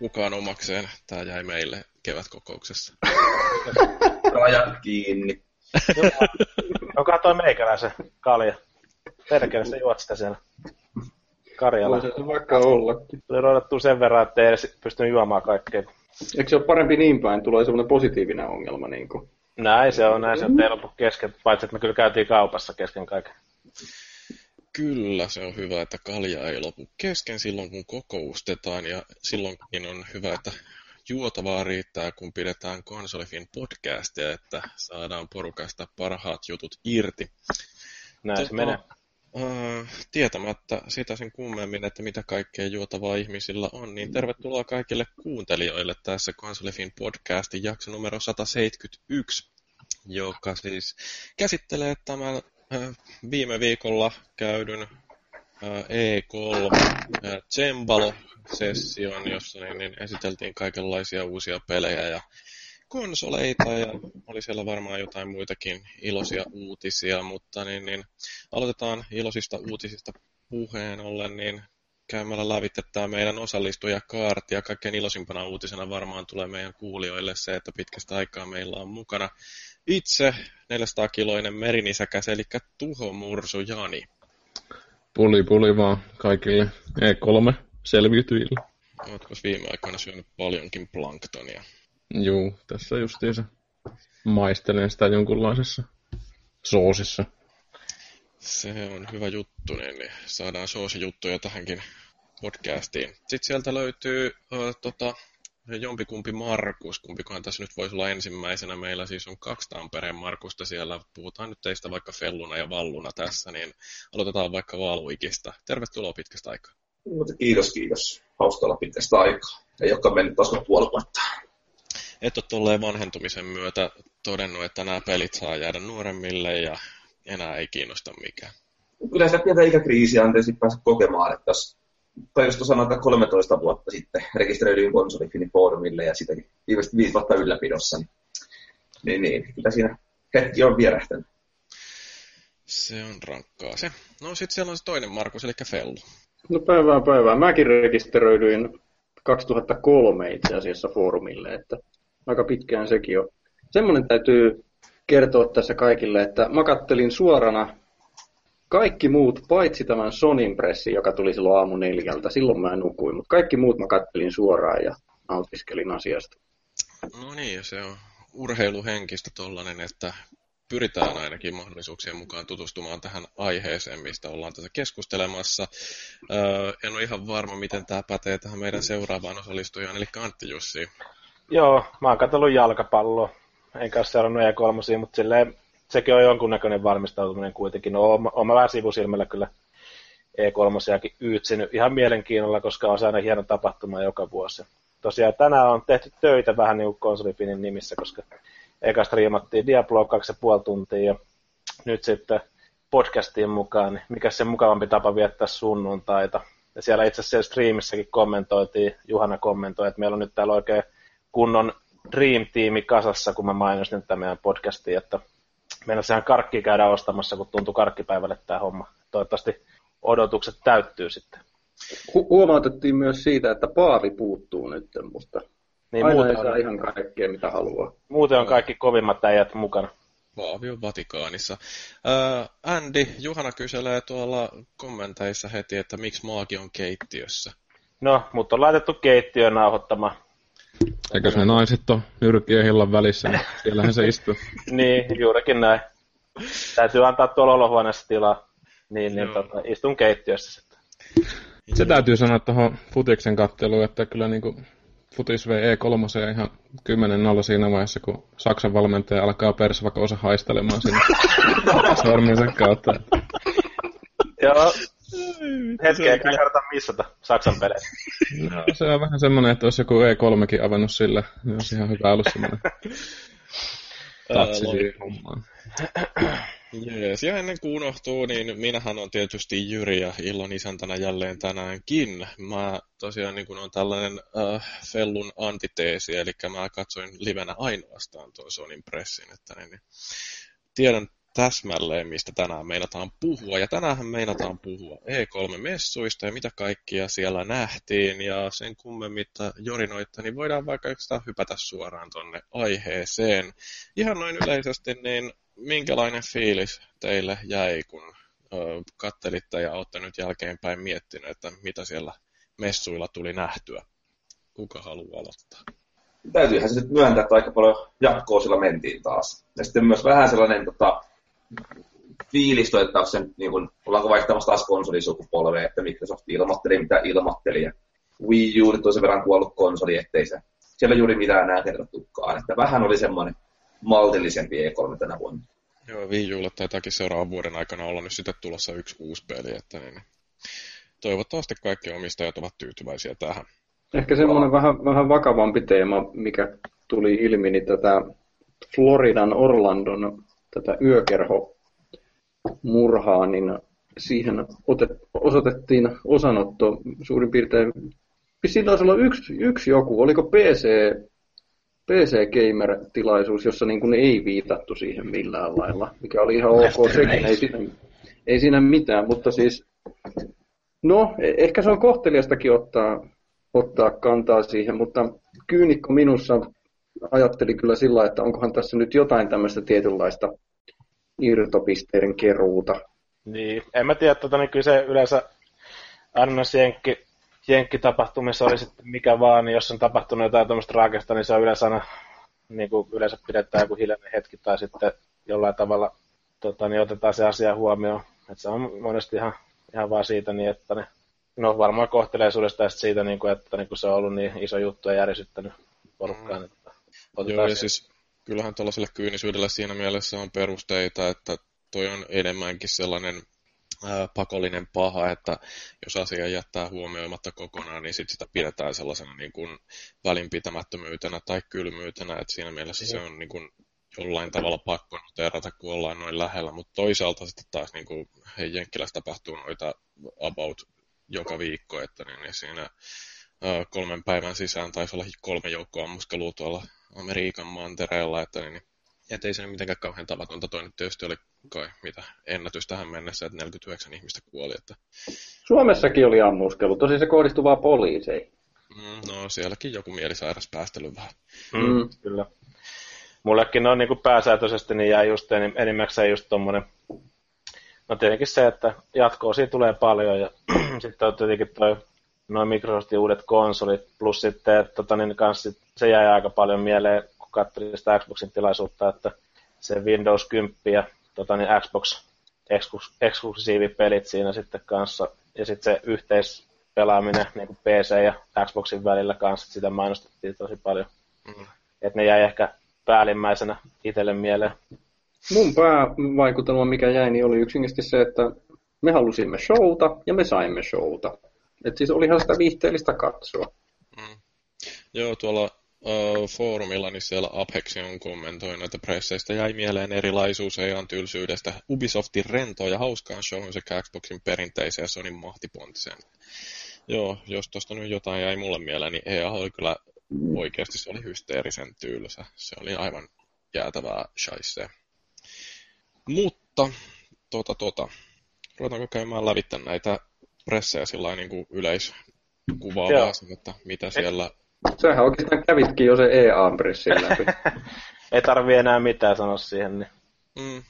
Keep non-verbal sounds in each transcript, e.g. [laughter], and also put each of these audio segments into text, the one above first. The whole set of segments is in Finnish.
kukaan omakseen. Tämä jäi meille kevätkokouksessa. Rajat kiinni. no katsoi meikäläisen kalja. Perkele, sä juot sitä siellä. Karjala. Voisi se vaikka ollakin. Tuli roidattua sen verran, että ei edes pystynyt juomaan kaikkea. Eikö se ole parempi niin päin, tulee semmoinen positiivinen ongelma niin kuin? Näin se on, näin se on teillä kesken, paitsi että me kyllä käytiin kaupassa kesken kaiken. Kyllä, se on hyvä, että kalja ei lopu kesken silloin, kun kokoustetaan, ja silloinkin on hyvä, että juotavaa riittää, kun pidetään konsolifin podcastia, että saadaan porukasta parhaat jutut irti. Näin tota, se menee. Uh, tietämättä sitä sen kummemmin, että mitä kaikkea juotavaa ihmisillä on, niin tervetuloa kaikille kuuntelijoille tässä Konsolifin podcastin jakso numero 171, joka siis käsittelee tämän viime viikolla käydyn E3 Cembalo-session, jossa niin, niin esiteltiin kaikenlaisia uusia pelejä ja konsoleita ja oli siellä varmaan jotain muitakin iloisia uutisia, mutta niin, niin aloitetaan iloisista uutisista puheen ollen, niin käymällä lävitte tämä meidän osallistujakaarti ja kaikkein iloisimpana uutisena varmaan tulee meidän kuulijoille se, että pitkästä aikaa meillä on mukana itse 400-kiloinen merinisäkäs, eli tuhomursu Jani. Puli puli vaan kaikille E3 selviytyjille. Oletko viime aikoina syönyt paljonkin planktonia? Juu, tässä justiinsa maistelen sitä jonkunlaisessa soosissa. Se on hyvä juttu, niin, niin saadaan soosijuttuja tähänkin podcastiin. Sitten sieltä löytyy äh, tota, jompikumpi Markus, kumpikohan tässä nyt voisi olla ensimmäisenä. Meillä siis on kaksi Tampereen Markusta siellä. Puhutaan nyt teistä vaikka Felluna ja Valluna tässä, niin aloitetaan vaikka Valuikista. Tervetuloa pitkästä aikaa. Kiitos, kiitos. Hauska olla pitkästä aikaa. Ei olekaan mennyt taas puoli vuotta. Et ole tolleen vanhentumisen myötä todennut, että nämä pelit saa jäädä nuoremmille ja enää ei kiinnosta mikään. Kyllä sitä pientä ikäkriisiä on tietysti päässyt kokemaan, että jos tai jos sanoa, että 13 vuotta sitten rekisteröidyin konsolifinin foorumille ja sitäkin viimeisesti viisi vuotta ylläpidossa, niin, niin, niin kyllä siinä hetki on vierähtänyt. Se on rankkaa se. No sitten siellä on se toinen Markus, eli Fellu. No päivää päivää. Mäkin rekisteröidyin 2003 itse asiassa foorumille, että aika pitkään sekin on. Semmoinen täytyy kertoa tässä kaikille, että mä kattelin suorana kaikki muut, paitsi tämän Sonin pressi, joka tuli silloin aamu neljältä, silloin mä nukuin, mutta kaikki muut mä kattelin suoraan ja nautiskelin asiasta. No niin, se on urheiluhenkistä tollanen, että pyritään ainakin mahdollisuuksien mukaan tutustumaan tähän aiheeseen, mistä ollaan tässä keskustelemassa. Öö, en ole ihan varma, miten tämä pätee tähän meidän seuraavaan osallistujaan, eli Antti Jussi. Joo, mä oon katsellut jalkapalloa. En kanssa seurannut E3, mutta silleen sekin on jonkunnäköinen valmistautuminen kuitenkin. No, oon mä vähän sivusilmällä kyllä E3 yytsinyt ihan mielenkiinnolla, koska on se aina hieno tapahtuma joka vuosi. Tosiaan tänään on tehty töitä vähän niin kuin nimissä, koska eka striimattiin Diablo 2,5 tuntia ja nyt sitten podcastiin mukaan, niin mikä se mukavampi tapa viettää sunnuntaita. Ja siellä itse asiassa striimissäkin kommentoitiin, Juhana kommentoi, että meillä on nyt täällä oikein kunnon Dream-tiimi kasassa, kun mä mainosin tätä meidän podcastia, että meillä sehän karkki käydä ostamassa, kun tuntuu karkkipäivälle tämä homma. Toivottavasti odotukset täyttyy sitten. Hu- huomautettiin myös siitä, että Paavi puuttuu nyt, mutta niin, aina muuten ei saa on... ihan kaikkea, mitä haluaa. Muuten on kaikki kovimmat äijät mukana. Paavi on Vatikaanissa. Äh, Andy, Juhana kyselee tuolla kommenteissa heti, että miksi maagi on keittiössä. No, mutta on laitettu keittiöön nauhoittamaan Eikö ne naiset ole nyrkkiä hillan välissä, niin siellähän se istuu. [laughs] niin, juurikin näin. Täytyy antaa tuolla olohuoneessa tilaa. Niin, niin tota, istun keittiössä sitten. Se täytyy sanoa tuohon futiksen katteluun, että kyllä niin kuin futis vei E3 ihan 10-0 siinä vaiheessa, kun Saksan valmentaja alkaa persvakoonsa haistelemaan sinne [laughs] sorminsa kautta. Joo, Hetkeä ei kannata missata Saksan pelejä. No, se on vähän semmoinen, että olisi joku E3kin avannut sille, niin olisi ihan hyvä ollut semmoinen tatsi siihen hommaan. Jees, ja ennen kuin unohtuu, niin minähän on tietysti Jyri ja Illon isäntänä jälleen tänäänkin. Mä tosiaan niin on tällainen äh, Fellun antiteesi, eli mä katsoin livenä ainoastaan tuon Sonin pressin, että niin, niin, tiedän täsmälleen, mistä tänään meinataan puhua. Ja tänään meinataan puhua E3-messuista ja mitä kaikkia siellä nähtiin. Ja sen kummemmitta jorinoitta, niin voidaan vaikka yksistään hypätä suoraan tonne aiheeseen. Ihan noin yleisesti, niin minkälainen fiilis teille jäi, kun ö, kattelitte ja olette nyt jälkeenpäin miettinyt, että mitä siellä messuilla tuli nähtyä? Kuka haluaa aloittaa? Täytyyhän se nyt myöntää, että aika paljon jatkoa sillä mentiin taas. Ja sitten myös vähän sellainen tota, fiilis, että sen, niin kun, ollaanko vaihtamassa taas konsolisukupolvea, että Microsoft ilmoitteli, mitä ilmoitteli. Ja Wii U nyt on sen verran kuollut konsoli, ettei se siellä juuri mitään enää kerrottukaan. Että vähän oli semmoinen maltillisempi E3 tänä vuonna. Joo, Wii Ulle taitaakin seuraavan vuoden aikana olla nyt sitten tulossa yksi uusi peli, että niin, niin. toivottavasti kaikki omistajat ovat tyytyväisiä tähän. Ehkä semmoinen vähän, vähän vakavampi teema, mikä tuli ilmi, niin tätä Floridan Orlandon tätä yökerho murhaa, niin siihen otet, osoitettiin osanotto suurin piirtein. Siinä taisi olla yksi, yksi joku, oliko PC, PC Gamer-tilaisuus, jossa niin kuin ei viitattu siihen millään lailla, mikä oli ihan ok. Sekin, ei siinä, ei siinä mitään, mutta siis, no, e- ehkä se on kohteliastakin ottaa, ottaa kantaa siihen, mutta kyynikko minussa ajatteli kyllä sillä, että onkohan tässä nyt jotain tämmöistä tietynlaista irtopisteiden keruuta. Niin, en mä tiedä, tota, niin kyllä se yleensä aina jenkki, jenkkitapahtumissa oli sitten mikä vaan, niin jos on tapahtunut jotain tämmöistä raakesta, niin se on yleensä aina, niin kuin yleensä pidetään joku hiljainen hetki tai sitten jollain tavalla tota, niin otetaan se asia huomioon. että se on monesti ihan, ihan vaan siitä niin, että ne, no varmaan kohteleisuudesta ja siitä, niin kuin, että niin kuin se on ollut niin iso juttu ja järisyttänyt porukkaan. Mm. Että Joo, ja siis kyllähän tuollaiselle kyynisyydelle siinä mielessä on perusteita, että toi on enemmänkin sellainen ää, pakollinen paha, että jos asia jättää huomioimatta kokonaan, niin sit sitä pidetään sellaisena niin kuin välinpitämättömyytenä tai kylmyytenä, että siinä mielessä se on niin kuin jollain tavalla pakko noterata, kun ollaan noin lähellä, mutta toisaalta sitten taas niin kuin, hei, Jenkkilässä tapahtuu noita about joka viikko, että niin, niin siinä ää, kolmen päivän sisään taisi olla kolme joukkoa ammuskelua tuolla Amerikan mantereella, että niin, et ei se mitenkään kauhean tavatonta. Toi nyt tietysti oli kai mitä ennätys tähän mennessä, että 49 ihmistä kuoli. Että... Suomessakin oli ammuskelu, tosi se kohdistui vaan poliiseihin. Mm, no sielläkin joku mielisairas päästely vähän. Mm, mm. Kyllä. Mullekin on niin kuin pääsääntöisesti niin jää just enimmäkseen just tommonen, no tietenkin se, että jatkoa siitä tulee paljon ja [clears throat] sitten on tietenkin toi noin Microsoftin uudet konsolit, plus sitten tota, niin kanssa se jäi aika paljon mieleen, kun katselin sitä Xboxin tilaisuutta, että se Windows 10 ja tota, niin Xbox eksklusiivipelit siinä sitten kanssa, ja sitten se yhteispelaaminen niin kuin PC ja Xboxin välillä kanssa, sitä mainostettiin tosi paljon. Mm. Että ne jäi ehkä päällimmäisenä itselle mieleen. Mun päävaikutelma, mikä jäi, niin oli yksinkertaisesti se, että me halusimme showta ja me saimme showta. Et siis olihan sitä viihteellistä katsoa. Mm. Joo, tuolla uh, foorumilla, niin siellä Apexion kommentoi näitä presseistä. Jäi mieleen erilaisuus ja tylsyydestä. Ubisoftin rento ja hauskaan showhun sekä Xboxin perinteiseen Sonin mahtipontiseen. Joo, jos tuosta nyt jotain jäi mulle mieleen, niin EA oli kyllä oikeasti se oli hysteerisen tylsä. Se oli aivan jäätävää shaisee. Mutta, tota, tota, ruvetaanko käymään lävittä näitä pressejä sillä niin kuin yleiskuvaavaa, että mitä siellä... Sähän oikeastaan kävitkin jo se EA-pressin läpi. [laughs] ei tarvi enää mitään sanoa siihen. Niin. Mm.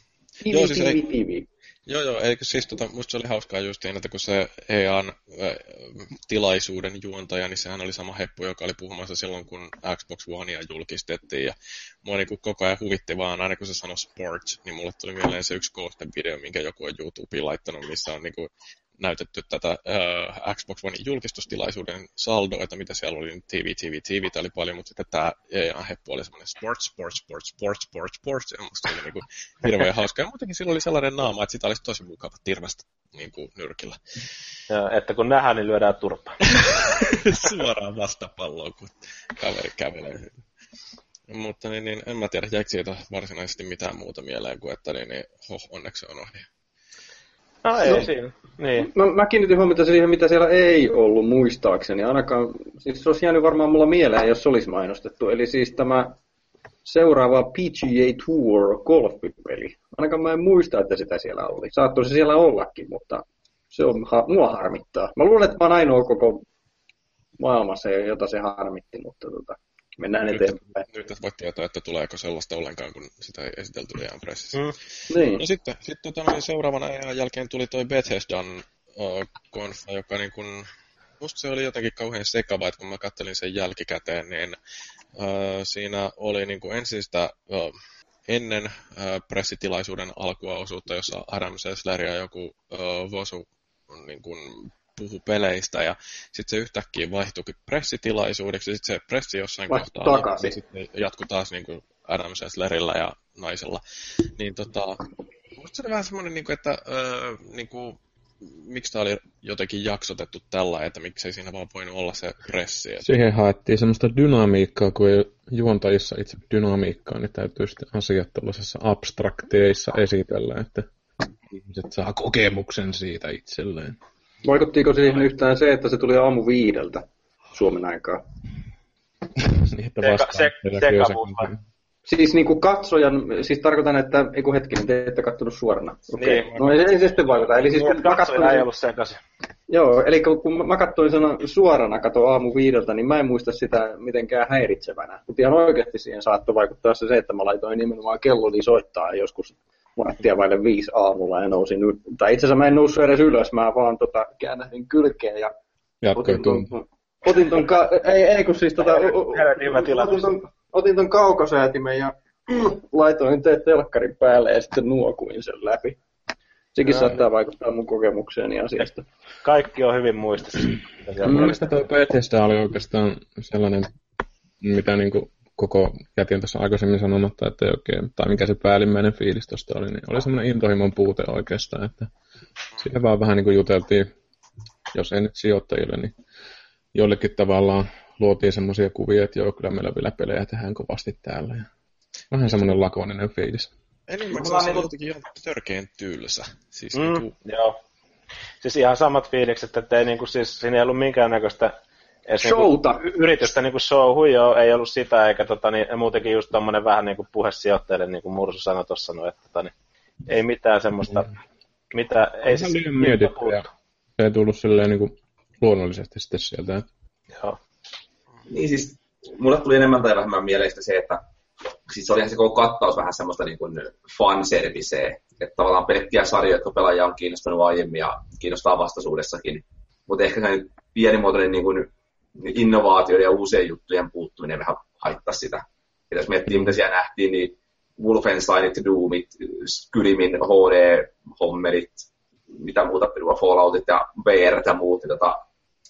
Joo, siis ei, joo, joo, eikö siis tota, musta se oli hauskaa justiin, että kun se EAN ä, tilaisuuden juontaja, niin sehän oli sama heppu, joka oli puhumassa silloin, kun Xbox Onea julkistettiin, ja mua niin kuin koko ajan huvitti vaan, aina kun se sanoi sports, niin mulle tuli mieleen se yksi video, minkä joku on YouTubeen laittanut, missä on niin kuin näytetty tätä äh, Xbox One julkistustilaisuuden saldoita, mitä siellä oli, niin TV, TV, TV oli paljon, mutta sitten tämä EA heppu oli semmoinen sports, sports, sports, sports, sports, sports, ja musta oli niinku hirveän hauska. Ja muutenkin sillä oli sellainen naama, että sitä olisi tosi mukava tirvasta niin kuin nyrkillä. Ja, että kun nähdään, niin lyödään turpaan. [laughs] Suoraan vastapalloon, kun kaveri kävelee. Mutta niin, niin, en mä tiedä, jäikö siitä varsinaisesti mitään muuta mieleen kuin, että niin, niin hoh, onneksi on ohi. No ei no, siinä. Niin. Mä, mä kiinnitin huomiota siihen, mitä siellä ei ollut muistaakseni. Ainakaan, siis se olisi jäänyt varmaan mulla mieleen, jos se olisi mainostettu. Eli siis tämä seuraava PGA Tour golfipeli. Ainakaan mä en muista, että sitä siellä oli. Saattoi se siellä ollakin, mutta se on, ha, mua harmittaa. Mä luulen, että mä oon ainoa koko maailmassa, jota se harmitti, mutta tota, mennään Nyt, eteenpäin. nyt et voi tietää, että tuleeko sellaista ollenkaan, kun sitä ei esitelty liian pressissä. Mm. Niin. No sitten, sitten tota, noin seuraavana ajan jälkeen tuli toi Bethesdan uh, konfa, joka niin kun, musta se oli jotenkin kauhean sekava, että kun mä kattelin sen jälkikäteen, niin uh, siinä oli niin kuin ensin sitä uh, ennen uh, pressitilaisuuden alkua osuutta, jossa Adam Sessler ja joku uh, Vosu niin kuin, puhu peleistä ja sitten se yhtäkkiä vaihtuikin pressitilaisuudeksi ja sitten se pressi jossain Vaihtui kohtaa takaisin. ja sitten jatkui taas niin kuin Adam Sesslerillä ja naisella. Niin tota, musta se oli vähän semmoinen, niin kuin, että öö, niin kuin, miksi tämä oli jotenkin jaksotettu tällä, että miksei siinä vaan voinut olla se pressi. Että, Siihen haettiin semmoista dynamiikkaa, kun ei juontajissa itse dynamiikkaa, niin täytyy sitten asiat tuollaisessa abstrakteissa esitellä, että ihmiset saa kokemuksen siitä itselleen. Vaikuttiko siihen yhtään se, että se tuli aamu viideltä Suomen aikaa? Seka- vastaan se- kiusakuntaa. Siis niin kuin katsojan, siis tarkoitan, että, ei kun hetkinen, te ette kattonut suorana. Okei, Niin. no ei, ei se sitten vaikuta. Eli siis kun mä katsoin, ei sen, ollut sekaisin. joo, eli kun mä katsoin sen suorana, kato aamu viideltä, niin mä en muista sitä mitenkään häiritsevänä. Mutta ihan oikeasti siihen saattoi vaikuttaa se, se, että mä laitoin nimenomaan kelloni soittaa joskus varttia vaille viisi aamulla ja nousin, tai itse asiassa mä en noussut edes ylös, mä vaan tota, käännähdin kylkeen ja Jatkoi otin otin ton ka- ei, ei kun siis tota, otin ton, otin ton kaukosäätimen ja [clears throat] laitoin te telkkarin päälle ja sitten nuokuin sen läpi. Sekin Joo. saattaa vaikuttaa mun kokemukseeni asiasta. Kaikki on hyvin muistissa. Mielestäni tuo Bethesda oli oikeastaan sellainen, mitä niin kuin koko jätin tuossa aikaisemmin sanomatta, että ei oikein, tai mikä se päällimmäinen fiilis tuosta oli, niin oli semmoinen intohimon puute oikeastaan, että siinä vaan vähän niin kuin juteltiin, jos ei nyt sijoittajille, niin joillekin tavallaan luotiin semmoisia kuvia, että joo, kyllä meillä vielä pelejä tehdään kovasti täällä. Ja vähän semmoinen lakoninen fiilis. enimmäkseen se oli jotenkin ihan törkeen tylsä. Siis Mm, niin kuin, joo. Siis ihan samat fiilikset, että ei niinku, siis siinä ei ollut minkäännäköistä edes Showta. Niinku, y- yritystä niinku showhu, joo, ei ollut sitä, eikä tota, niin, ja muutenkin just tommonen vähän niinku puhe sijoittajille, niin kuin Mursu sanoi tuossa, no, että tota, niin, ei mitään semmoista, mitä, ei Ihan siis mietitty ja se ei tullut silleen niin kuin luonnollisesti sitten sieltä. Joo. Niin siis, mulle tuli enemmän tai vähemmän mieleistä se, että siis olihan se koko kattaus vähän semmoista niin kuin fanserviceä, että tavallaan pelkkiä sarjoja, jotka pelaajia on kiinnostunut aiemmin ja kiinnostaa vastaisuudessakin. Mutta ehkä se pienimuotoinen niin kuin innovaatioiden ja uusien juttujen puuttuminen vähän haittaa sitä. Ja jos miettii, mitä siellä nähtiin, niin Wolfensteinit, Doomit, Skyrimin HD-hommerit, mitä muuta Falloutit ja VR ja muut. Ja tota,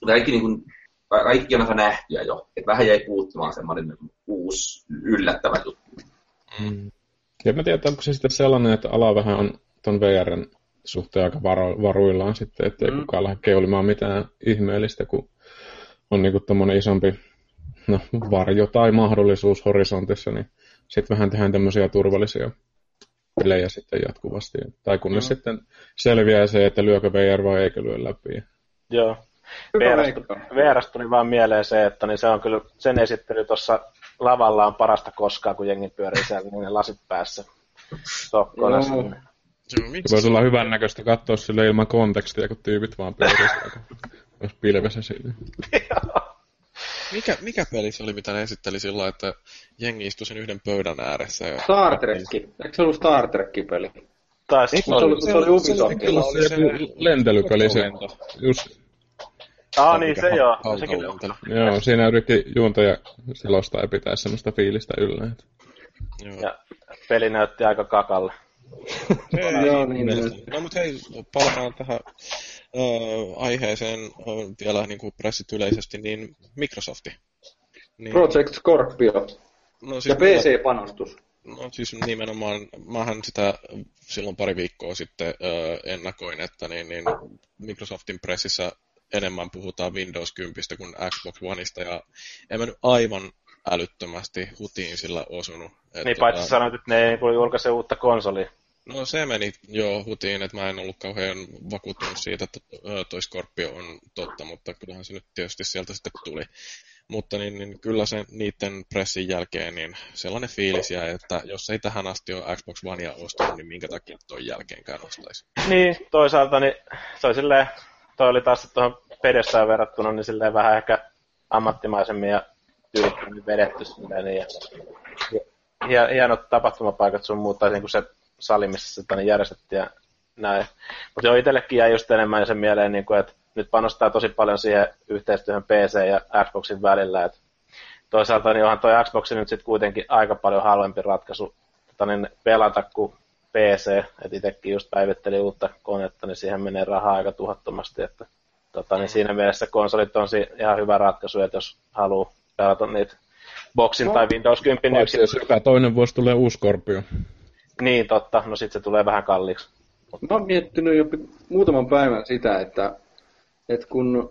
kaikki, niin kuin, kaikki on aika nähtyä jo. Et vähän jäi puuttumaan semmoinen uusi, yllättävä juttu. Mm. Ja mä tiedän, onko se sitten sellainen, että ala vähän on ton VRn suhteen aika varo, varuillaan sitten, ettei mm. kukaan lähde keulimaan mitään ihmeellistä, kun on niinku tommonen isompi no, varjo tai mahdollisuus horisontissa, niin sitten vähän tehdään tämmöisiä turvallisia pelejä sitten jatkuvasti. Tai kunnes mm. sitten selviää se, että lyökö VR vai eikö lyö läpi. Joo. VRstä. VRstä tuli vaan mieleen se, että niin se on kyllä, sen esittely tuossa lavalla on parasta koskaan, kun jengi pyörii siellä niin ne lasit päässä. Sokkona Joo. sinne. se, miksi Voisi olla hyvän näköistä katsoa sille ilman kontekstia, kun tyypit vaan pyörii jos pilvessä sinne. [laughs] Mikä, mikä peli se oli, mitä ne esitteli sillä, että jengi istui sen yhden pöydän ääressä? Ja... Star Trek. Eikö se ollut Star Trek-peli? Taisi Eikö Se oli- se oli Ubisoftin. kyllä oli Se joku lentelypeli se, just Ah niin, se joo. Sekin. Joo, siinä yritti juontaja selostaa ja pitää semmoista fiilistä yllä. että- Joo. Ja peli näytti aika kakalle. Hei, [laughs] Joo, niin, mielestäni. No mutta hei, palataan tähän aiheeseen vielä niin kuin pressit yleisesti, niin Microsofti. Niin, Project Scorpio. no, Ja siis, PC-panostus. No siis nimenomaan, mähän sitä silloin pari viikkoa sitten ö, ennakoin, että niin, niin Microsoftin pressissä enemmän puhutaan Windows 10 kuin Xbox Oneista, ja en mä nyt aivan älyttömästi hutiin sillä osunut. Et Niin tota- paitsi sanoit, että ne ei julkaise uutta konsolia. No se meni jo hutiin, että mä en ollut kauhean vakuuttunut siitä, että toi Scorpio on totta, mutta kyllähän se nyt tietysti sieltä sitten tuli. Mutta niin, niin kyllä se niiden pressin jälkeen niin sellainen fiilis jäi, että jos ei tähän asti ole Xbox Onea ostanut, niin minkä takia toi jälkeenkään ostaisi. Niin, toisaalta niin oli silleen, toi oli taas tuohon pedessään verrattuna, niin silleen vähän ehkä ammattimaisemmin ja tyylikkämmin vedetty silleen, niin, ja, hienot tapahtumapaikat sun muut, tai niin se sali, missä sitä niin järjestettiin ja näin. Mutta joo, itsellekin jäi just enemmän sen mieleen, niin kuin, että nyt panostaa tosi paljon siihen yhteistyöhön PC ja Xboxin välillä. Et toisaalta niin onhan toi Xbox nyt sitten kuitenkin aika paljon halvempi ratkaisu tota, niin pelata kuin PC. Et itsekin just päivittelin uutta konetta, niin siihen menee rahaa aika tuhottomasti. Että, tota, niin siinä mielessä konsolit on ihan hyvä ratkaisu, että jos haluaa pelata niitä Boxin no, tai Windows 10 Paitsi jos joka toinen vuosi tulee uusi Scorpio. Niin, totta. No sitten se tulee vähän kalliiksi. Mä oon miettinyt jo muutaman päivän sitä, että että kun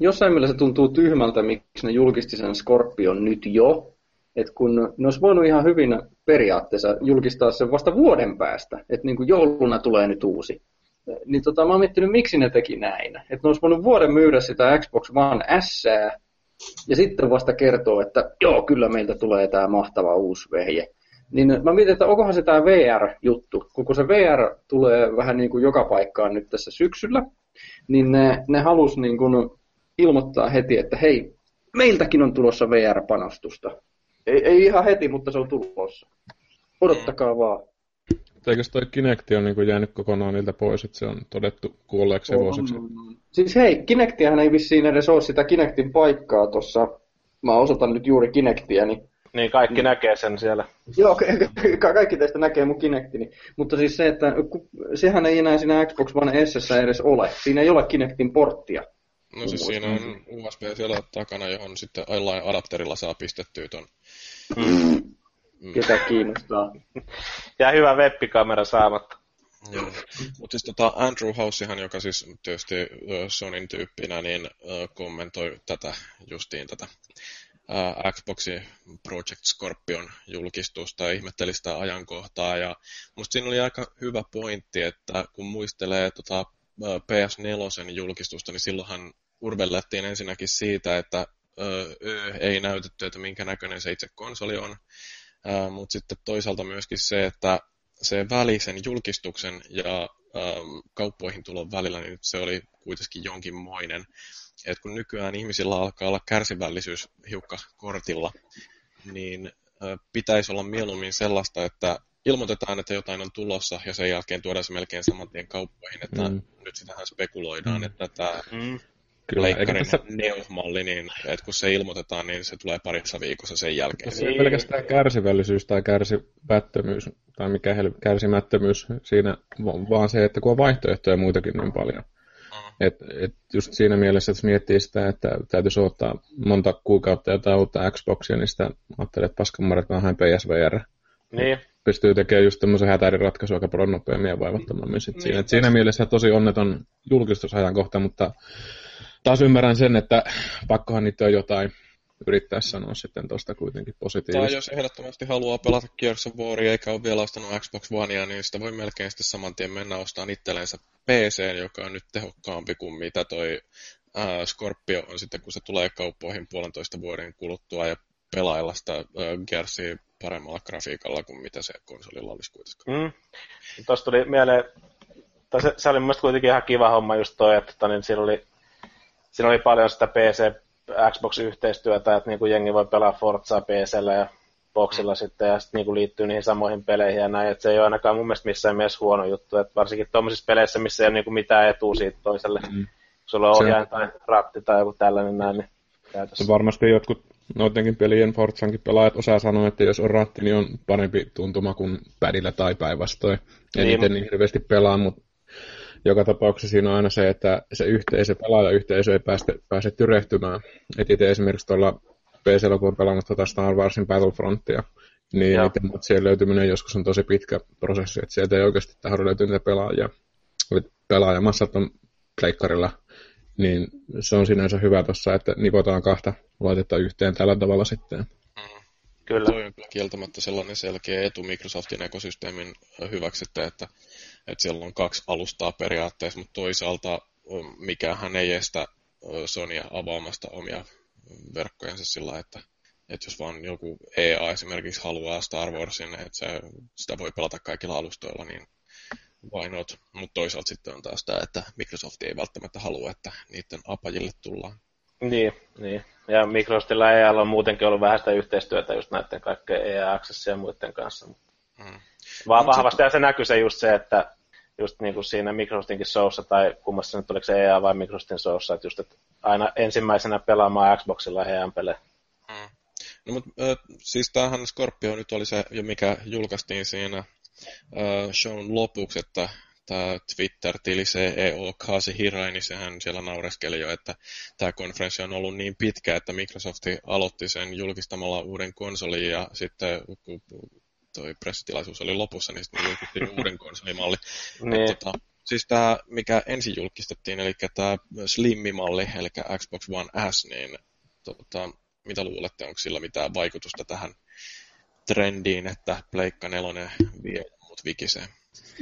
jossain mielessä tuntuu tyhmältä, miksi ne julkisti sen Scorpion nyt jo, että kun ne olisi voinut ihan hyvin periaatteessa julkistaa sen vasta vuoden päästä, että niin kuin jouluna tulee nyt uusi. Niin tota, mä oon miettinyt, miksi ne teki näin. Että ne olisi voinut vuoden myydä sitä Xbox One S, ja sitten vasta kertoo, että joo, kyllä meiltä tulee tämä mahtava uusi vehje. Niin mä mietin, että onkohan se tämä VR-juttu, kun se VR tulee vähän niin kuin joka paikkaan nyt tässä syksyllä, niin ne, ne halusi niin kuin ilmoittaa heti, että hei, meiltäkin on tulossa VR-panostusta. Ei, ei ihan heti, mutta se on tulossa. Odottakaa vaan. Eikö toi Kinecti on niin jäänyt kokonaan niiltä pois, että se on todettu kuolleeksi vuosiksi? Siis hei, Kinectihän ei vissiin edes ole sitä Kinectin paikkaa tuossa. Mä osoitan nyt juuri Kinectia, niin niin, kaikki mm. näkee sen siellä. Joo, ka- kaikki teistä näkee mun Kinectini. Mutta siis se, että sehän ei enää siinä Xbox One S edes ole. Siinä ei ole Kinectin porttia. No siis siinä on USB siellä takana, johon sitten jollain adapterilla saa pistettyä ton. Mm. Mm. Ketä kiinnostaa. [laughs] Ja hyvä webbikamera saamatta. Joo. Mutta siis tota Andrew Househan, joka siis tietysti Sonin tyyppinä, niin kommentoi tätä justiin tätä ää, Xboxin Project Scorpion julkistusta ja ihmetteli sitä ajankohtaa. Ja musta siinä oli aika hyvä pointti, että kun muistelee tota, PS4 julkistusta, niin silloinhan urvellettiin ensinnäkin siitä, että ö, ei näytetty, että minkä näköinen se itse konsoli on, mutta sitten toisaalta myöskin se, että se välisen julkistuksen ja kauppoihin tulon välillä, niin se oli kuitenkin jonkinmoinen että kun nykyään ihmisillä alkaa olla kärsivällisyys hiukka kortilla, niin pitäisi olla mieluummin sellaista, että ilmoitetaan, että jotain on tulossa ja sen jälkeen tuodaan se melkein saman tien kauppoihin, että mm. nyt sitähän spekuloidaan, mm. että tämä mm. leikkarin tässä... Neo-malli, niin että kun se ilmoitetaan, niin se tulee parissa viikossa sen jälkeen. Se ei pelkästään kärsivällisyys tai kärsimättömyys, tai mikä kärsimättömyys siinä, vaan se, että kun on vaihtoehtoja muitakin niin paljon. Et, et just siinä mielessä, että miettii sitä, että täytyisi ottaa monta kuukautta jotain uutta Xboxia, niin sitä ajattelee, että paskanmaret vähän PSVR. Niin. Pystyy tekemään just tämmöisen hätäriratkaisun aika paljon nopeammin ja vaivattomammin. Sit niin, siinä. Et siinä mielessä tosi onneton julkistusajankohta, mutta taas ymmärrän sen, että pakkohan niitä on jotain yrittää sanoa sitten tuosta kuitenkin positiivisesti. Tai jos ehdottomasti haluaa pelata Gears of War eikä ole vielä ostanut Xbox Onea, niin sitä voi melkein sitten saman tien mennä ostamaan itsellensä PC, joka on nyt tehokkaampi kuin mitä toi ää, Scorpio on sitten, kun se tulee kauppoihin puolentoista vuoden kuluttua ja pelailla sitä ää, Gearsia paremmalla grafiikalla kuin mitä se konsolilla olisi kuitenkaan. Mm. Tuosta tuli mieleen, tai se, se oli mielestäni kuitenkin ihan kiva homma just toi, että tota niin siinä, oli, siinä oli paljon sitä PC Xbox-yhteistyötä, että niin kuin jengi voi pelaa Forzaa PCllä ja boxilla mm. sitten ja sitten niin liittyy niihin samoihin peleihin ja näin, että se ei ole ainakaan mun mielestä missään mielessä huono juttu, että varsinkin tuommoisissa peleissä, missä ei ole niin kuin mitään etua siitä toiselle, mm. sulla on ohjaaja tai ratti tai joku tällainen näin, niin käytössä. Varmasti jotkut noidenkin pelien Forzankin pelaajat osaa sanoa, että jos on ratti, niin on parempi tuntuma kuin pädillä tai päinvastoin. En niin, niin hirveästi pelaa, mutta joka tapauksessa siinä on aina se, että se yhteisö, pelaajayhteisö ei pääse, pääse tyrehtymään. Et itse esimerkiksi tuolla PC-llä, kun on pelannut tuota Star Warsin Battlefrontia, niin niiden matsien löytyminen joskus on tosi pitkä prosessi, että sieltä ei oikeasti tahdo löytyä niitä pelaajia. Pelaajamassat on pleikkarilla, niin se on sinänsä hyvä tuossa, että nivotaan kahta laitetta yhteen tällä tavalla sitten. Mm. Kyllä. Toi on kieltämättä sellainen selkeä etu Microsoftin ekosysteemin hyväksi, että että siellä on kaksi alustaa periaatteessa, mutta toisaalta mikähän ei estä Sonya avaamasta omia verkkojensa sillä että, että jos vaan joku EA esimerkiksi haluaa Star Warsin, että se, sitä voi pelata kaikilla alustoilla, niin why not? Mutta toisaalta sitten on taas tämä, että Microsoft ei välttämättä halua, että niiden apajille tullaan. Niin, niin. Ja Microsoftilla EA on muutenkin ollut vähän sitä yhteistyötä just näiden kaikkien EA Access ja muiden kanssa. Hmm. Vaan vahvasti ja se näkyy se just se, että just niin kuin siinä Microsoftinkin showssa, tai kummassa nyt oliko se EA vai Microsoftin showssa, että just että aina ensimmäisenä pelaamaan Xboxilla heidän pelejä. Hmm. No mutta äh, siis tämähän Scorpio nyt oli se, mikä julkaistiin siinä äh, shown lopuksi, että tämä Twitter-tili CEO Kasi Hirai, niin sehän siellä naureskeli jo, että tämä konferenssi on ollut niin pitkä, että Microsoft aloitti sen julkistamalla uuden konsolin ja sitten kun toi pressitilaisuus oli lopussa, niin sitten julkistettiin [laughs] uuden konsolimalli. niin. tota, siis tämä, mikä ensin julkistettiin, eli tämä Slimmi-malli, eli Xbox One S, niin tota, mitä luulette, onko sillä mitään vaikutusta tähän trendiin, että Pleikka 4 vie mut vikiseen?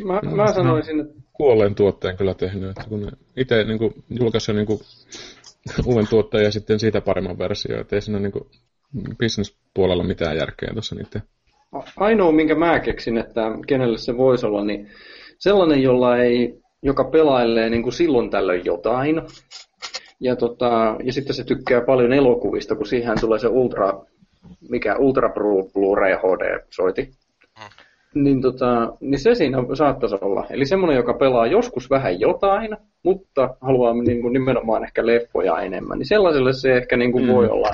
Mä, mä no, sanoisin, että... Kuolleen tuotteen kyllä tehnyt, että kun itse niin julkaisi niin [laughs] uuden tuotteen ja sitten siitä paremman versio, että ei siinä niin business-puolella mitään järkeä tuossa niiden. Ainoa, minkä mä keksin, että kenelle se voisi olla, niin sellainen, jolla ei, joka pelailee niin kuin silloin tällöin jotain, ja, tota, ja sitten se tykkää paljon elokuvista, kun siihen tulee se Ultra, mikä Ultra Blu-ray HD-soiti niin, tota, niin se siinä saattaisi olla. Eli semmoinen, joka pelaa joskus vähän jotain, mutta haluaa niin kuin nimenomaan ehkä leffoja enemmän, niin sellaiselle se ehkä niin kuin mm. voi olla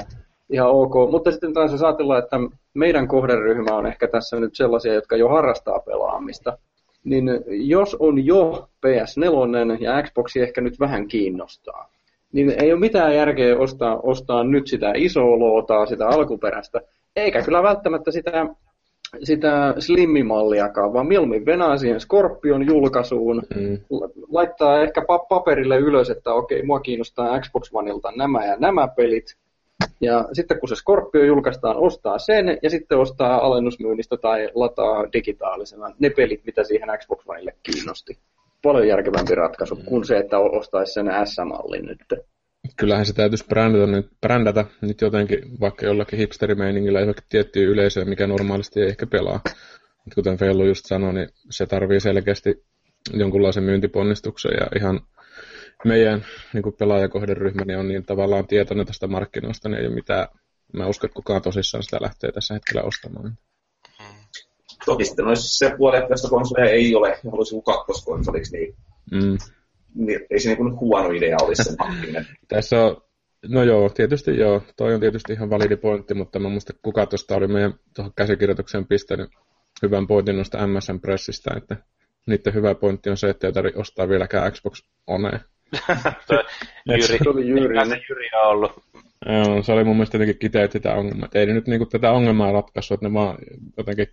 ihan ok. Mutta sitten taas jos ajatellaan, että meidän kohderyhmä on ehkä tässä nyt sellaisia, jotka jo harrastaa pelaamista, niin jos on jo PS4 ja Xboxi ehkä nyt vähän kiinnostaa, niin ei ole mitään järkeä ostaa, ostaa nyt sitä isoa lootaa, sitä alkuperäistä, eikä kyllä välttämättä sitä sitä slimmimalliakaan, vaan mieluummin venää siihen Scorpion julkaisuun, mm. laittaa ehkä paperille ylös, että okei, mua kiinnostaa Xbox Oneilta nämä ja nämä pelit, ja sitten kun se Scorpio julkaistaan, ostaa sen ja sitten ostaa alennusmyynnistä tai lataa digitaalisena ne pelit, mitä siihen Xbox Oneille kiinnosti. Paljon järkevämpi ratkaisu mm. kuin se, että ostaisi sen S-mallin nyt kyllähän se täytyisi brändätä nyt, brändätä nyt jotenkin, vaikka jollakin hipsterimeiningillä johonkin tiettyä yleisöä, mikä normaalisti ei ehkä pelaa. Mutta kuten Fellu just sanoi, niin se tarvii selkeästi jonkunlaisen myyntiponnistuksen ja ihan meidän niin pelaajakohderyhmä niin on niin tavallaan tietoinen tästä markkinoista, niin ei ole mitään, mä uskon, että kukaan tosissaan sitä lähtee tässä hetkellä ostamaan. Toki sitten olisi se puoli, että tästä konsolia ei ole ja haluaisi kakkoskonsoliksi, niin mm niin ei se niin huono idea olisi se [laughs] hankkiminen. Tässä on, no joo, tietysti joo, toi on tietysti ihan validi pointti, mutta mä muista kuka tuosta oli meidän tuohon käsikirjoitukseen pistänyt hyvän pointin noista MSN Pressistä, että niiden hyvä pointti on se, että ei tarvitse ostaa vieläkään Xbox One. [laughs] Jyri, se oli Jyri. Se Jyri on ollut. Joo, se oli mun mielestä jotenkin kiteytti tämä ongelma. Että ei nyt niinku tätä ongelmaa ratkaisu, että ne vaan jotenkin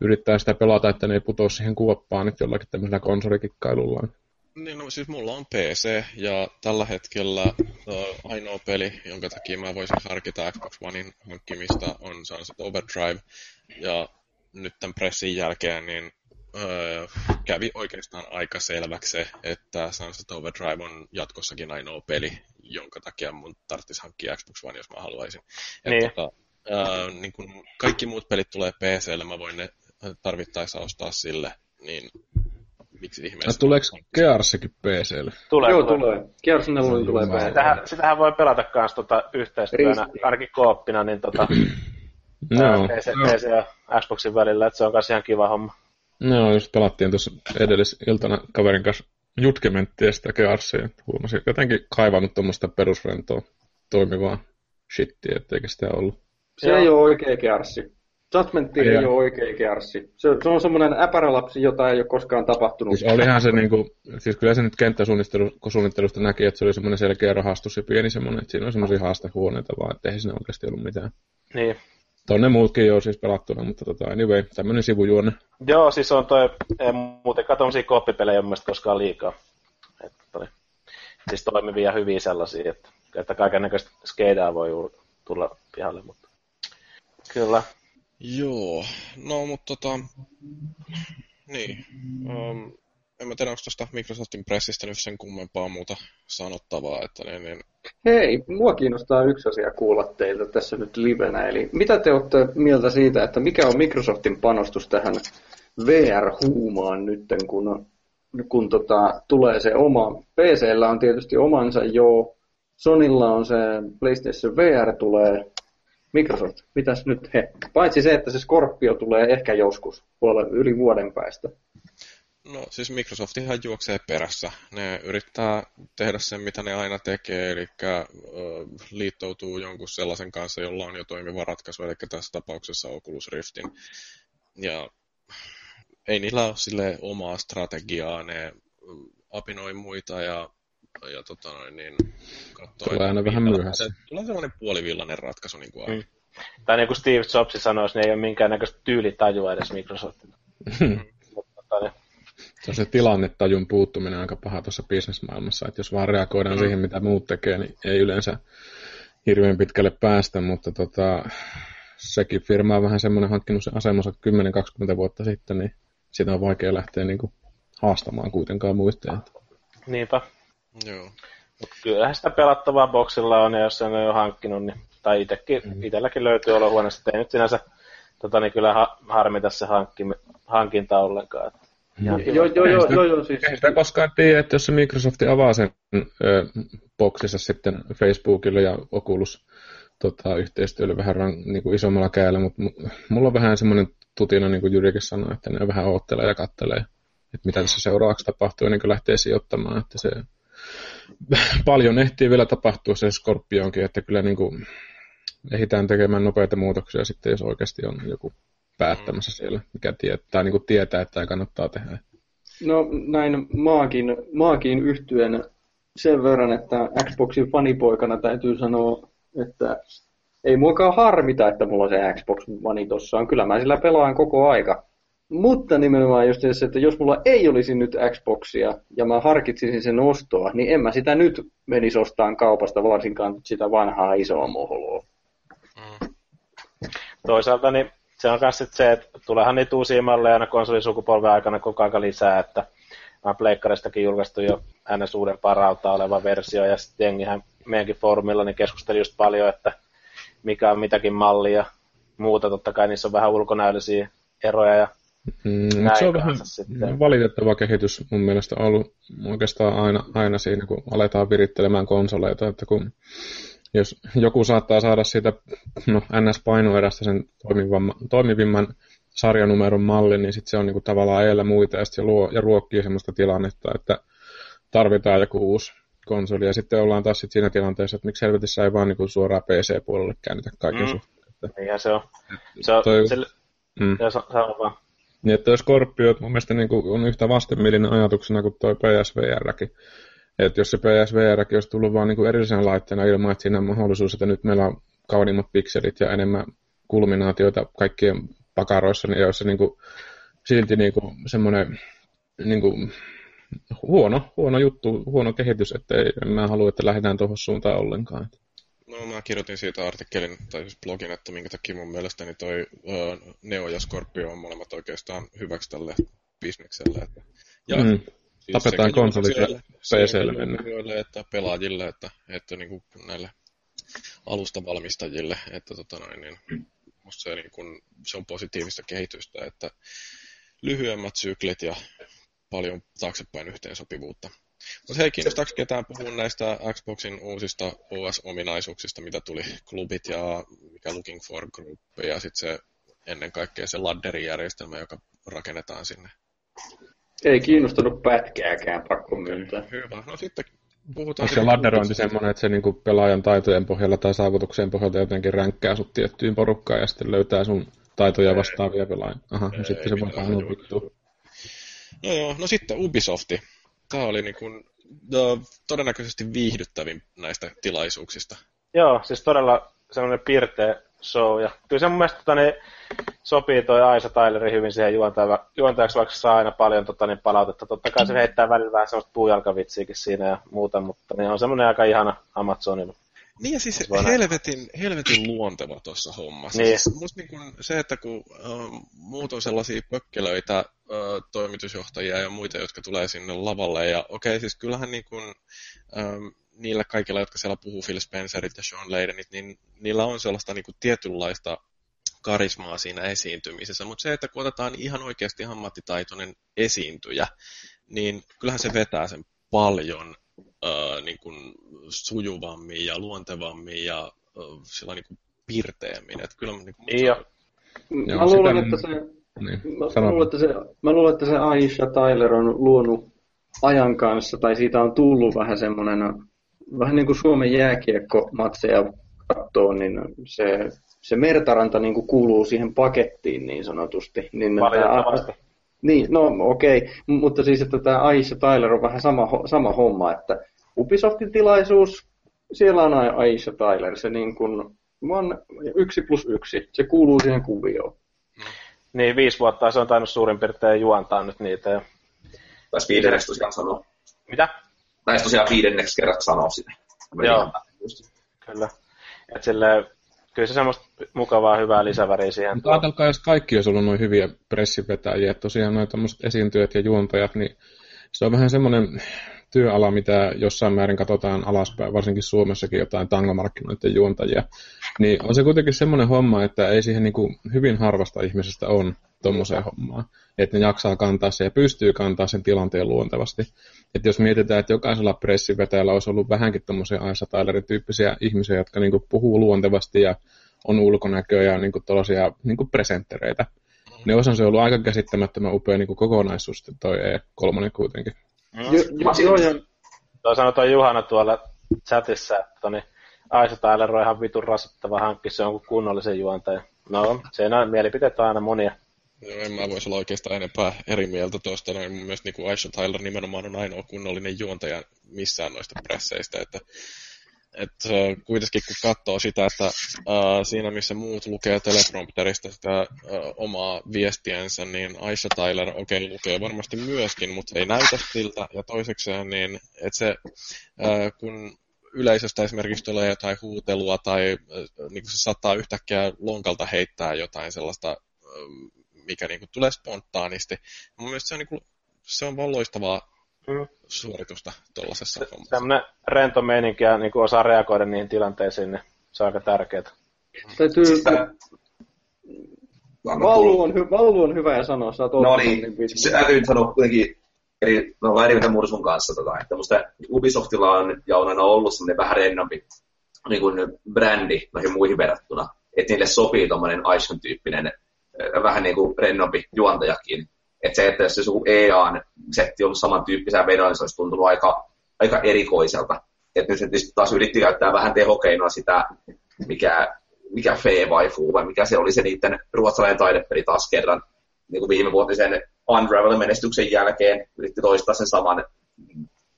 yrittää sitä pelata, että ne ei putoa siihen kuoppaan nyt jollakin tämmöisellä konsolikikkailulla. Niin, no siis mulla on PC ja tällä hetkellä uh, ainoa peli, jonka takia mä voisin harkita Xbox Onein hankkimista on Sunset Overdrive. Ja nyt tämän pressin jälkeen niin uh, kävi oikeastaan aika selväksi se, että Sunset Overdrive on jatkossakin ainoa peli, jonka takia mun tarvitsisi hankkia Xbox One, jos mä haluaisin. Niin. Et, tota, uh, niin kun kaikki muut pelit tulee PClle, mä voin ne tarvittaessa ostaa sille, niin miksi ihmeessä. No, tuleeko Gearsikin PClle? Tulee, Joo, tulee. Gears 4 tulee PClle. Sitähän, sitähän voi pelata myös tota, yhteistyönä, ainakin kooppina, niin tota, [clears throat] no, PC. PC ja Xboxin välillä, että se on myös ihan kiva homma. No, just pelattiin tuossa edellisiltana kaverin kanssa jutkementtiä sitä Gearsia. Huomasin jotenkin kaivannut tuommoista perusrentoa toimivaa shittiä, etteikö sitä ollut. Se ei ole oikea Gearsi. Judgment ei, ei ole oikein kerssi. Se, se on semmoinen äpärälapsi, jota ei ole koskaan tapahtunut. Siis olihan se niinku, siis kyllä se nyt kenttäsuunnittelusta näki, että se oli semmoinen selkeä rahastus ja pieni semmoinen, että siinä on semmoisia haastehuoneita vaan, että ei siinä oikeasti ollut mitään. Niin. Tonne muutkin jo siis pelattuna, mutta tota, anyway, tämmöinen sivujuone. Joo, siis on toi, ei muutenkaan tommosia kooppipelejä mun koskaan liikaa. Että toi, siis toimivia hyviä sellaisia, että, että kaiken näköistä skeidaa voi tulla pihalle, mutta kyllä, Joo, no mutta tota, niin. Um, en mä tiedä, onko tuosta Microsoftin pressistä nyt sen kummempaa muuta sanottavaa, että niin, niin... Hei, mua kiinnostaa yksi asia kuulla teiltä tässä nyt livenä, eli mitä te olette mieltä siitä, että mikä on Microsoftin panostus tähän VR-huumaan nyt, kun, kun tota, tulee se oma, PCllä on tietysti omansa jo, Sonilla on se PlayStation VR tulee, Microsoft, mitäs nyt he? Paitsi se, että se Scorpio tulee ehkä joskus, yli vuoden päästä. No siis Microsoftihan juoksee perässä. Ne yrittää tehdä sen, mitä ne aina tekee, eli liittoutuu jonkun sellaisen kanssa, jolla on jo toimiva ratkaisu, eli tässä tapauksessa Oculus Riftin. Ja ei niillä ole sille omaa strategiaa, ne apinoi muita ja, ja tota noin, niin katsoo, Tulee aina vähän myöhässä. Tulee sellainen puolivillainen ratkaisu niin kuin. Mm. Tai niin kuin Steve Jobs sanoisi, niin ei ole minkäännäköistä tyylitajua edes Microsoftilla. Mm. Se on se tilannetajun puuttuminen aika paha tuossa bisnesmaailmassa, että jos vaan reagoidaan mm. siihen, mitä muut tekee, niin ei yleensä hirveän pitkälle päästä, mutta tota, sekin firma on vähän semmoinen hankkinut sen asemansa 10-20 vuotta sitten, niin sitä on vaikea lähteä niin kuin haastamaan kuitenkaan muisteen. Niinpä. Joo. Mut kyllähän sitä pelattavaa boksilla on, ja jos sen on jo hankkinut, niin, tai itekin, mm. itselläkin löytyy olohuoneesta, ei nyt sinänsä tota, niin kyllä ha, harmita se hankki, hankinta ollenkaan. Joo, joo, joo, joo, joo, joo, siis. Ei sitä koskaan tiedä, että jos se Microsoft avaa sen ö, boksissa sitten Facebookille ja Oculus tota, yhteistyölle vähän niin kuin isommalla käällä, mutta mulla on vähän semmoinen tutina, niin kuin Jyrikin sanoi, että ne vähän oottelee ja kattelee, että mitä tässä seuraavaksi tapahtuu ennen kuin lähtee sijoittamaan, että se [laughs] paljon ehtii vielä tapahtua se Scorpionkin, että kyllä niin kuin ehditään tekemään nopeita muutoksia sitten, jos oikeasti on joku päättämässä siellä, mikä tietää, niin kuin tietää, että ei kannattaa tehdä. No näin maakin, maakin yhtyen sen verran, että Xboxin fanipoikana täytyy sanoa, että ei muakaan harmita, että mulla on se Xbox One tossa on. Kyllä mä sillä pelaan koko aika. Mutta nimenomaan just se, että jos mulla ei olisi nyt Xboxia ja mä harkitsisin sen ostoa, niin en mä sitä nyt menisi ostaan kaupasta, varsinkaan sitä vanhaa isoa moholoa. Mm. Toisaalta niin se on myös se, että tuleehan niitä uusia malleja aina konsolisukupolven aikana koko ajan lisää, että mä Pleikkaristakin julkaistu jo ns. uuden parauta oleva versio, ja sitten jengihän meidänkin foorumilla niin keskusteli just paljon, että mikä on mitäkin mallia, muuta, totta kai niissä on vähän ulkonäöllisiä eroja ja Mm, se on vähän sitten. valitettava kehitys mun mielestä ollut oikeastaan aina, aina siinä, kun aletaan virittelemään konsoleita, että kun jos joku saattaa saada siitä no, NS-painoerästä sen toimivimman, toimivimman sarjanumeron mallin, niin sitten se on niinku tavallaan eellä muita ja se luo ja ruokkii semmoista tilannetta, että tarvitaan joku uusi konsoli. Ja sitten ollaan taas sit siinä tilanteessa, että miksi helvetissä ei vaan niinku suoraan PC-puolelle käännetä kaiken mm. suhteen. Niinhän se on. Se on, toi, sille, mm. sano vaan. Niin, että Scorpio mun mielestä niin kuin on yhtä vastenmielinen ajatuksena kuin tuo PSVRkin. Että jos se PSVRkin olisi tullut vaan niin erillisenä laitteena ilman, että siinä on mahdollisuus, että nyt meillä on kauniimmat pikselit ja enemmän kulminaatioita kaikkien pakaroissa, niin olisi niin kuin, silti niin kuin semmoinen niin kuin, huono, huono juttu, huono kehitys, että ei, en mä halua, että lähdetään tuohon suuntaan ollenkaan. No mä kirjoitin siitä artikkelin, tai siis blogin, että minkä takia mun mielestäni toi uh, Neo ja Scorpio on molemmat oikeastaan hyväksi tälle bisnekselle. Että, ja mm. Siis Tapetaan konsolit ja PClle mennä. Että pelaajille, että, että niin kuin näille alustavalmistajille, että tota noin, niin, musta se, niin kuin, se on positiivista kehitystä, että lyhyemmät syklit ja paljon taaksepäin yhteensopivuutta. Mutta hei, kiinnostaako ketään puhua näistä Xboxin uusista OS-ominaisuuksista, mitä tuli klubit ja mikä Looking for Group ja sitten se ennen kaikkea se ladderijärjestelmä, joka rakennetaan sinne? Ei kiinnostanut pätkääkään, pakko myöntää. Hyvä. No sitten puhutaan... Onko se ladderointi semmoinen, että se niinku pelaajan taitojen pohjalla tai saavutukseen pohjalta jotenkin ränkkää sut tiettyyn porukkaan ja sitten löytää sun taitoja vastaavia pelaajia? Aha, no sitten se voi vähän vittu. No joo, no sitten Ubisofti tämä oli niin kuin, no, todennäköisesti viihdyttävin näistä tilaisuuksista. Joo, siis todella semmoinen pirteä show. Ja kyllä se mun mielestä tota, niin, sopii toi Aisa Tyleri hyvin siihen juontaja, juontajaksi, vaikka saa aina paljon tota, niin, palautetta. Totta kai se heittää välillä vähän semmoista puujalkavitsiäkin siinä ja muuta, mutta niin on semmoinen aika ihana Amazonilla. Niin ja siis helvetin, helvetin luonteva tuossa hommassa. Niin. Siis musta niin kun se, että kun äh, muut on sellaisia pökkelöitä, ö, toimitusjohtajia ja muita, jotka tulee sinne lavalle. Ja okei, okay, siis kyllähän niin kuin, ö, niillä kaikilla, jotka siellä puhuu, Phil Spencerit ja Sean Laydenit, niin niillä on sellaista niin kuin tietynlaista karismaa siinä esiintymisessä, mutta se, että kun otetaan ihan oikeasti ammattitaitoinen esiintyjä, niin kyllähän se vetää sen paljon äh, niin kuin sujuvammin ja luontevammin ja äh, sillä niin kuin pirteemmin. Että kyllä, niin kuin, Joo. Mä luulen, että se, Niin, mä, sano. luulen, että se, mä luulen, että se Aisha Tyler on luonut ajan kanssa, tai siitä on tullut vähän semmoinen, vähän niin kuin Suomen jääkiekko-matseja katsoo, niin se, se Mertaranta niin kuin kuuluu siihen pakettiin niin sanotusti. Niin, Valitettavasti. Niin, no okei, okay. mutta siis, että tämä Aisha Tyler on vähän sama, sama homma, että Ubisoftin tilaisuus, siellä on Aisha Tyler, se niin kuin, vaan yksi plus yksi, se kuuluu siihen kuvioon. Niin, viisi vuotta se on tainnut suurin piirtein juontaa nyt niitä. Ja... Taisi viidenneksi tosiaan sanoa. Mitä? Taisi tosiaan viidenneksi kerran sanoa sitä. Meni Joo. Kyllä. Et silleen, kyllä se semmoista mukavaa, hyvää lisäväriä siihen Mutta ajatelkaa, jos kaikki olisi ollut noin hyviä pressivetäjiä, että tosiaan noin tämmöiset esiintyjät ja juontajat, niin se on vähän semmoinen työala, mitä jossain määrin katsotaan alaspäin, varsinkin Suomessakin jotain tangomarkkinoiden juontajia. Niin on se kuitenkin semmoinen homma, että ei siihen niin kuin hyvin harvasta ihmisestä on tuommoiseen hommaan. Että ne jaksaa kantaa sen ja pystyy kantaa sen tilanteen luontevasti. Että jos mietitään, että jokaisella pressivetäjällä olisi ollut vähänkin tuommoisia Aisa Tylerin tyyppisiä ihmisiä, jotka niin kuin puhuu luontevasti ja on ulkonäköä ja niin kuin tollaisia niin kuin presenttereitä. Niin osan se ollut aika käsittämättömän upea niin kuin kokonaisuus sitten toi E3 kuitenkin. Mm. Jo, jo, joo, ja Toi sanoi Juhana tuolla chatissa, että niin Aisa Tyler on ihan vitun rasittava hankki, se on kuin kunnollisen juontaja. No, se on mielipiteet on aina monia. Joo, en mä voisi olla oikeastaan enempää eri mieltä tuosta. Noin mun mielestä niin Aisha Tyler nimenomaan on ainoa kunnollinen juontaja missään noista presseistä. Että, että kuitenkin kun katsoo sitä, että äh, siinä missä muut lukee teleprompterista sitä äh, omaa viestiensä, niin Aisha Tyler okei okay, lukee varmasti myöskin, mutta ei näytä siltä. Ja toisekseen, niin että se äh, kun yleisöstä esimerkiksi tulee jotain huutelua tai niin se saattaa yhtäkkiä lonkalta heittää jotain sellaista mikä niinku tulee spontaanisti. Mun mielestä se on, niinku, se on vaan loistavaa Mm. suoritusta tuollaisessa hommassa. Semmoinen rento meininki ja niin osaa reagoida niihin tilanteisiin, niin se on aika tärkeää. täytyy, Siis tää- Vaulu on, hy, Vaulu on hyvä ja sanoa, sä oot No ollut niin, se täytyy nyt sanoa kuitenkin, eri, me ollaan eri mieltä Mursun kanssa, tota, että musta Ubisoftilla on ja on aina ollut semmoinen vähän rennompi niin kuin brändi noihin muihin verrattuna, että niille sopii tommonen Aishon tyyppinen äh, vähän niin kuin rennompi juontajakin. Että se, että jos se sun EAN setti on samantyyppisiä vedoja, niin se olisi tuntunut aika, aika erikoiselta. Että nyt se taas yritti käyttää vähän tehokeinoa sitä, mikä, mikä Fee Waifu, vai mikä se oli se niiden ruotsalainen taidepeli taas kerran, niin kuin viime vuotisen Unravel-menestyksen jälkeen yritti toistaa sen saman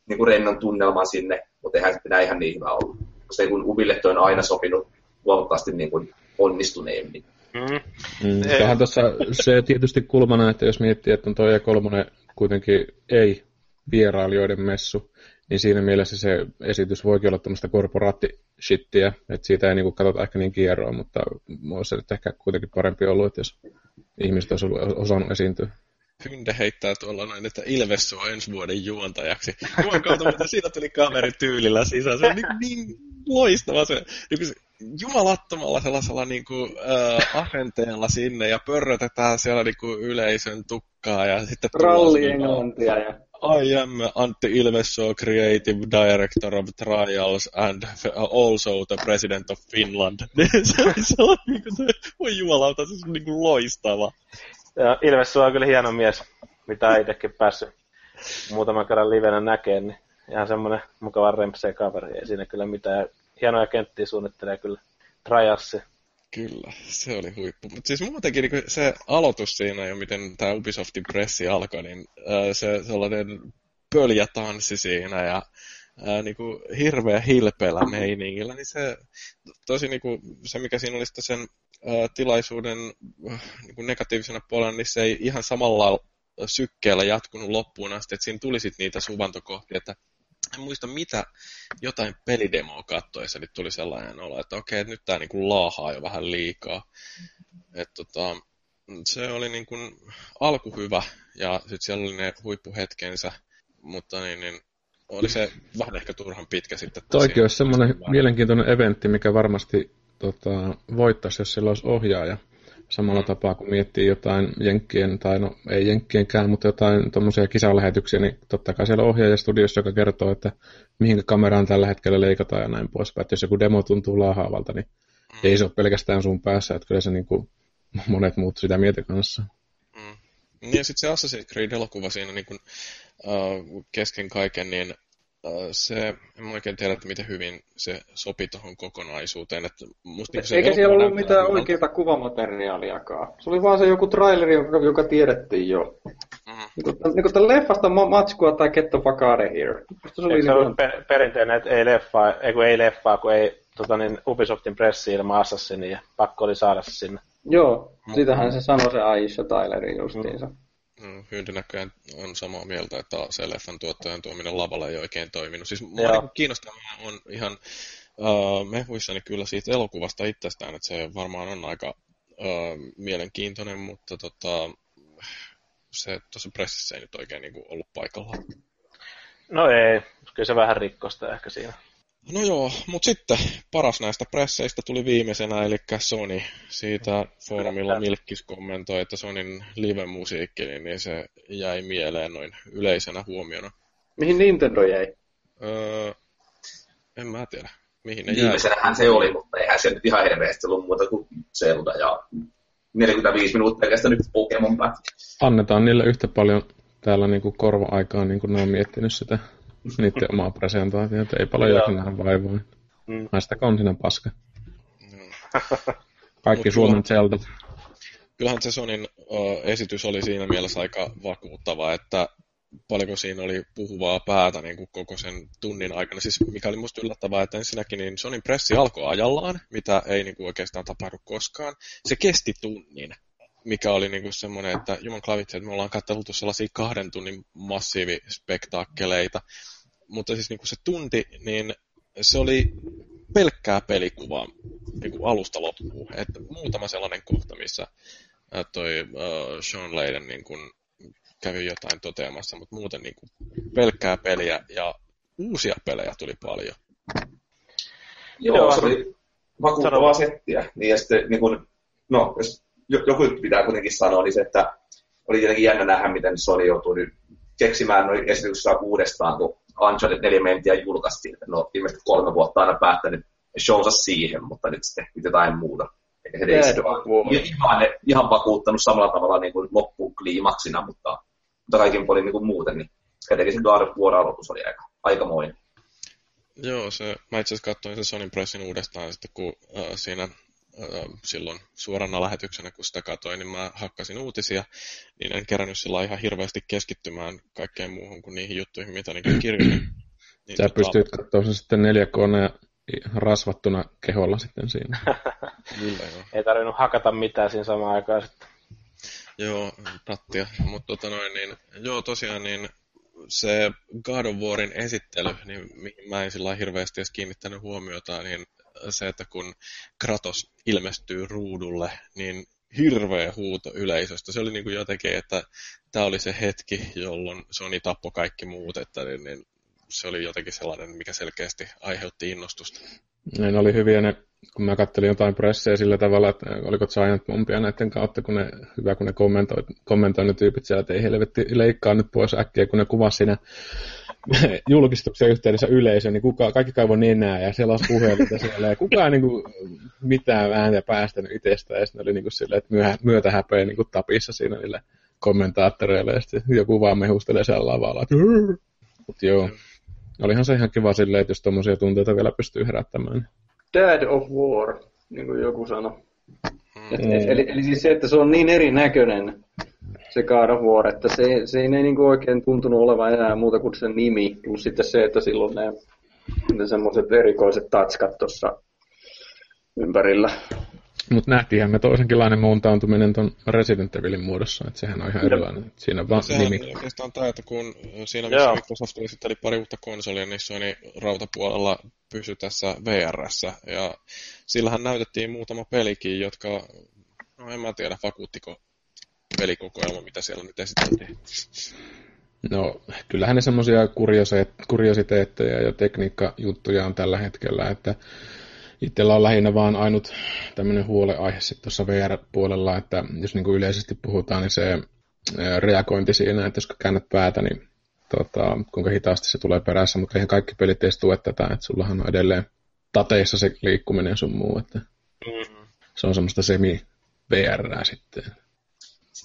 niin kuin rennon tunnelman sinne, mutta eihän se pitää ihan niin hyvä ollut. Koska kun Ubille on aina sopinut huomattavasti niin kuin onnistuneemmin. Mm. Mm. Tähän tuossa se tietysti kulmana, että jos miettii, että on tuo E3 kuitenkin ei vierailijoiden messu, niin siinä mielessä se esitys voikin olla tämmöistä korporaattishittiä, että siitä ei niinku katsota ehkä niin kierroa, mutta olisi se nyt ehkä kuitenkin parempi ollut, että jos ihmiset olisi ollut osannut esiintyä. Hynde heittää tuolla noin, että Ilves on ensi vuoden juontajaksi. Juman kautta, mutta siitä tuli kaveri tyylillä sisään. Se on niin, niin loistava se, niin jumalattomalla sellaisella niin kuin, äh, asenteella sinne ja pörrötetään siellä niin kuin yleisön tukkaa ja sitten tullaan Ralli englantia ja I am Antti Ilvessuo, Creative Director of Trials and also the President of Finland. [laughs] Niin se on, se on niin kuin se, voi jumalauta, se on niin kuin loistava. Ja Ilves on kyllä hieno mies, mitä itsekin päässyt muutaman kerran livenä näkee, niin ihan semmoinen mukava rempsee kaveri. Ei siinä kyllä mitään. Hienoja kenttiä suunnittelee kyllä Trialsi. Kyllä, se oli huippu. Mutta siis muutenkin niin se aloitus siinä jo, miten tämä Ubisoftin pressi alkoi, niin ää, se sellainen pöljätanssi siinä ja ää, niin kuin hirveä hilpeällä meiningillä, niin se tosi niin kuin, se, mikä siinä oli sen ää, tilaisuuden niin kuin negatiivisena puolella, niin se ei ihan samalla sykkeellä jatkunut loppuun asti, että siinä tuli sitten niitä suvantokohtia, että en muista mitä jotain pelidemoa kattoessa, niin tuli sellainen olo, että okei, että nyt tämä niinku laahaa jo vähän liikaa. Et tota, se oli niin kuin alku hyvä ja sitten siellä oli ne huippuhetkensä, mutta niin, niin oli se vähän ehkä turhan pitkä sitten. Toikin olisi semmoinen mielenkiintoinen eventti, mikä varmasti tota, voittaisi, jos sillä olisi ohjaaja. Samalla tapaa, kun miettii jotain jenkkien, tai no ei jenkkienkään, mutta jotain tuommoisia kisalähetyksiä, niin totta kai siellä on ohjaaja studiossa, joka kertoo, että mihin kameraan tällä hetkellä leikataan ja näin poispäin. Että jos joku demo tuntuu laahaavalta, niin mm. ei se ole pelkästään sun päässä, että kyllä se niin kuin, monet muut sitä mieti kanssa. Mm. Niin ja sitten se Assassin's Creed-elokuva siinä niin kuin, uh, kesken kaiken, niin se, en oikein tiedä, että miten hyvin se sopi tuohon kokonaisuuteen. Että musta niin se Eikä siellä ollut mitään hyvältä. oikeaa kuvamateriaaliakaan. Se oli vaan se joku traileri, joka, joka tiedettiin jo. Mm-hmm. Niin kuin, niin kuin leffasta matskua tai Ketto Pacade here. Se oli, se oli per, perinteinen, että ei leffaa, ei kun ei leffaa, kun ei tota, niin Ubisoftin pressi ilman Assassinia ja pakko oli saada se sinne. Joo, sitähän se sanoi se Aisha Tyleri justiinsa. Mm. Mm, Hyynti näköjään on samaa mieltä, että se leffan tuottajan tuominen lavalle ei oikein toiminut. Siis mua niin kiinnostavaa on ihan uh, mehuissani kyllä siitä elokuvasta itsestään, että se varmaan on aika uh, mielenkiintoinen, mutta tota, se tuossa pressissä ei nyt oikein niin kuin, ollut paikalla. No ei, kyllä se vähän rikkosta ehkä siinä. No joo, mutta sitten paras näistä presseistä tuli viimeisenä, eli Sony. Siitä foorumilla Milkkis kommentoi, että Sonin live-musiikki, niin, niin se jäi mieleen noin yleisenä huomiona. Mihin Nintendo jäi? Öö, en mä tiedä. Mihin ne Viimeisenähän se oli, mutta eihän se nyt ihan hirveästi ollut muuta kuin Zelda ja 45 minuuttia kestänyt Pokemon pätkä. Annetaan niille yhtä paljon täällä niinku korva-aikaa, niin kuin ne on miettinyt sitä niiden omaa presentaatiota, ei paljon jaksa nähdä vaivaa. Mm. Naista on siinä paska. Mm. [laughs] Kaikki Mut Suomen Zeldat. Kyllähän se Sonin uh, esitys oli siinä mielessä aika vakuuttava, että paljonko siinä oli puhuvaa päätä niin kuin koko sen tunnin aikana. Siis mikä oli musta yllättävää, että ensinnäkin niin Sonin pressi alkoi ajallaan, mitä ei niin kuin oikeastaan tapahdu koskaan. Se kesti tunnin mikä oli niinku semmoinen, että juman klavitse, että me ollaan katseltu sellaisia kahden tunnin massiivispektaakkeleita, mutta siis niinku se tunti, niin se oli pelkkää pelikuvaa niinku alusta loppuun. Että muutama sellainen kohta, missä toi uh, Sean Leiden niinku kävi jotain toteamassa, mutta muuten niinku pelkkää peliä ja uusia pelejä tuli paljon. Joo, se oli vakuuttavaa settiä. Niin ja sitten, niin kun, no, jos joku pitää kuitenkin sanoa, niin se, että oli tietenkin jännä nähdä, miten Sony joutui nyt keksimään noin esityksessä uudestaan, kun Uncharted 4 mentiin ja julkaistiin. No ilmeisesti kolme vuotta aina päättänyt showsa siihen, mutta nyt sitten nyt jotain muuta. Eikä se ei ihan, ihan vakuuttanut samalla tavalla niin kuin loppukliimaksina, mutta, mutta kaikin puolin niin kuin muuten, niin etenkin se God of War aloitus oli aika, aikamoinen. Joo, se, mä itse asiassa katsoin sen Sonin Pressin uudestaan sitten, kun äh, siinä silloin suorana lähetyksenä, kun sitä katsoin, niin mä hakkasin uutisia, niin en kerännyt sillä ihan hirveästi keskittymään kaikkeen muuhun kuin niihin juttuihin, mitä [clears throat] niin kirjoitin. Niin, Sä tota... pystyt katsoa sen sitten 4 k ja rasvattuna keholla sitten siinä. [laughs] Kyllä, joo. Ei tarvinnut hakata mitään siinä samaan aikaan sitten. Joo, tattia. Mutta tota noin, niin, joo tosiaan niin se God of Warin esittely, niin mihin mä en sillä hirveästi edes kiinnittänyt huomiota, niin se, että kun Kratos ilmestyy ruudulle, niin hirveä huuto yleisöstä. Se oli niin kuin jotenkin, että tämä oli se hetki, jolloin Sony tappoi kaikki muut, että niin, niin se oli jotenkin sellainen, mikä selkeästi aiheutti innostusta. Ne oli hyviä ne, kun mä kattelin jotain pressejä sillä tavalla, että oliko Giant Bombia näiden kautta, kun ne, hyvä kun ne kommentoi, kommentoi ne tyypit siellä, että ei helvetti leikkaa nyt pois äkkiä, kun ne kuvasi siinä [laughs] julkistuksen yhteydessä yleisö, niin kuka, kaikki kaivoi nenää ja siellä olisi puheluita siellä ja kukaan niin kuin, mitään ääntä päästänyt itsestä ja sitten oli niin kuin silleen, että myöhä, myötä häpeä niin kuin tapissa siinä niille kommentaattoreille ja sitten joku vaan mehustelee siellä lavalla. [laughs] Mutta joo, olihan se ihan kiva silleen, että jos tuommoisia tunteita vielä pystyy herättämään. Dad of War, niin kuin joku sanoi. Mm. Eli, eli siis se, että se on niin erinäköinen se God of War, että se, se ei niin kuin oikein tuntunut olevan enää muuta kuin sen nimi, plus sitten se, että silloin ne, ne semmoiset erikoiset tatskat tuossa ympärillä. Mutta nähtiinhän me toisenkinlainen muuntautuminen tuon Resident Evilin muodossa, että sehän on ihan erilainen. Siinä on vaan sehän nimi. oikeastaan tämä, että kun siinä missä Joo. Microsoft esitteli pari uutta konsolia, niin Sony rautapuolella pysyi tässä VRssä. Ja sillähän näytettiin muutama pelikin, jotka, no en mä tiedä, vakuuttiko pelikokoelma, mitä siellä nyt esiteltiin? No, kyllähän ne semmoisia kuriositeetteja ja tekniikkajuttuja on tällä hetkellä, että itsellä on lähinnä vaan ainut tämmöinen huoleaihe sitten tuossa VR-puolella, että jos niin kuin yleisesti puhutaan, niin se reagointi siinä, että jos käännät päätä, niin tota, kuinka hitaasti se tulee perässä, mutta eihän kaikki pelit edes tue tätä, että sullahan on edelleen tateissa se liikkuminen sun muu, että mm-hmm. se on semmoista semi VR sitten.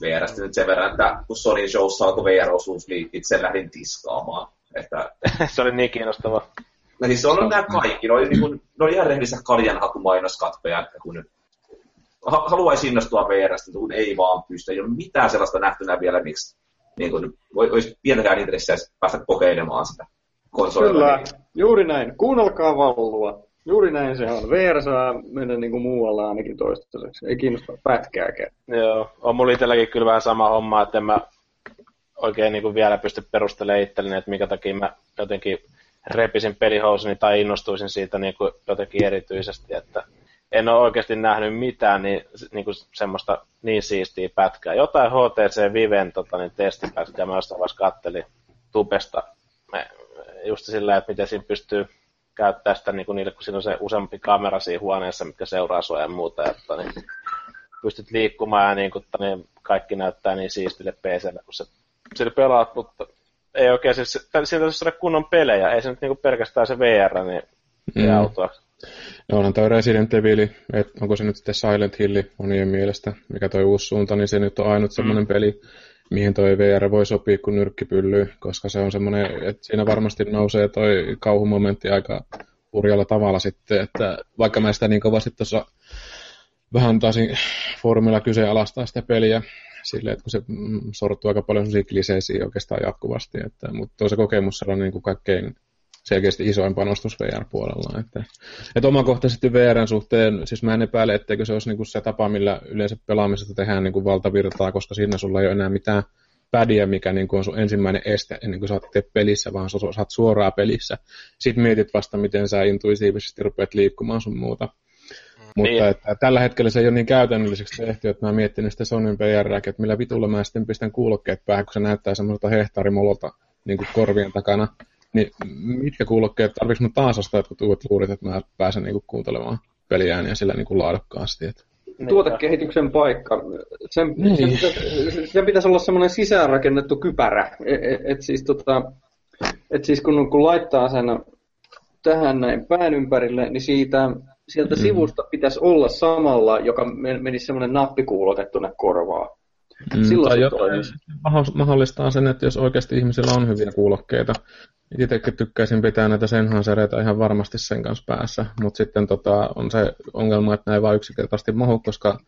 VRstä nyt sen verran, että kun Sony Showssa alkoi VR-osuusliikit, sen lähdin tiskaamaan. Että... [laughs] se oli niin kiinnostava. No niin se on nämä kaikki. Ne oli, niin kuin, ne oli ihan rehellisiä kaljanhakumainoskatpeja, että kun haluaisi innostua VRstä, kun ei vaan pysty. Ei ole mitään sellaista nähtynä vielä, miksi niin kuin, olisi pientäkään intressiä päästä kokeilemaan sitä konsolilla. Kyllä, niin. juuri näin. Kuunnelkaa vallua. Juuri näin se on. VR saa mennä niin kuin muualla ainakin toistaiseksi. Ei kiinnosta pätkääkään. Joo, on mulla itselläkin kyllä vähän sama homma, että en mä oikein niin kuin vielä pysty perustelemaan itselleni, että minkä takia mä jotenkin repisin pelihousuni tai innostuisin siitä niin kuin jotenkin erityisesti, että en ole oikeasti nähnyt mitään niin, niin kuin semmoista niin siistiä pätkää. Jotain HTC Viven tota, niin testipätkää mä jostain vaiheessa kattelin tubesta just sillä, että miten siinä pystyy käyttää sitä niin kuin niille, kun siinä on se useampi kamera siinä huoneessa, mitkä seuraa sua ja muuta, että niin pystyt liikkumaan ja niin kuin, niin kaikki näyttää niin siistille PClle, kun se sillä pelaat, mutta ei oikein siis, sieltä olisi kunnon pelejä, ei se nyt niin pelkästään se VR, niin mm. autoa. No onhan toi Resident Evil, että onko se nyt sitten Silent Hill monien mielestä, mikä toi uusi suunta, niin se nyt on ainut mm. semmoinen peli, mihin toi VR voi sopia kuin nyrkkipylly, koska se on semmoinen, että siinä varmasti nousee toi kauhumomentti aika hurjalla tavalla sitten, että vaikka mä sitä niin kovasti tuossa vähän taisin foorumilla kyseenalaistaa sitä peliä, silleen, että kun se mm, sortuu aika paljon kliseisiä oikeastaan jatkuvasti, että, mutta se kokemus on niin kuin kaikkein selkeästi isoin panostus VR-puolella. Että, että omakohtaisesti VRn suhteen, siis mä en epäile, etteikö se olisi niin kuin se tapa, millä yleensä pelaamisesta tehdään niin kuin valtavirtaa, koska siinä sulla ei ole enää mitään pädiä, mikä niin kuin on sun ensimmäinen este ennen kuin sä oot pelissä, vaan sä saat suoraan pelissä. Sitten mietit vasta, miten sä intuitiivisesti rupeat liikkumaan sun muuta. Mm, Mutta niin. että, tällä hetkellä se ei ole niin käytännölliseksi tehty, että mä oon miettinyt sitä Sonyn PR, että millä vitulla mä sitten pistän kuulokkeet päähän, kun se näyttää semmoiselta hehtaarimololta niin kuin korvien takana. Niin mitkä kuulokkeet, tarvitsen mun taas ostaa jotkut uudet luurit, että mä pääsen niinku kuuntelemaan peliääniä sillä niinku laadukkaasti. Että... Niin. Tuotekehityksen paikka. Sen, niin. sen, sen pitäisi olla semmoinen sisäänrakennettu kypärä. Et, et, et siis, tota, et siis kun, kun laittaa sen tähän näin pään ympärille, niin siitä, sieltä mm. sivusta pitäisi olla samalla, joka menisi semmoinen nappikuulote tuonne korvaan. Mm, Silloin tai jotain mahdollistaa sen, että jos oikeasti ihmisillä on hyviä kuulokkeita, Itsekin tykkäisin pitää näitä senhansereita ihan varmasti sen kanssa päässä, mutta sitten tota, on se ongelma, että näin vaan yksinkertaisesti mahu, koska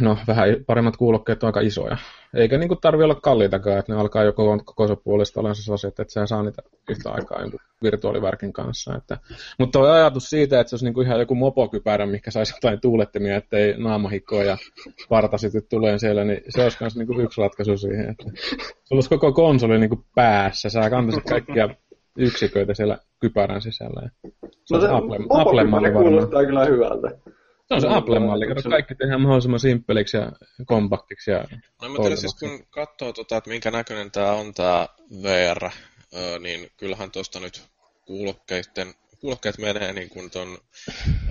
no, vähän paremmat kuulokkeet on aika isoja. Eikä niin tarvi olla kalliitakaan, että ne alkaa joko koko puolesta olla se asia, että sä saa niitä yhtä aikaa niin virtuaalivärkin kanssa. Että, mutta tuo ajatus siitä, että se olisi niin kuin ihan joku mopokypärä, mikä saisi jotain tuulettimia, ettei naamahikkoa ja partasit tulee siellä, niin se olisi myös niin kuin yksi ratkaisu siihen. Että se olisi koko konsoli niin kuin päässä, sä kantaisit kaikkia yksiköitä siellä kypärän sisällä. Se no se Apple, Apple kuulostaa kyllä hyvältä. Se on se Apple-malli, kato kaikki tehdään mahdollisimman simppeliksi ja kompaktiksi. Ja no mä tiedän siis kun katsoo, tota, että minkä näköinen tämä on tämä VR, niin kyllähän tuosta nyt kuulokkeiden, kuulokkeet menee niin kuin ton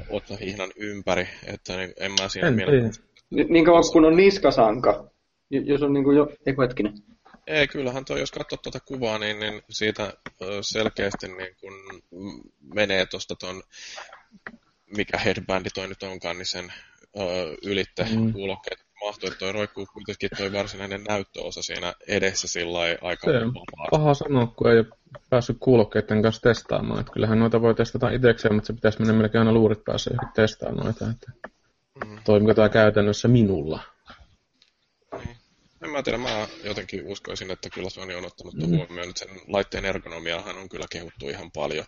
ottahihnan ympäri, että niin, en mä siinä mielessä... Niin kauan kun on niskasanka, jos on niin kuin jo... Eiku hetkinen. Ei, kyllähän tuo, jos katsot tuota kuvaa, niin, niin siitä selkeästi niin kun menee tuosta ton mikä headbandi toi nyt onkaan, niin sen ö, ylitte mm. kuulokkeet mahtuu, että toi roikkuu kuitenkin toi varsinainen näyttöosa siinä edessä sillä aika Se on paha sanoa, kun ei ole päässyt kuulokkeiden kanssa testaamaan. Että kyllähän noita voi testata itsekseen, mutta se pitäisi mennä melkein aina luurit päässä ja testaamaan noita. Että mm. Toimiko tämä käytännössä minulla? Niin. En mä tiedä, mä jotenkin uskoisin, että kyllä Sony on ottanut mm. huomioon, että sen laitteen ergonomiahan on kyllä kehuttu ihan paljon.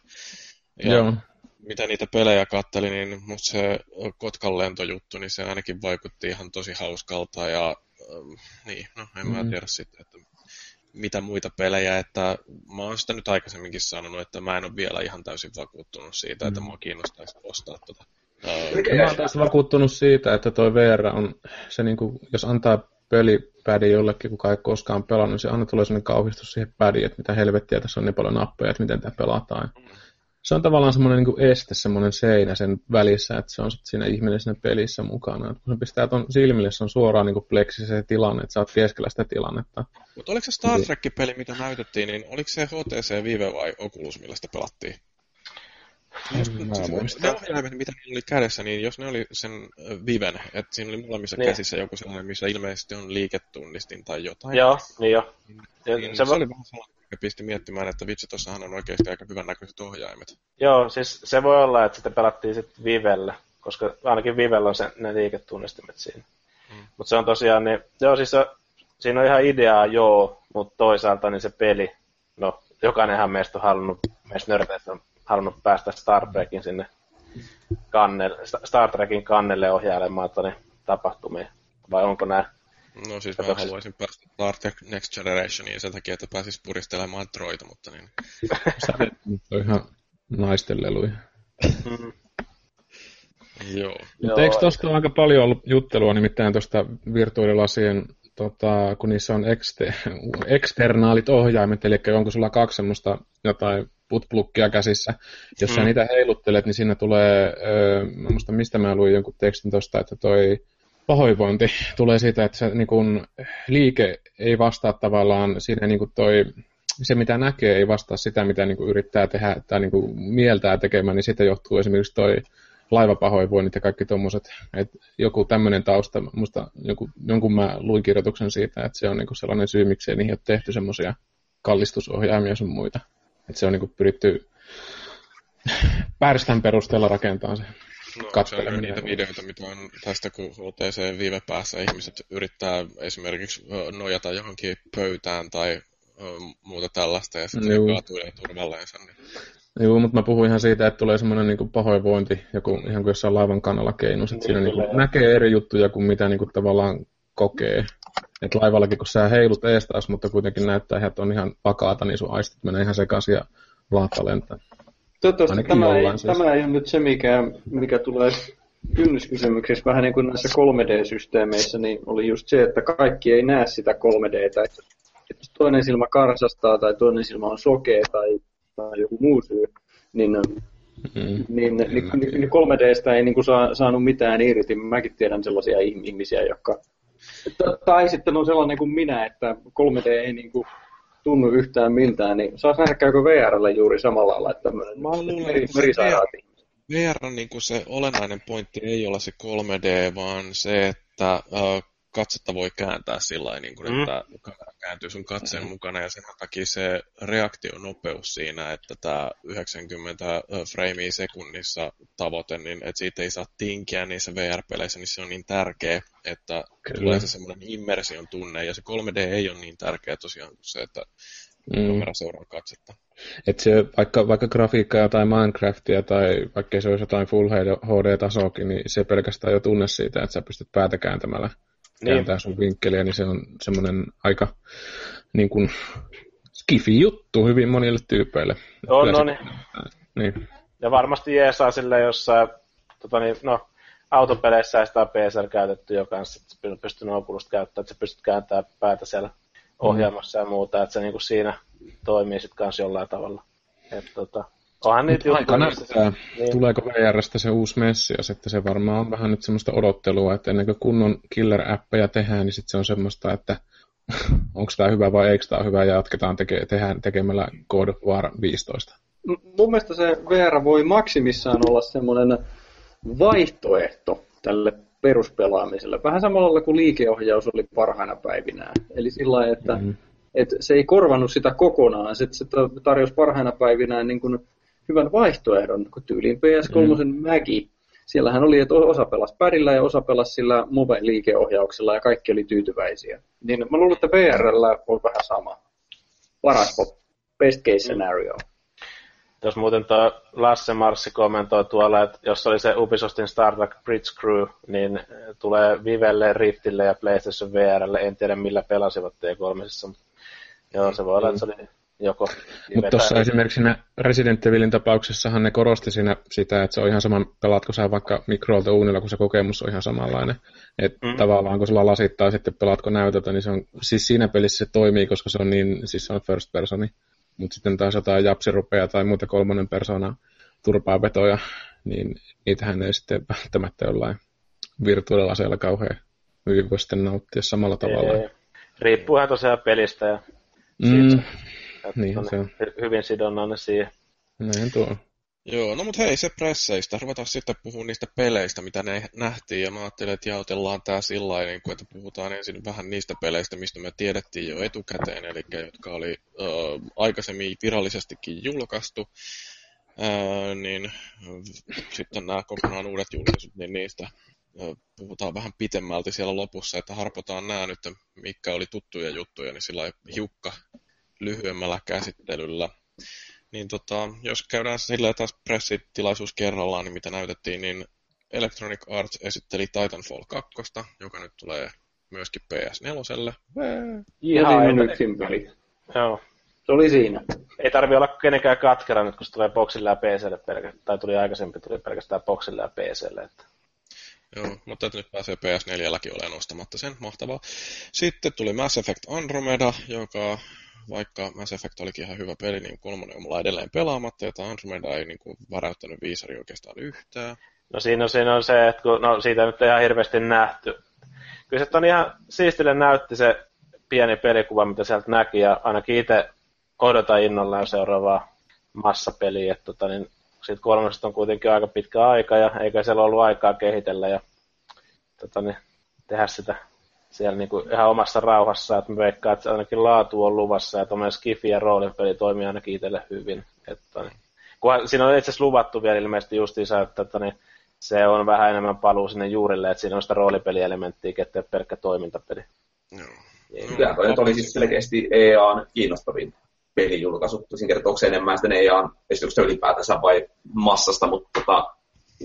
Ja Joo mitä niitä pelejä katteli, niin musta se Kotkan lentojuttu, niin se ainakin vaikutti ihan tosi hauskalta ja ähm, niin, no en mm. mä tiedä sitten, että mitä muita pelejä, että mä oon sitä nyt aikaisemminkin sanonut, että mä en ole vielä ihan täysin vakuuttunut siitä, että mm. mua kiinnostaisi ostaa tota. Uh, mä oon tässä vakuuttunut siitä, että toi VR on, se niinku, jos antaa pelipädi jollekin, kuka ei koskaan pelannut, niin se aina tulee sellainen kauhistus siihen pädiin, että mitä helvettiä tässä on niin paljon nappeja, että miten tämä pelataan. Se on tavallaan semmoinen niin este, semmoinen seinä sen välissä, että se on sitten siinä ihminen siinä pelissä mukana. Et kun se pistää ton silmille, se on suoraan niin pleksissä se tilanne, että sä oot keskellä sitä tilannetta. Mutta oliko se Star Trek-peli, mitä näytettiin, niin oliko se HTC Vive vai Oculus, millä sitä pelattiin? Ne ohjaimet, mitä niillä oli kädessä, niin jos ne oli sen Viven, että siinä oli molemmissa niin. käsissä joku sellainen, missä ilmeisesti on liiketunnistin tai jotain. Joo, niin jo. Niin, niin se, se oli vähän sellainen, mikä pisti miettimään, että vitsi, tuossahan on oikeasti aika hyvän näköiset ohjaimet. Joo, siis se voi olla, että sitten pelattiin sitten Vivellä, koska ainakin Vivellä on se, ne liiketunnistimet siinä. Hmm. Mutta se on tosiaan, niin, joo siis se, siinä on ihan ideaa, joo, mutta toisaalta niin se peli, no jokainenhan meistä on halunnut, meistä nörteistä on halunnut päästä Star Trekin sinne kannelle, Star Trekin kannelle ohjailemaan tuonne tapahtumiin. Vai onko nämä? No siis mä haluaisin päästä Star Trek Next Generationiin sen takia, että pääsis puristelemaan Troita, mutta niin. Se on ihan naisten leluja. Mm. Joo. Mutta eikö tuosta ole aika paljon ollut juttelua nimittäin tuosta virtuaalilasien tota, kun niissä on ekste, eksternaalit ohjaimet, eli onko sulla kaksi semmoista jotain putplukkia käsissä. Jos mm. sä niitä heiluttelet, niin siinä tulee, öö, muista mistä mä luin jonkun tekstin tuosta, että toi pahoinvointi tulee siitä, että se niin kun, liike ei vastaa tavallaan siinä niin toi, se mitä näkee ei vastaa sitä, mitä niin yrittää tehdä tai niin mieltää tekemään, niin siitä johtuu esimerkiksi toi laivapahoinvoinnit ja kaikki tuommoiset, joku tämmöinen tausta, musta joku, jonkun mä luin kirjoituksen siitä, että se on niinku sellainen syy, miksi ei niihin ole tehty semmoisia kallistusohjaimia sun muita. Että se on niinku pyritty [laughs] pärstän perusteella rakentamaan se No, se on niitä videoita, mitä on tästä, kun HTC viive päässä ihmiset yrittää esimerkiksi nojata johonkin pöytään tai muuta tällaista, ja sitten Juu. kaatuu turvalleensa. Niin Joo, mutta mä puhuin ihan siitä, että tulee semmoinen niin pahoinvointi, joku, ihan kuin jossain laivan kannalla keinus, että siinä niin kuin, näkee eri juttuja kuin mitä niin kuin, tavallaan kokee. Että laivallakin, kun sä heilut ees taas, mutta kuitenkin näyttää, että on ihan vakaata, niin sun aistit menee ihan sekaisin ja laatta lentää. Toivottavasti tämä ei, siis. tämä ei ole nyt se, mikä, mikä tulee kynnyskysymyksessä vähän niin kuin näissä 3D-systeemeissä, niin oli just se, että kaikki ei näe sitä 3Dtä. Että jos toinen silmä karsastaa tai toinen silmä on sokea tai tai joku muu syy, niin, mm. niin, niin, niin, niin 3Dstä ei niin kuin saa, saanut mitään irti. Mäkin tiedän sellaisia ihmisiä, jotka... Tai sitten on sellainen kuin minä, että 3D ei niin kuin tunnu yhtään miltään, niin saas nähdä käykö VRlle juuri samalla lailla, että tämmöinen merisairaat VR niin kuin se olennainen pointti ei ole se 3D, vaan se, että uh, katsetta voi kääntää sillä niin kuin, mm. että kamera kääntyy sun katseen mm. mukana ja sen takia se reaktionopeus siinä, että tämä 90 framea sekunnissa tavoite, niin että siitä ei saa tinkiä niissä VR-peleissä, niin se on niin tärkeä, että Kyllä. tulee se semmoinen immersion tunne ja se 3D ei ole niin tärkeä tosiaan kuin se, että mm. kamera seuraa katsetta. Et se, vaikka, vaikka grafiikkaa tai Minecraftia tai vaikka se olisi jotain Full HD-tasoakin, niin se pelkästään jo tunne siitä, että sä pystyt päätä kääntämällä niin. kääntää sun vinkkeliä, niin se on semmoinen aika niin kuin, skifi juttu hyvin monille tyypeille. On, no niin. niin. Ja varmasti jeesaa sille jossain, tota niin, no, autopeleissä ei sitä PSR käytetty jo kanssa, että sä pystyt Oculusta käyttämään, että sä pystyt kääntämään päätä siellä ohjelmassa mm. ja muuta, että se niin kuin siinä toimii sitten kanssa jollain tavalla. Et, tota, Onhan niitä aika näyttää, niin. tuleeko VRstä se uusi messi, ja sitten se varmaan on vähän nyt semmoista odottelua, että ennen kuin kunnon killer-appeja tehdään, niin sitten se on semmoista, että [laughs] onko tämä hyvä vai eikö tämä hyvä, ja jatketaan teke, tehdään, tekemällä God of War 15. Mun mielestä se VR voi maksimissaan olla semmoinen vaihtoehto tälle peruspelaamiselle. Vähän samalla lailla kuin liikeohjaus oli parhaina päivinään. Eli sillä että mm-hmm. et se ei korvannut sitä kokonaan. Se, se tarjosi parhaina päivinään niin kuin hyvän vaihtoehdon, kun tyyliin PS3 mm. Magi. Siellähän oli, että osa pelasi pärillä ja osa pelasi sillä move-liikeohjauksella ja kaikki oli tyytyväisiä. Niin mä luulen, että VRllä on vähän sama. Paras best case scenario. Jos muuten tuo Lasse Marssi kommentoi tuolla, että jos oli se Ubisoftin Star Trek Bridge Crew, niin tulee Vivelle, Riftille ja PlayStation VRlle. En tiedä millä pelasivat T3. Joo, se voi olla, että se oli joko. Mutta tuossa esimerkiksi siinä Resident Evilin tapauksessahan ne korosti siinä sitä, että se on ihan sama, pelaatko sä vaikka mikroolta uunilla, kun se kokemus on ihan samanlainen. Että mm. tavallaan kun sulla lasittaa sitten pelaatko näytötä, niin se on, siis siinä pelissä se toimii, koska se on niin, siis se on first personi. Mutta sitten taas jotain japsirupeja tai muuta kolmannen persona turpaavetoja, niin niitähän ei sitten välttämättä jollain virtuaalilaseella kauhean hyvin voi sitten nauttia samalla tavalla. Ei. Riippuuhan tosiaan pelistä ja mm. Siitä, niin, se on. hyvin sidonnainen siihen. Näin tuo. Joo, no mutta hei, se presseistä. Ruvetaan sitten puhumaan niistä peleistä, mitä ne nähtiin. Ja mä ajattelin, että jaotellaan tää sillä niin että puhutaan ensin vähän niistä peleistä, mistä me tiedettiin jo etukäteen, eli jotka oli ö, aikaisemmin virallisestikin julkaistu. Ö, niin sitten nämä kokonaan uudet julkaisut, niin niistä ö, puhutaan vähän pitemmälti siellä lopussa, että harpotaan nämä nyt, mikä oli tuttuja juttuja, niin sillä hiukka lyhyemmällä käsittelyllä. Niin tota, jos käydään silleen taas pressitilaisuus kerrallaan, niin mitä näytettiin, niin Electronic Arts esitteli Titanfall 2, joka nyt tulee myöskin PS4. Ihan yksin peli. Joo. Se oli siinä. Ei tarvi olla kenenkään katkera nyt, kun se tulee boxille ja PClle pelkästään, tai tuli aikaisempi, tuli pelkästään boxille ja PClle. Että... Joo, mutta nyt pääsee PS4lläkin olemaan nostamatta sen, mahtavaa. Sitten tuli Mass Effect Andromeda, joka vaikka Mass Effect olikin ihan hyvä peli, niin kolmonen on mulla edelleen pelaamatta, ja Andromeda ei niin kuin, väräyttänyt viisari oikeastaan yhtään. No siinä on, siinä on se, että kun, no, siitä nyt ei ihan hirveästi nähty. Kyllä se on ihan siistille näytti se pieni pelikuva, mitä sieltä näki, ja ainakin itse odotan innolla seuraavaa massapeliä, että tota, niin, siitä kolmesta on kuitenkin aika pitkä aika, ja eikä siellä ollut aikaa kehitellä, ja tota, niin, tehdä sitä siellä niin kuin ihan omassa rauhassa, että mä veikkaan, että ainakin laatu on luvassa ja tuommoinen skifi ja roolipeli toimii ainakin itselle hyvin. Että, niin, kunhan, siinä on itse asiassa luvattu vielä ilmeisesti justiinsa, että, että niin, se on vähän enemmän paluu sinne juurille, että siinä on sitä roolipelielementtiä, ettei pelkkä toimintapeli. Joo. Niin. Kyllä toi oli siis selkeästi EAN kiinnostavin pelijulkaisu. Tosin kertoo enemmän sitten EAN esityksestä ylipäätänsä vai massasta, mutta tota,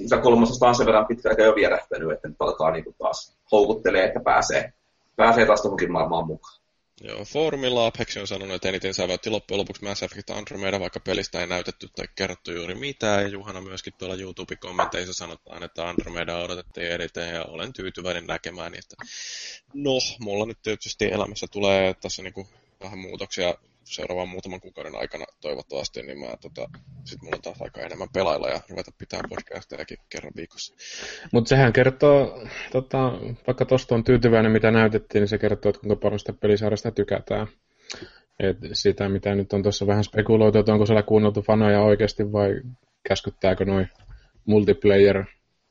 se kolmosesta on sen verran pitkä aika jo vierähtänyt, että nyt alkaa niin taas houkuttelee, että pääsee pääsee taas tuohonkin maailmaan mukaan. Joo, foorumilla Apex on sanonut, että eniten säväytti loppujen lopuksi Mass Effect Andromeda, vaikka pelistä ei näytetty tai kerrottu juuri mitään. Ja Juhana myöskin tuolla YouTube-kommenteissa sanotaan, että Andromeda odotettiin erittäin ja olen tyytyväinen näkemään. Että no, mulla nyt tietysti elämässä tulee tässä niinku vähän muutoksia seuraavan muutaman kuukauden aikana toivottavasti, niin mä tota, sit mulla on taas aika enemmän pelailla ja ruveta pitää podcastejakin kerran viikossa. Mutta sehän kertoo, tota, vaikka tuosta on tyytyväinen mitä näytettiin, niin se kertoo, että kuinka paljon sitä pelisarjasta tykätään. Et sitä, mitä nyt on tuossa vähän spekuloitu, että onko siellä kuunneltu fanoja oikeasti vai käskyttääkö noin multiplayer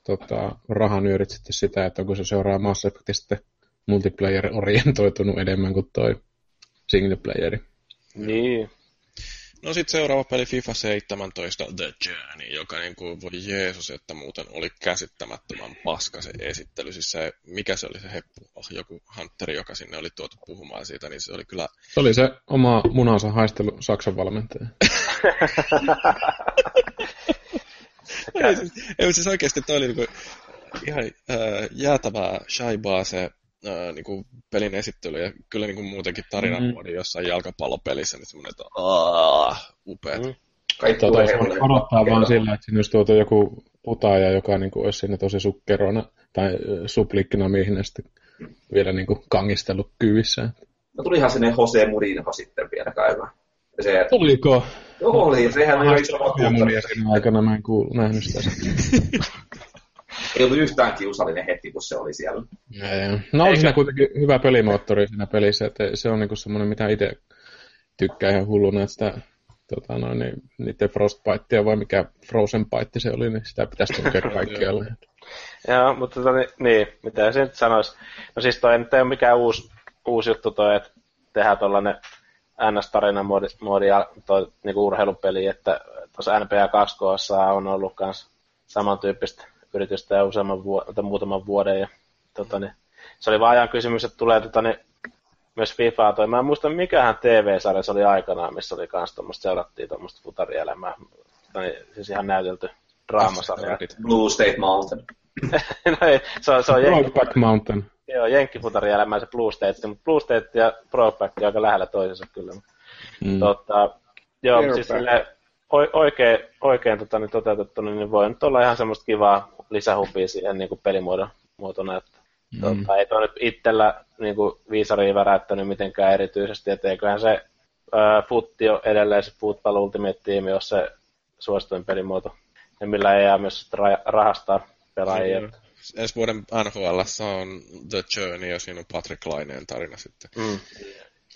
tota, rahanyörit sitten sitä, että onko se seuraa Mass Effect sitten multiplayer-orientoitunut enemmän kuin toi single playeri. Niin. No sitten seuraava peli FIFA 17 The Journey, joka niin kuin, voi Jeesus, että muuten oli käsittämättömän paska se esittely. Siis se, mikä se oli se heppu, oh, joku Hunteri, joka sinne oli tuotu puhumaan siitä, niin se oli kyllä... Se oli se oma munansa haistelu Saksan valmentaja. [laughs] ei, siis, ei, siis oikeasti toi oli niin kuin, ihan äh, jäätävää shaibaa se ää, niin kuin pelin esittely ja kyllä niin kuin muutenkin tarinan mm. muodin jossain jalkapallopelissä, niin semmoinen, että aah, upeat. Mm. Kaikki tuota, odottaa vaan sillä, että sinne olisi tuotu joku putaaja, joka niin kuin, olisi sinne tosi sukkerona tai suplikkina miehinä sitten vielä niin kuin, kangistellut kyvissä. No tulihan sinne Jose Murinho sitten vielä käymään. Se, Tuliko? Joo, oli. Sehän oli iso vakuuttaminen. Siinä aikana mä en kuulu, nähnyt sitä. [laughs] ei ollut yhtään kiusallinen hetki, kun se oli siellä. Ja, ja. No on siinä kuitenkin hyvä pelimoottori siinä pelissä, että se on niinku semmoinen, mitä itse tykkää ihan hulluna, että sitä tota noin, niin, niiden Frostbitea vai mikä Frozen Bite se oli, niin sitä pitäisi tukea [laughs] kaikkialle. Joo, mutta tota, niin, niin, mitä se nyt sanoisi. No siis toi nyt ei ole mikään uusi, uusi juttu toi, että tehdään tuollainen NS-tarinan moodi, moodi ja toi niinku urheilupeli, että tuossa NBA 2 on ollut myös samantyyppistä yritystä ja useamman vuoden, muutaman vuoden. Ja, tota, niin, se oli vaan ajan kysymys, että tulee tota, niin, myös FIFAa toi. Mä en muista mikähän TV-sarja se oli aikanaan, missä oli kans tuommoista, seurattiin tuommoista futarielämää. Tota, niin, siis ihan näytelty draamasarja. Blue State Mountain. [laughs] no ei, se on, se on Brokeback Mountain. Joo, jenkkifutarielämää se Blue State, mutta Blue State ja Brokeback on aika lähellä toisensa kyllä. Mm. Tota, joo, Fair siis sille, oikein, oikein tota, niin toteutettu, niin voi nyt olla ihan semmoista kivaa lisähupia siihen niin kuin pelimuodon muotona, että mm. tota, ei toi nyt itsellä niin kuin viisariin väräyttänyt mitenkään erityisesti, että eiköhän se ää, futti on edelleen se Football Ultimate Team, jos se suosituin pelimuoto, ja millä ei jää myös rahastaa pelaajia. Mm. Ensi vuoden NHL on The Journey ja siinä on Patrick Laineen tarina sitten. Mm.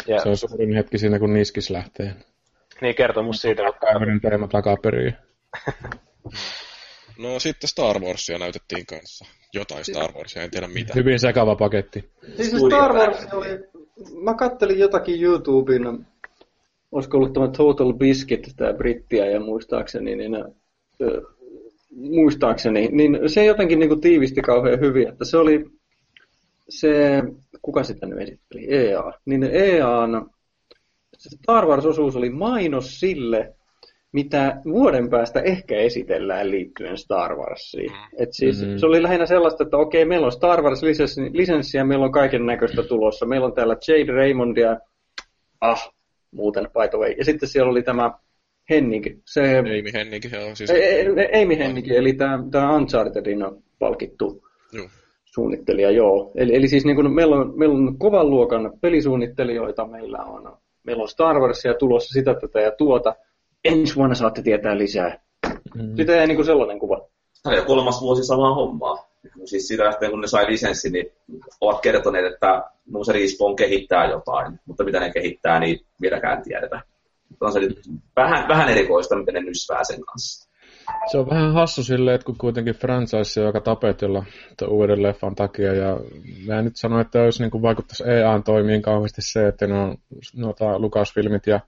Ja... Se on suurin hetki siinä, kun Niskis lähtee. Niin, kertomus siitä. Kaverin teema takaperin. [laughs] no sitten Star Warsia näytettiin kanssa. Jotain Star Warsia, en tiedä mitä. Hyvin sekava paketti. Siis Star Wars oli... Mä kattelin jotakin YouTuben, olisiko ollut tämä Total Biscuit, tämä brittiä ja muistaakseni, niin, äh, muistaakseni, niin se jotenkin niin kuin tiivisti kauhean hyvin, että se oli se, kuka sitä nyt esitteli, EA, niin EAN Star Wars-osuus oli mainos sille, mitä vuoden päästä ehkä esitellään liittyen Star Warsiin. Mm. Et siis mm-hmm. Se oli lähinnä sellaista, että okei, meillä on Star Wars-lisenssi ja meillä on kaiken näköistä tulossa. Meillä on täällä Jade Raymondia, ah, muuten by the way. Ja sitten siellä oli tämä Henning. Se, Amy Henning, joo. Siis... Amy Henning, eli tämä, tämä Unchartedin palkittu joo. suunnittelija, joo. Eli, eli siis niin kuin meillä, on, meillä on kovan luokan pelisuunnittelijoita, meillä on meillä on Star Warsia tulossa sitä tätä ja tuota. Ensi vuonna saatte tietää lisää. Mm. Sitä ei niin kuin sellainen kuva. Tämä on kolmas vuosi samaa hommaa. Siis siitä lähtien, kun ne sai lisenssi, niin ovat kertoneet, että se Respawn kehittää jotain, mutta mitä ne kehittää, niin vieläkään tiedetä. On se nyt vähän, vähän erikoista, miten ne nysvää sen kanssa. Se on vähän hassu silleen, että kun kuitenkin franchise aika tapetilla uuden leffan takia, ja mä nyt sano, että olisi niin kuin vaikuttaisi EAN toimiin kauheasti se, että ne on noita Lucasfilmit ja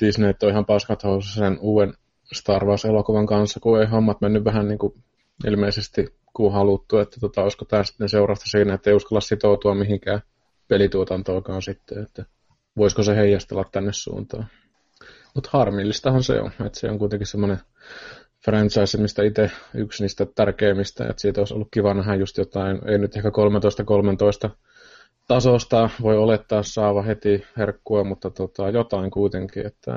Disney on ihan paskat sen uuden Star Wars-elokuvan kanssa, kun ei hommat mennyt vähän niin kuin ilmeisesti kuin haluttu, että tota, olisiko tämä sitten seurasta siinä, että ei uskalla sitoutua mihinkään pelituotantoakaan sitten, että voisiko se heijastella tänne suuntaan. Mutta harmillistahan se on, että se on kuitenkin semmoinen franchise, mistä itse yksi niistä tärkeimmistä, että siitä olisi ollut kiva nähdä just jotain, ei nyt ehkä 13-13 tasosta voi olettaa saava heti herkkua, mutta tota, jotain kuitenkin, että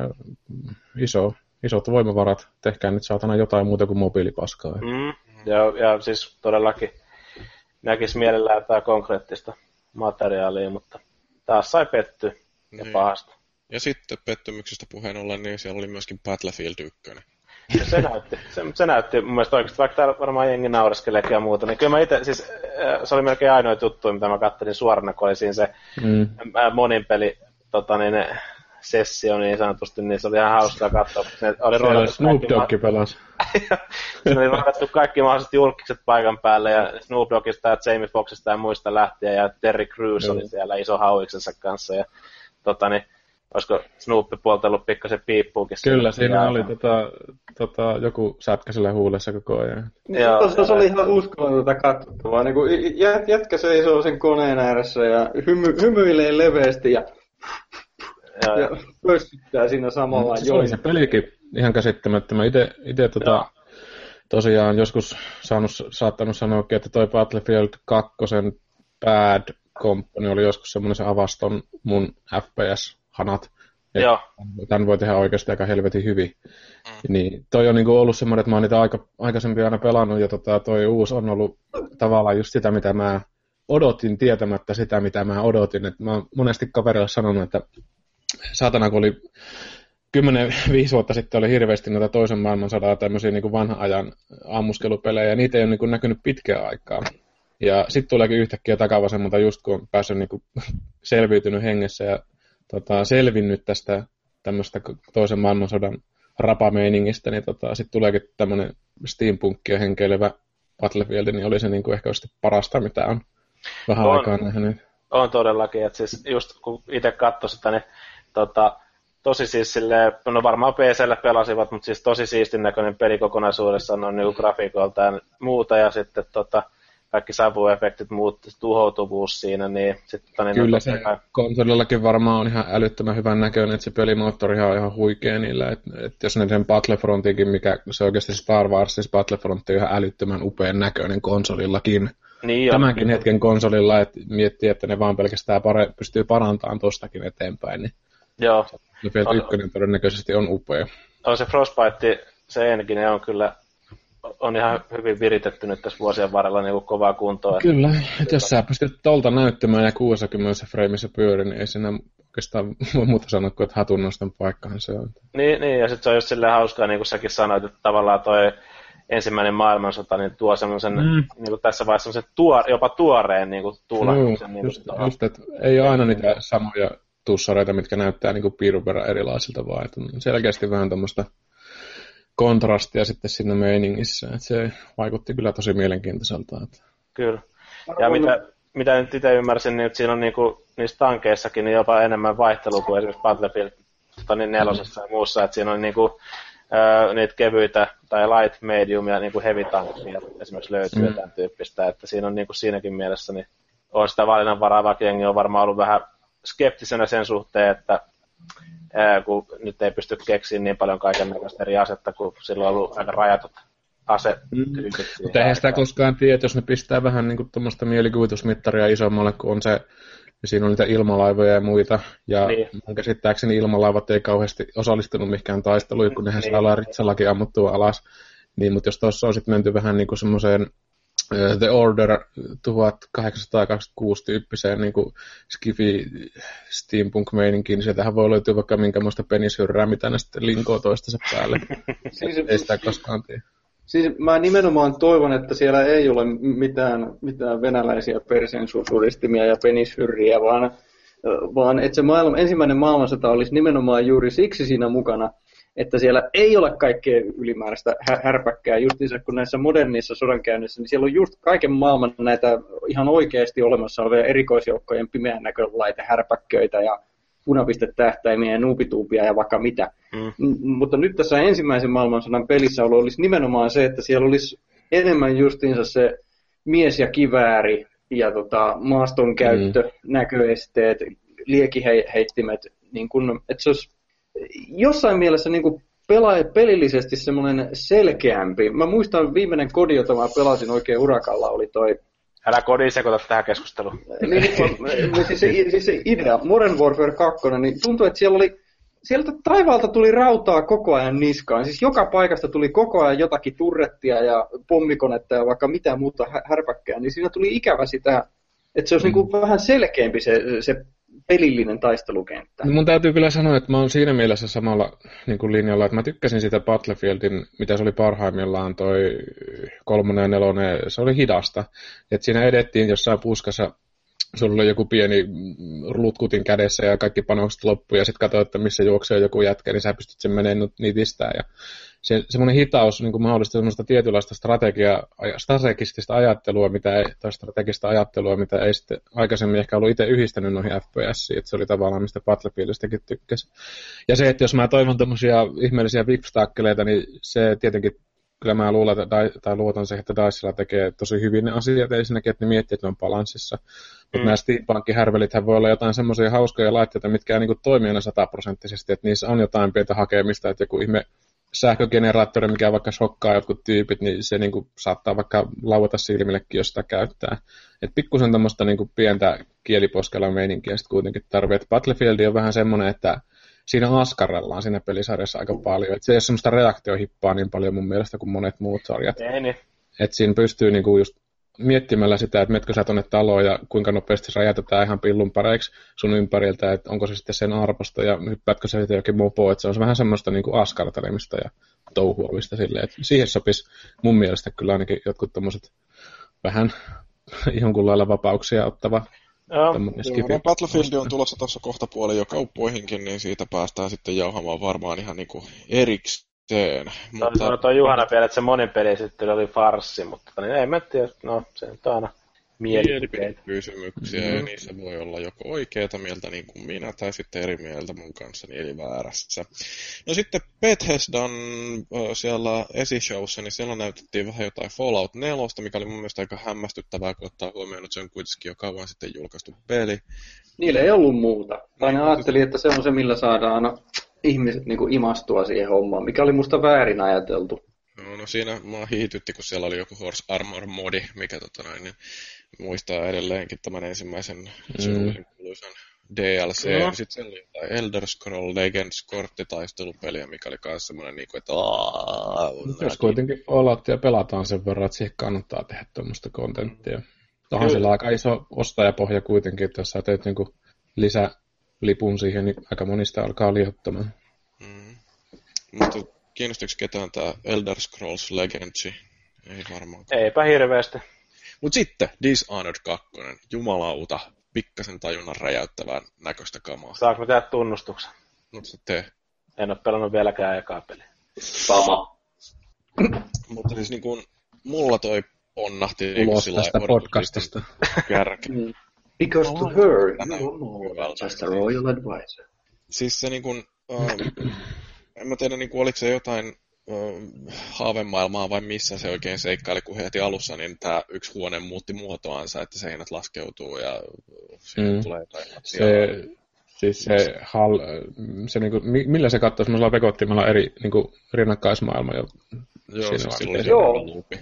iso, isot voimavarat, tehkää nyt saatana jotain muuta kuin mobiilipaskaa. Mm, ja, ja siis todellakin näkisi mielellään tämä konkreettista materiaalia, mutta taas sai petty ja niin. pahasta. Ja sitten pettymyksestä puheen ollen, niin siellä oli myöskin Battlefield 1. Ja se näytti, se, se näytti mun mielestä oikeasti, vaikka täällä varmaan jengi nauraskeleekin ja muuta, niin kyllä mä itse, siis se oli melkein ainoa juttu, mitä mä kattelin suorana, kun oli siinä se mm. monin peli, tota niin, sessio niin sanotusti, niin se oli ihan hauskaa katsoa. Se oli Snoop Dogg pelasi. [laughs] se oli roodattu kaikki mahdolliset julkiset paikan päälle, ja Snoop Doggista ja Jamie Foxista ja muista lähtien, ja Terry Crews oli siellä iso hauiksensa kanssa, ja tota niin, olisiko Snoopi puoltellut pikkasen piippuukin. Kyllä, siinä oli tota, tota, joku sätkä sillä huulessa koko ajan. Joo, se, se oli ihan uskomatonta katsottavaa. Niin kuin jät, jätkä seisoo sen koneen ääressä ja hymy, hymyilee leveästi ja, ja, ja pössyttää siinä samalla. Se oli se pelikin ihan käsittämättömän. Itse tota, tosiaan joskus saanut, saattanut sanoa, että toi Battlefield 2 Bad Company oli joskus semmoinen se avaston mun FPS hanat. Joo. Tämän voi tehdä oikeasti aika helvetin hyvin. Mm. Niin toi on niinku ollut semmoinen, että mä oon niitä aika, aikaisemmin aina pelannut, ja tota, toi uusi on ollut tavallaan just sitä, mitä mä odotin tietämättä sitä, mitä mä odotin. Et mä oon monesti kaverille sanonut, että saatana, kun oli 10-5 [laughs] vuotta sitten oli hirveästi noita toisen maailmansodan tämmöisiä niin vanhan ajan ammuskelupelejä, ja niitä ei ole niin näkynyt pitkään aikaa. Ja sitten tuleekin yhtäkkiä takavasemmalta just kun on päässyt niin kuin [laughs] selviytynyt hengessä ja tota, selvinnyt tästä tämmöistä toisen maailmansodan rapameiningistä, niin tota, sitten tuleekin tämmöinen steampunkkia henkeilevä Battlefield, niin oli se niin kuin ehkä parasta, mitä on vähän on, aikaa nähnyt. On todellakin, että siis just kun itse katsoin sitä, niin tota, tosi siis silleen, no varmaan PClle pelasivat, mutta siis tosi siistin näköinen peli kokonaisuudessaan on niin grafiikoilta ja muuta, ja sitten tota, kaikki savuefektit, muut tuhoutuvuus siinä, niin sitten... Niin Kyllä se kai... konsolillakin varmaan on ihan älyttömän hyvän näköinen, että se pelimoottori on ihan huikea niillä, että, että jos ne sen Battlefrontikin, mikä se oikeasti Star Wars, siis Battlefront on ihan älyttömän upean näköinen konsolillakin. Niin Tämänkin jo. hetken konsolilla, että miettii, että ne vaan pelkästään pare, pystyy parantamaan tostakin eteenpäin. Niin. Joo, Battlefield 1 todennäköisesti on upea. On se Frostbite, se enkinen on kyllä on ihan hyvin viritetty nyt tässä vuosien varrella niin kuin kovaa kuntoa. Kyllä, että jos sä pystyt tolta näyttämään ja 60 frameissa pyöri, niin ei siinä oikeastaan voi [laughs] muuta sanoa kuin, että hatunnoston paikkahan se on. Niin, niin ja sitten se on just silleen hauskaa, niin kuin säkin sanoit, että tavallaan toi ensimmäinen maailmansota niin tuo semmoisen, mm. niin kuin tässä vaiheessa semmoisen tuor, jopa tuoreen niin kuin tuulahduksen. Joo, niin just, just, että ei ole aina niitä samoja tussareita, mitkä näyttää niin piirun verran erilaisilta, vaan että on selkeästi vähän tämmöistä kontrastia sitten siinä meiningissä. Että se vaikutti kyllä tosi mielenkiintoiselta. Että... Kyllä. Ja mitä, mitä nyt itse ymmärsin, niin siinä on niinku, niissä tankeissakin niin jopa enemmän vaihtelua kuin esimerkiksi Battlefield tota niin nelosessa mm. ja muussa. Että siinä on niinku, ää, niitä kevyitä tai light, medium ja niinku heavy tankkia esimerkiksi löytyy mm. tämän tyyppistä. Että siinä on niinku siinäkin mielessä niin on sitä valinnanvaraa, vaikka jengi on varmaan ollut vähän skeptisenä sen suhteen, että ää, kun nyt ei pysty keksimään niin paljon kaiken eri asetta, kun silloin on ollut aika rajatut ase. Mm. Mutta eihän sitä koskaan tiedä, jos ne pistää vähän niin tuommoista mielikuvitusmittaria isommalle, kun on se, ja siinä on niitä ilmalaivoja ja muita, ja niin. mun käsittääkseni ilmalaivat ei kauheasti osallistunut mihinkään taisteluun, kun nehän niin. saa Ritsallakin ammuttua alas. Niin, mutta jos tuossa on sitten menty vähän niin kuin semmoiseen The Order 1826 tyyppiseen niin kuin skifi steampunk-meininkiin, niin sieltähän voi löytyä vaikka minkämoista penisyrrää, mitä ne sitten linkoo toistensa päälle. [laughs] siis, ei sitä koskaan tiedä. Siis mä nimenomaan toivon, että siellä ei ole mitään, mitään venäläisiä persensusuristimia ja penishyrriä, vaan, vaan että se maailma, ensimmäinen maailmansota olisi nimenomaan juuri siksi siinä mukana, että siellä ei ole kaikkea ylimääräistä härpäkkää. Justiinsa kun näissä modernissa sodankäynnissä, niin siellä on just kaiken maailman näitä ihan oikeasti olemassa olevia erikoisjoukkojen pimeän näkölaite härpäkköitä ja punapistetähtäimiä ja nuupituupia ja vaikka mitä. Mm. M- mutta nyt tässä ensimmäisen maailmansodan pelissä olisi nimenomaan se, että siellä olisi enemmän justiinsa se mies ja kivääri ja tota, maaston käyttö, mm. näköesteet, liekiheittimet, niin kun, että se olisi jossain mielessä niin kuin pelaa pelillisesti semmoinen selkeämpi. Mä muistan viimeinen kodi, jota mä pelasin oikein urakalla, oli toi Älä kodin sekoita tähän keskusteluun. niin, niin, siis, se, siis se idea, Modern Warfare 2, niin tuntui, että siellä oli, sieltä taivaalta tuli rautaa koko ajan niskaan. Siis joka paikasta tuli koko ajan jotakin turrettia ja pommikonetta ja vaikka mitä muuta härpäkkää, niin siinä tuli ikävä sitä, että se olisi mm. niin kuin vähän selkeämpi se, se pelillinen taistelukenttä. No mun täytyy kyllä sanoa, että mä oon siinä mielessä samalla niin kuin linjalla, että mä tykkäsin sitä Battlefieldin, mitä se oli parhaimmillaan, toi kolmonen ja nelonen, se oli hidasta. Että siinä edettiin jossain puskassa sulla oli joku pieni lutkutin kädessä ja kaikki panokset loppu ja sitten katsoit, että missä juoksee joku jätkä, niin sä pystyt sen menemään nitistään. Ja se, semmoinen hitaus niin kuin mahdollista semmoista tietynlaista strategia, strategista ajattelua, mitä ei, tai strategista ajattelua, mitä ei sitten aikaisemmin ehkä ollut itse yhdistänyt noihin FPSiin, että se oli tavallaan mistä Battlefieldistäkin tykkäsi. Ja se, että jos mä toivon tämmöisiä ihmeellisiä vipstakkeleita, niin se tietenkin kyllä mä luulen, että, tai luotan siihen, että Dicella tekee tosi hyvin ne asiat ensinnäkin, että ne miettii, että ne on balanssissa. Mutta mm. nämä Steampankin-härvelithän voi olla jotain semmoisia hauskoja laitteita, mitkä ei niin toimi aina sataprosenttisesti, että niissä on jotain pientä hakemista, että joku ihme sähkögeneraattori, mikä vaikka shokkaa jotkut tyypit, niin se niin kuin, saattaa vaikka lauata silmillekin, jos sitä käyttää. Et pikkusen tämmöistä niin pientä kieliposkella meininkiä sitten kuitenkin tarvitsee. Battlefield on vähän semmoinen, että siinä askarrellaan siinä pelisarjassa aika paljon. Et se ei ole semmoista reaktiohippaa niin paljon mun mielestä kuin monet muut sarjat. Ei niin. Et siinä pystyy niinku just miettimällä sitä, että metkö sä tuonne taloon ja kuinka nopeasti räjätetään ihan pillun pareiksi sun ympäriltä, että onko se sitten sen arvosta ja hyppäätkö sä sitten jokin mopo, että se on vähän semmoista niin kuin askartelemista ja touhuamista silleen, että siihen sopisi mun mielestä kyllä ainakin jotkut tommoset vähän [laughs] jonkun lailla vapauksia ottava Joo, no Battlefield on tulossa tuossa kohta puolella jo kauppoihinkin, niin siitä päästään sitten jauhamaan varmaan ihan niin kuin erikseen. Mutta... Sanoi tuo Juhana vielä, että se monin peli sitten oli farssi, mutta niin ei mä tiedä, no se on aina mielipidekysymyksiä, mm-hmm. ja niissä voi olla joko oikeita mieltä niin kuin minä, tai sitten eri mieltä mun kanssa, eli väärässä. No sitten Bethesdan siellä esishowssa, niin siellä näytettiin vähän jotain Fallout 4, mikä oli mun mielestä aika hämmästyttävää, kun ottaa huomioon, että se on kuitenkin jo kauan sitten julkaistu peli. Niillä ei ollut muuta. Tai ne niin, ajatteli, että se on se, millä saadaan ihmiset niin kuin imastua siihen hommaan, mikä oli musta väärin ajateltu. No, no siinä mua hiitytti, kun siellä oli joku Horse Armor modi, mikä tota noin, niin muistaa edelleenkin tämän ensimmäisen mm. kuuluisan DLC, No. ja sitten siellä oli jotain Elder Scroll Legends korttitaistelupeliä, mikä oli myös semmoinen, niin kuin, että aah, Jos kuitenkin olat ja pelataan sen verran, että siihen kannattaa tehdä tuommoista kontenttia. Onhan Kyllä. sillä aika iso ostajapohja kuitenkin, että jos sä teet niinku lisälipun siihen, niin aika monista alkaa lihottamaan. Mm. Mutta kiinnostaako ketään tämä Elder Scrolls Legends? Ei varmaan. Eipä hirveästi. Mutta sitten Dishonored 2, jumalauta, pikkasen tajunnan räjäyttävää näköistä kamaa. Saanko tehdä tunnustuksen? Mutta sitten En ole pelannut vieläkään ekaa peliä. Sama. Mutta siis niin kuin, mulla toi ponnahti niin Ulos sillä tästä podcastista. kärkeen. Because to her, you are more just a royal advisor. Siis se niin kuin, äh, en mä tiedä, niin kuin, oliko se jotain äh, haavemaailmaa vai missä se oikein seikkaili, kun he heti alussa, niin tämä yksi huone muutti muotoansa, että seinät laskeutuu ja siinä Mm. tulee jotain Se, siis se, hal, se niinku, mi- millä se katsoi semmoisella vekottimella eri niinku, rinnakkaismaailma. Jo. Joo, siinä siis silloin oli se Joo. luupi.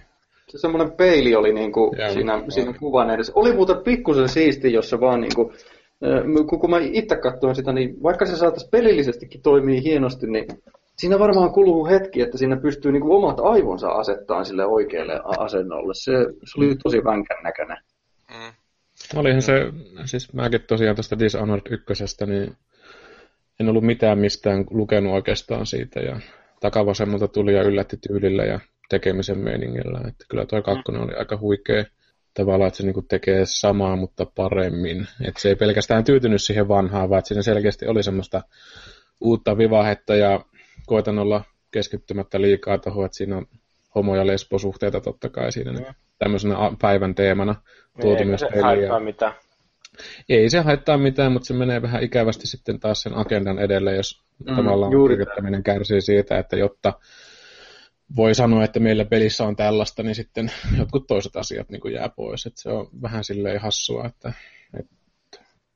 Se semmoinen peili oli niinku Joo, siinä, aivan. siinä kuvan edessä. Oli muuten pikkusen siisti, jos se vaan niinku, äh, kun, mä itse katsoin sitä, niin vaikka se saataisiin pelillisestikin toimii hienosti, niin siinä varmaan kuluu hetki, että siinä pystyy niinku omat aivonsa asettaa sille oikealle asennolle. Se, se oli tosi vänkän näköinen. Mm. Olihan se, siis mäkin tosiaan tästä Dishonored ykkösestä, niin en ollut mitään mistään lukenut oikeastaan siitä ja takavasemmalta tuli ja yllätti tyylillä ja tekemisen meiningillä. Että kyllä tuo kakkonen oli aika huikea tavallaan, että se niinku tekee samaa, mutta paremmin. Että se ei pelkästään tyytynyt siihen vanhaan, vaan että siinä selkeästi oli semmoista uutta vivahetta ja koitan olla keskittymättä liikaa tuohon, että siinä on homo- ja lesbosuhteita totta kai siinä mm. tämmöisenä päivän teemana tuotu Eikä myös se peliä. haittaa mitään. Ei se haittaa mitään, mutta se menee vähän ikävästi sitten taas sen agendan edelle, jos Mm, tavallaan juuri kirjoittaminen kärsii siitä, että jotta voi sanoa, että meillä pelissä on tällaista, niin sitten [laughs] jotkut toiset asiat niin kuin jää pois. Että se on vähän silleen hassua, että, että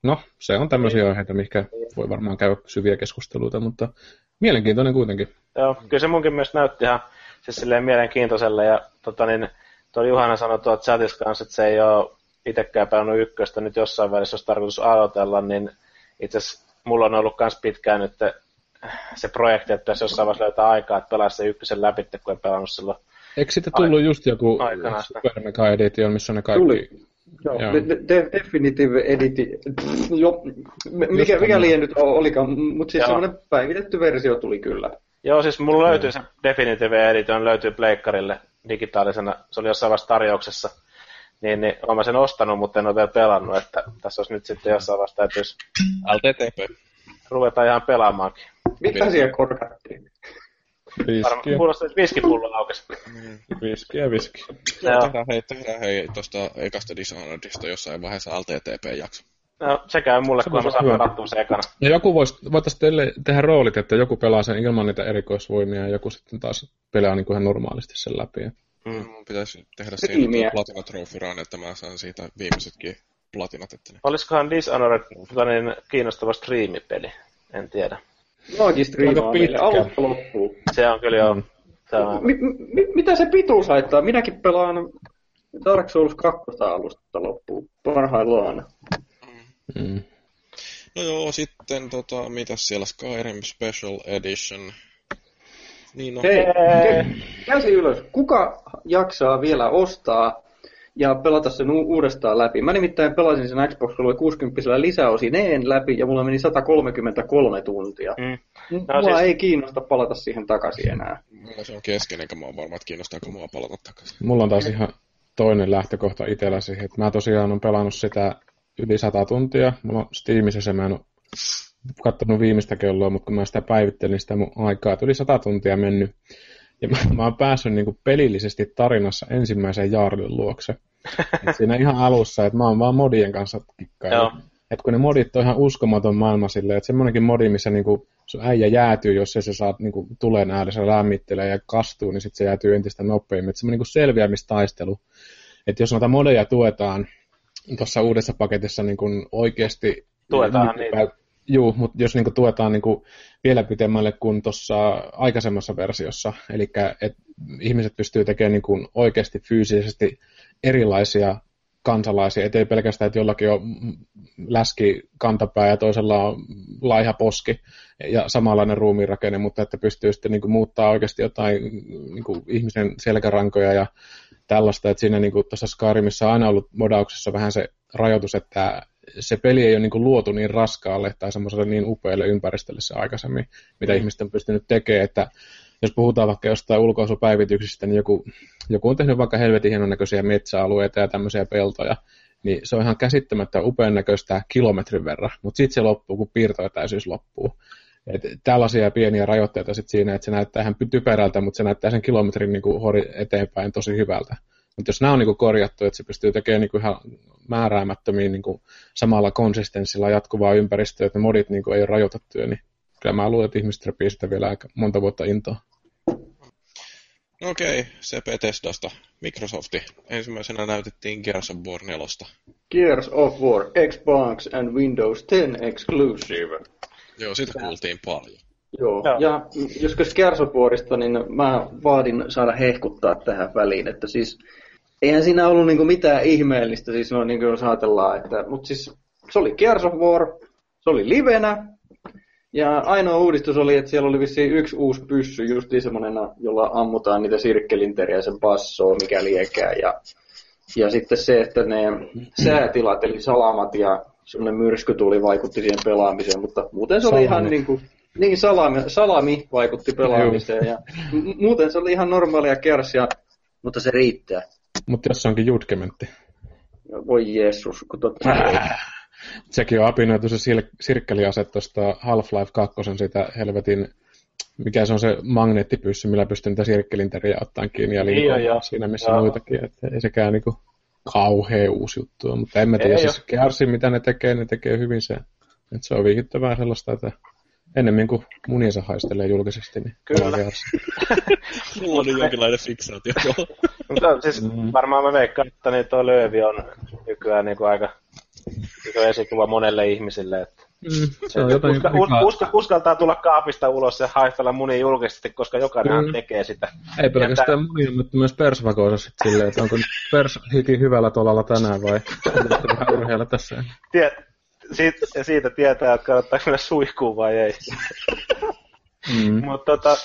no, se on tämmöisiä aiheita, mikä voi varmaan käydä syviä keskusteluita, mutta mielenkiintoinen kuitenkin. Joo, kyllä se munkin mielestä näytti ihan siis silleen mielenkiintoiselle. Ja tota niin, tuo Juhana sanoi tuolta chatissa kanssa, että se ei ole itsekään pelannut ykköstä nyt jossain välissä, jos tarkoitus aloitella, niin itse asiassa mulla on ollut myös pitkään nyt se projekti, että pitäisi jossain vaiheessa löytää aikaa, että pelaa se ykkösen läpi, kun en pelannut silloin. Eikö sitten tullut just joku Aikana. Super Mega Edition, missä on ne kaikki... Tuli. Joo, Joo. de- de- Definitive Editi, jo, mikä, mikä liian nyt olikaan, mutta siis semmoinen päivitetty versio tuli kyllä. Joo, siis mulla löytyy se Definitive Edition, löytyy Pleikkarille digitaalisena, se oli jossain vaiheessa tarjouksessa. Niin, niin olen mä sen ostanut, mutta en ole vielä pelannut, että tässä olisi nyt sitten jossain vaiheessa täytyisi LTTP. ruveta ihan pelaamaankin. Mitä siellä korkattiin? Viskiä, kuulostaa, että viskipullo aukesi. viskiä, viskiä. Joo. Tehdään hei, tehdään hei tuosta ekasta Dishonoredista jossain vaiheessa LTTP-jakso. No, se käy mulle, Se kun mä saan pelattua sen ekana. Ja joku voisi, voitaisiin teille tehdä roolit, että joku pelaa sen ilman niitä erikoisvoimia ja joku sitten taas pelaa niin kuin ihan normaalisti sen läpi. Mm. Mun pitäisi tehdä siinä Platina Trophy Run, että mä saan siitä viimeisetkin platinat. Että ne... Olisikohan Dishonored tota niin, kiinnostava striimipeli? En tiedä. Noakin striimaa alusta loppuun. Se on kyllä jo... Se on, Mi- mi- mitä se pituus haittaa? Minäkin pelaan Dark Souls 2 alusta loppuun parhaillaan. Mm. No joo, sitten tota, mitäs siellä Skyrim Special Edition. Niin no, Hei, käsi ylös. Kuka jaksaa vielä ostaa ja pelata sen u- uudestaan läpi? Mä nimittäin pelasin sen Xbox 360 lisäosineen läpi ja mulla meni 133 tuntia. Mm. Mulla siis- ei kiinnosta palata siihen takaisin enää. mulla se on kesken, enkä mä oon varma, että kiinnostaako mua palata takaisin. Mulla on taas ihan toinen lähtökohta itsellä siihen, että mä tosiaan on pelannut sitä yli 100 tuntia. Mulla on Steamissa se, mä en ole katsonut viimeistä kelloa, mutta kun mä sitä päivittelin sitä mun aikaa, että yli 100 tuntia mennyt. Ja mä, mä oon päässyt niin pelillisesti tarinassa ensimmäiseen Jaarlin luokse. Et [laughs] siinä ihan alussa, että mä oon vaan modien kanssa kikkailu. Joo. Että kun ne modit on ihan uskomaton maailma silleen, että semmoinenkin modi, missä niinku sun äijä jäätyy, jos ei se saa niinku tulen ääressä lämmittelee ja kastuu, niin sitten se jäätyy entistä nopeammin. Että semmoinen niinku selviämistaistelu. Että jos noita modeja tuetaan tuossa uudessa paketissa niin kuin oikeasti... Tuetaan nykypä- Juu, mutta jos niin kuin tuetaan niin kuin vielä pitemmälle kuin tuossa aikaisemmassa versiossa, eli että ihmiset pystyy tekemään niin kuin oikeasti fyysisesti erilaisia kansalaisia, ettei pelkästään, että jollakin on läski kantapää ja toisella on laiha poski ja samanlainen ruumiinrakenne, mutta että pystyy sitten niin kuin, muuttaa oikeasti jotain niin kuin, ihmisen selkärankoja ja tällaista, että siinä niin kuin, tuossa Skyrimissa on aina ollut modauksessa vähän se rajoitus, että se peli ei ole niin luotu niin raskaalle tai semmoiselle niin upealle ympäristölle se aikaisemmin, mitä mm. ihmiset on pystynyt tekemään, että jos puhutaan vaikka jostain ulkoasupäivityksistä, niin joku, joku on tehnyt vaikka helvetin hienon näköisiä metsäalueita ja tämmöisiä peltoja, niin se on ihan käsittämättä upean näköistä kilometrin verran, mutta sitten se loppuu, kun piirtoetäisyys loppuu. Et tällaisia pieniä rajoitteita sit siinä, että se näyttää ihan typerältä, mutta se näyttää sen kilometrin niin kuin hori eteenpäin tosi hyvältä. Mutta jos nämä on niin kuin korjattu, että se pystyy tekemään niin kuin ihan määräämättömiin niin kuin samalla konsistenssilla jatkuvaa ympäristöä, että modit niin kuin ei ole rajoitettuja, niin kyllä mä luulen, että ihmiset repii sitä vielä aika monta vuotta intoa. No okei, okay, se Bethesdasta. Microsofti. Ensimmäisenä näytettiin Gears of War 4. Gears of War, Xbox and Windows 10 exclusive. Joo, siitä kuultiin paljon. Joo, Joo. ja jos Gears of Warista, niin mä vaadin saada hehkuttaa tähän väliin, että siis eihän siinä ollut niinku mitään ihmeellistä, siis no niin kuin jos ajatellaan, että, mutta siis se oli Gears of War, se oli livenä, ja ainoa uudistus oli, että siellä oli vissiin yksi uusi pyssy, justiin semmoinen, jolla ammutaan niitä sirkkelinteriä sen passoa, mikä liekää. Ja, ja sitten se, että ne säätilat, eli salamat ja semmoinen myrskytuuli vaikutti siihen pelaamiseen, mutta muuten se oli salami. ihan niin kuin, niin salami, salami vaikutti pelaamiseen ja muuten se oli ihan normaalia kersia, mutta se riittää. Mutta jos se onkin judgementti. Voi Jeesus, kun totta [laughs] Sekin on apinoitu se sir- sirkkeliase tuosta Half-Life 2, sitä helvetin, mikä se on se magneettipyssy, millä pystyy niitä sirkkelinteriä ottaa kiinni ja liikkua niin siinä missä joo. muitakin. Että ei sekään niinku kauhea uusi juttu mutta en mä tiedä, ei siis Gearsin, mitä ne tekee, ne tekee hyvin se. Että se on viihdyttävää sellaista, että ennemmin kuin muniensa haistelee julkisesti, niin Kyllä. [laughs] Mulla on jonkinlainen fiksaatio. Mutta siis mm. varmaan mä veikkaan, että niin tuo Löövi on nykyään niin kuin aika iso esikuva monelle ihmisille. Että mm, se on jotain uska, uska, uskaltaa tulla kaapista ulos ja haistella munia julkisesti, koska jokainen mm. tekee sitä. Ei pelkästään Jätä... munia, mutta myös persvakoissa sitten silleen, että onko pers hiki hyvällä tolalla tänään vai [laughs] urheilla tässä. Tie, siitä, siitä tietää, että kannattaako mennä suihkuun vai ei. Mm. Mutta tota,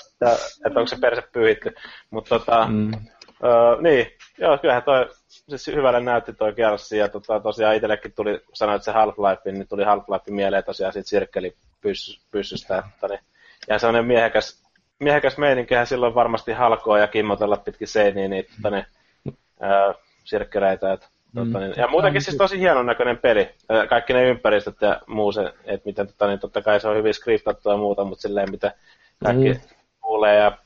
että onko se perse pyyhitty. Mutta tota, mm. öö, niin, joo, kyllähän toi siis hyvälle näytti toi Gears, ja tota, tosiaan itsellekin tuli, sanoit se Half-Life, niin tuli Half-Life mieleen tosiaan siitä sirkkelipyssystä, että niin, ja sellainen miehekäs, miehekäs meininkihän silloin varmasti halkoa ja kimmotella pitkin seiniä niin, tota, niin, ää, sirkkeleitä, että Mm. Tota, niin, ja muutenkin siis tosi hienon näköinen peli. Kaikki ne ympäristöt ja muu se, että miten tota, niin totta kai se on hyvin skriptattua ja muuta, mutta silleen mitä kaikki mm. kuulee ja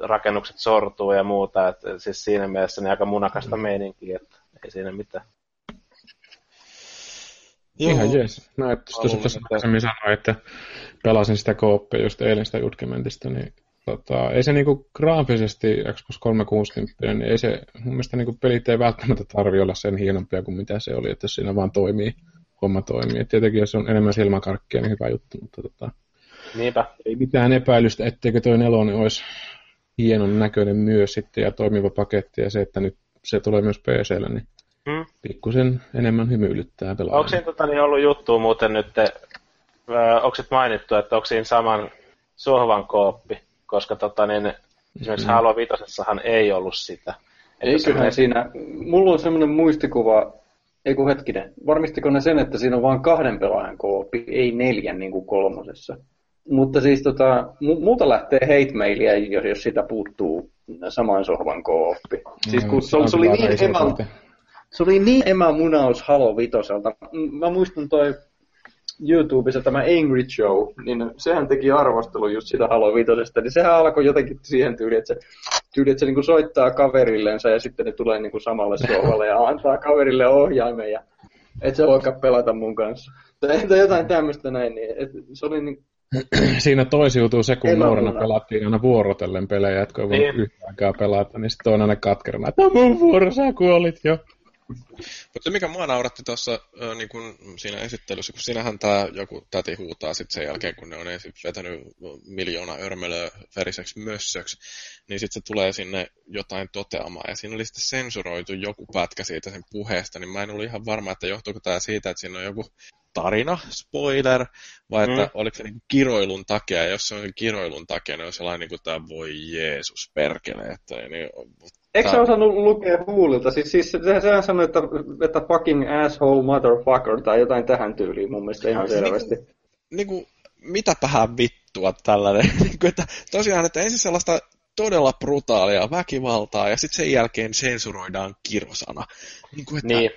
rakennukset sortuu ja muuta, että siis siinä mielessä niin aika munakasta mm. meininkiä, että ei siinä mitään. Joo. Ihan jees. Mä tuossa aikaisemmin sanoin, että pelasin sitä kooppia just eilen sitä Judgmentista, niin tota, ei se niinku graafisesti Xbox 360, niin ei se, mun mielestä niinku pelit ei välttämättä tarvi olla sen hienompia kuin mitä se oli, että jos siinä vaan toimii, homma toimii. Et tietenkin jos on enemmän silmäkarkkia, niin hyvä juttu, mutta tota, Niinpä. ei mitään epäilystä, etteikö toi nelonen olisi hienon näköinen myös sitten ja toimiva paketti ja se, että nyt se tulee myös PClle, niin hmm. pikkusen enemmän hymyilyttää pelaajia. Onko siinä tota, niin ollut juttu muuten nyt, te, onko mainittu, että onko siinä saman sohvan kooppi, koska tota, niin, esimerkiksi hmm. Halo Vitosessahan ei ollut sitä. Eiköhän se... siinä, mulla on semmoinen muistikuva, ei kun hetkinen, varmistiko ne sen, että siinä on vain kahden pelaajan kooppi, ei neljän niin kuin kolmosessa? Mutta siis tota, multa lähtee hate mailia, jos, jos sitä puuttuu saman sohvan kooppi. Siis kun se, se, oli niin emä, se oli niin emämunaus Halo Vitoselta. Mä muistan toi YouTubessa tämä Angry Joe, niin sehän teki arvostelu just sitä Halo Vitosesta, niin sehän alkoi jotenkin siihen tyyliin, että se, tyyli, että se niinku soittaa kaverillensa ja sitten ne tulee niinku samalle sohvalle ja antaa kaverille ohjaimen ja et se voikaan pelata mun kanssa. Tai jotain tämmöistä näin, niin et se oli niin, [clears throat] siinä toisiutuu se, kun nuorena pelattiin aina vuorotellen pelejä, että kun ei niin. yhtä aikaa pelata, niin sitten on aina katkerana, että mun vuoro, sä kuolit jo. Mutta mikä mua nauratti tuossa niin kun siinä esittelyssä, kun sinähän tämä joku täti huutaa sitten sen jälkeen, kun ne on ensin vetänyt miljoona örmelöä veriseksi mössöksi, niin sitten se tulee sinne jotain toteamaan. Ja siinä oli sitten sensuroitu joku pätkä siitä sen puheesta, niin mä en ollut ihan varma, että johtuuko tämä siitä, että siinä on joku tarina, spoiler, vai että mm. oliko se niin kiroilun takia, ja jos se on kiroilun takia, niin on sellainen niin kuin tämä voi Jeesus perkele, että niin, Eikö se osannut lukea huulilta? Siis, siis se, sehän sanoi, että, että fucking asshole motherfucker tai jotain tähän tyyliin mun mielestä ihan selvästi. Niinku, niinku, mitäpähän vittua tällainen. [laughs] niinku, että tosiaan, että ensin sellaista todella brutaalia väkivaltaa ja sitten sen jälkeen sensuroidaan kirosana. Niin kuin, että niin.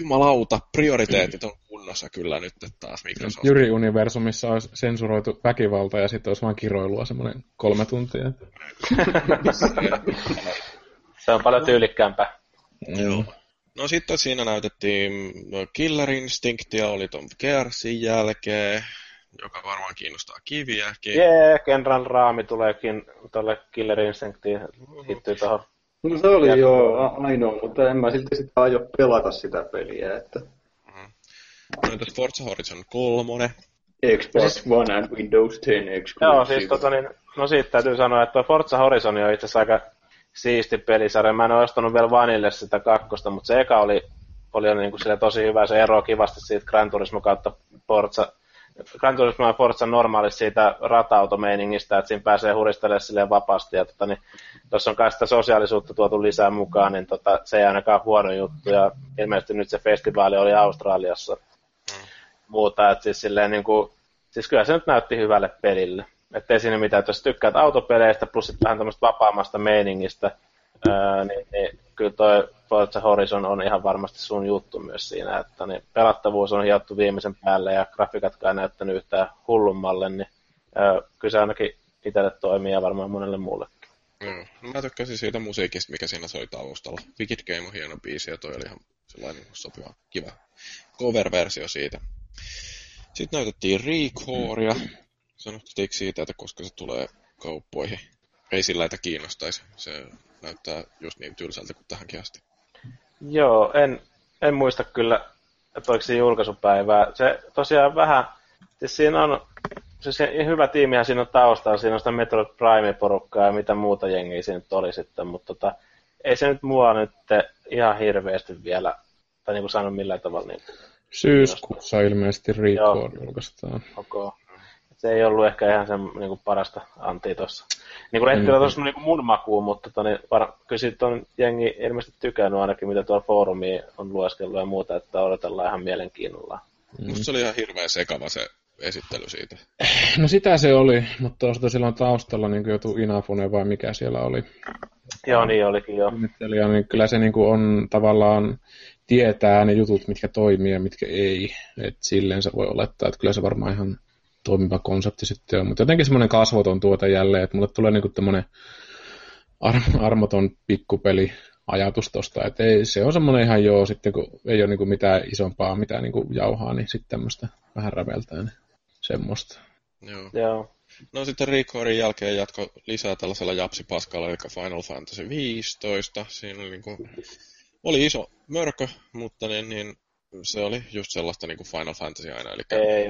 jumalauta, prioriteetit on kunnossa kyllä nyt taas Microsoft. Jyri-universumissa olisi sensuroitu väkivalta ja sitten olisi vain kiroilua semmoinen kolme tuntia. [laughs] [laughs] Se on paljon tyylikkäämpää. Joo. No sitten siinä näytettiin Killer Instinctia, oli ton Gearsin jälkeen, joka varmaan kiinnostaa kiviäkin. Jee, yeah, Kenran raami tuleekin tuolle Killer Instinctiin, hittyy tuohon. No se oli jo ainoa, mutta en mä silti sitä aio pelata sitä peliä, että... Mm-hmm. No entäs Forza Horizon 3? Xbox siis... One and Windows 10 exclusive. Joo, siis tota niin, no siitä täytyy sanoa, että Forza Horizon on itse asiassa aika siisti pelisarja. Mä en ole ostanut vielä Vanille sitä kakkosta, mutta se eka oli, oli niin kuin tosi hyvä. Se ero kivasti siitä Gran Turismo kautta Forza. Gran Turismo ja Forza normaalisti siitä rata-automeiningistä, että siinä pääsee huristelemaan silleen vapaasti. Ja tota, niin, tuossa on kai sitä sosiaalisuutta tuotu lisää mukaan, niin tota, se ei ainakaan huono juttu. Ja ilmeisesti nyt se festivaali oli Australiassa. Mm. Muuta, että siis silleen niin kuin, siis kyllä se nyt näytti hyvälle pelille. Että ei siinä mitään, että jos tykkäät autopeleistä plus sitten vähän tämmöistä vapaammasta meiningistä, ää, niin, niin, kyllä toi Forza Horizon on ihan varmasti sun juttu myös siinä, että niin pelattavuus on hiottu viimeisen päälle ja grafiikatkaan ei näyttänyt yhtään hullummalle, niin ää, kyllä se ainakin itselle toimii ja varmaan monelle muullekin. Mm. Mä tykkäsin siitä musiikista, mikä siinä soi taustalla. Wicked Game on hieno biisi ja toi oli ihan sellainen sopiva, kiva cover-versio siitä. Sitten näytettiin Recorea, Sanottiinko siitä, että koska se tulee kauppoihin? Ei sillä, että kiinnostaisi. Se näyttää just niin tylsältä kuin tähänkin asti. Joo, en, en muista kyllä, että oliko se julkaisupäivää. Se tosiaan vähän, siis siinä on siis hyvä tiimihän siinä on taustalla, siinä on sitä Metroid Prime-porukkaa ja mitä muuta jengiä siinä nyt oli sitten, mutta tota, ei se nyt mua nyt ihan hirveästi vielä, tai niin kuin sanon millään tavalla. Niin Syyskuussa ilmeisesti Record julkaistaan. Okay se ei ollut ehkä ihan sen niin kuin parasta antia tuossa. Niin kuin mm-hmm. tuossa niin mun makuun, mutta toni, niin var, kyllä siitä on jengi ilmeisesti tykännyt ainakin, mitä tuolla foorumiin on lueskellut ja muuta, että odotellaan ihan mielenkiinnolla. Mm. Musta se oli ihan hirveän sekava se esittely siitä. No sitä se oli, mutta tuosta silloin taustalla niin joku Inafune vai mikä siellä oli. Joo, niin olikin joo. Niin kyllä se niin kuin on tavallaan tietää ne jutut, mitkä toimii ja mitkä ei. Et silleen se voi olettaa, että kyllä se varmaan ihan toimiva konsepti sitten on. Mutta jotenkin semmoinen kasvoton tuote jälleen, että mulle tulee niinku tämmöinen ar- armoton pikkupeli ajatus tosta, että ei, se on semmoinen ihan joo, sitten kun ei ole niinku mitään isompaa, mitään niinku jauhaa, niin sitten tämmöistä vähän räveltää, niin semmoista. Joo. joo. No sitten Recordin jälkeen jatko lisää tällaisella japsipaskalla, eli Final Fantasy 15. Siinä oli, niinku, oli iso mörkö, mutta niin, niin, se oli just sellaista niin kuin Final Fantasy aina. Eli ei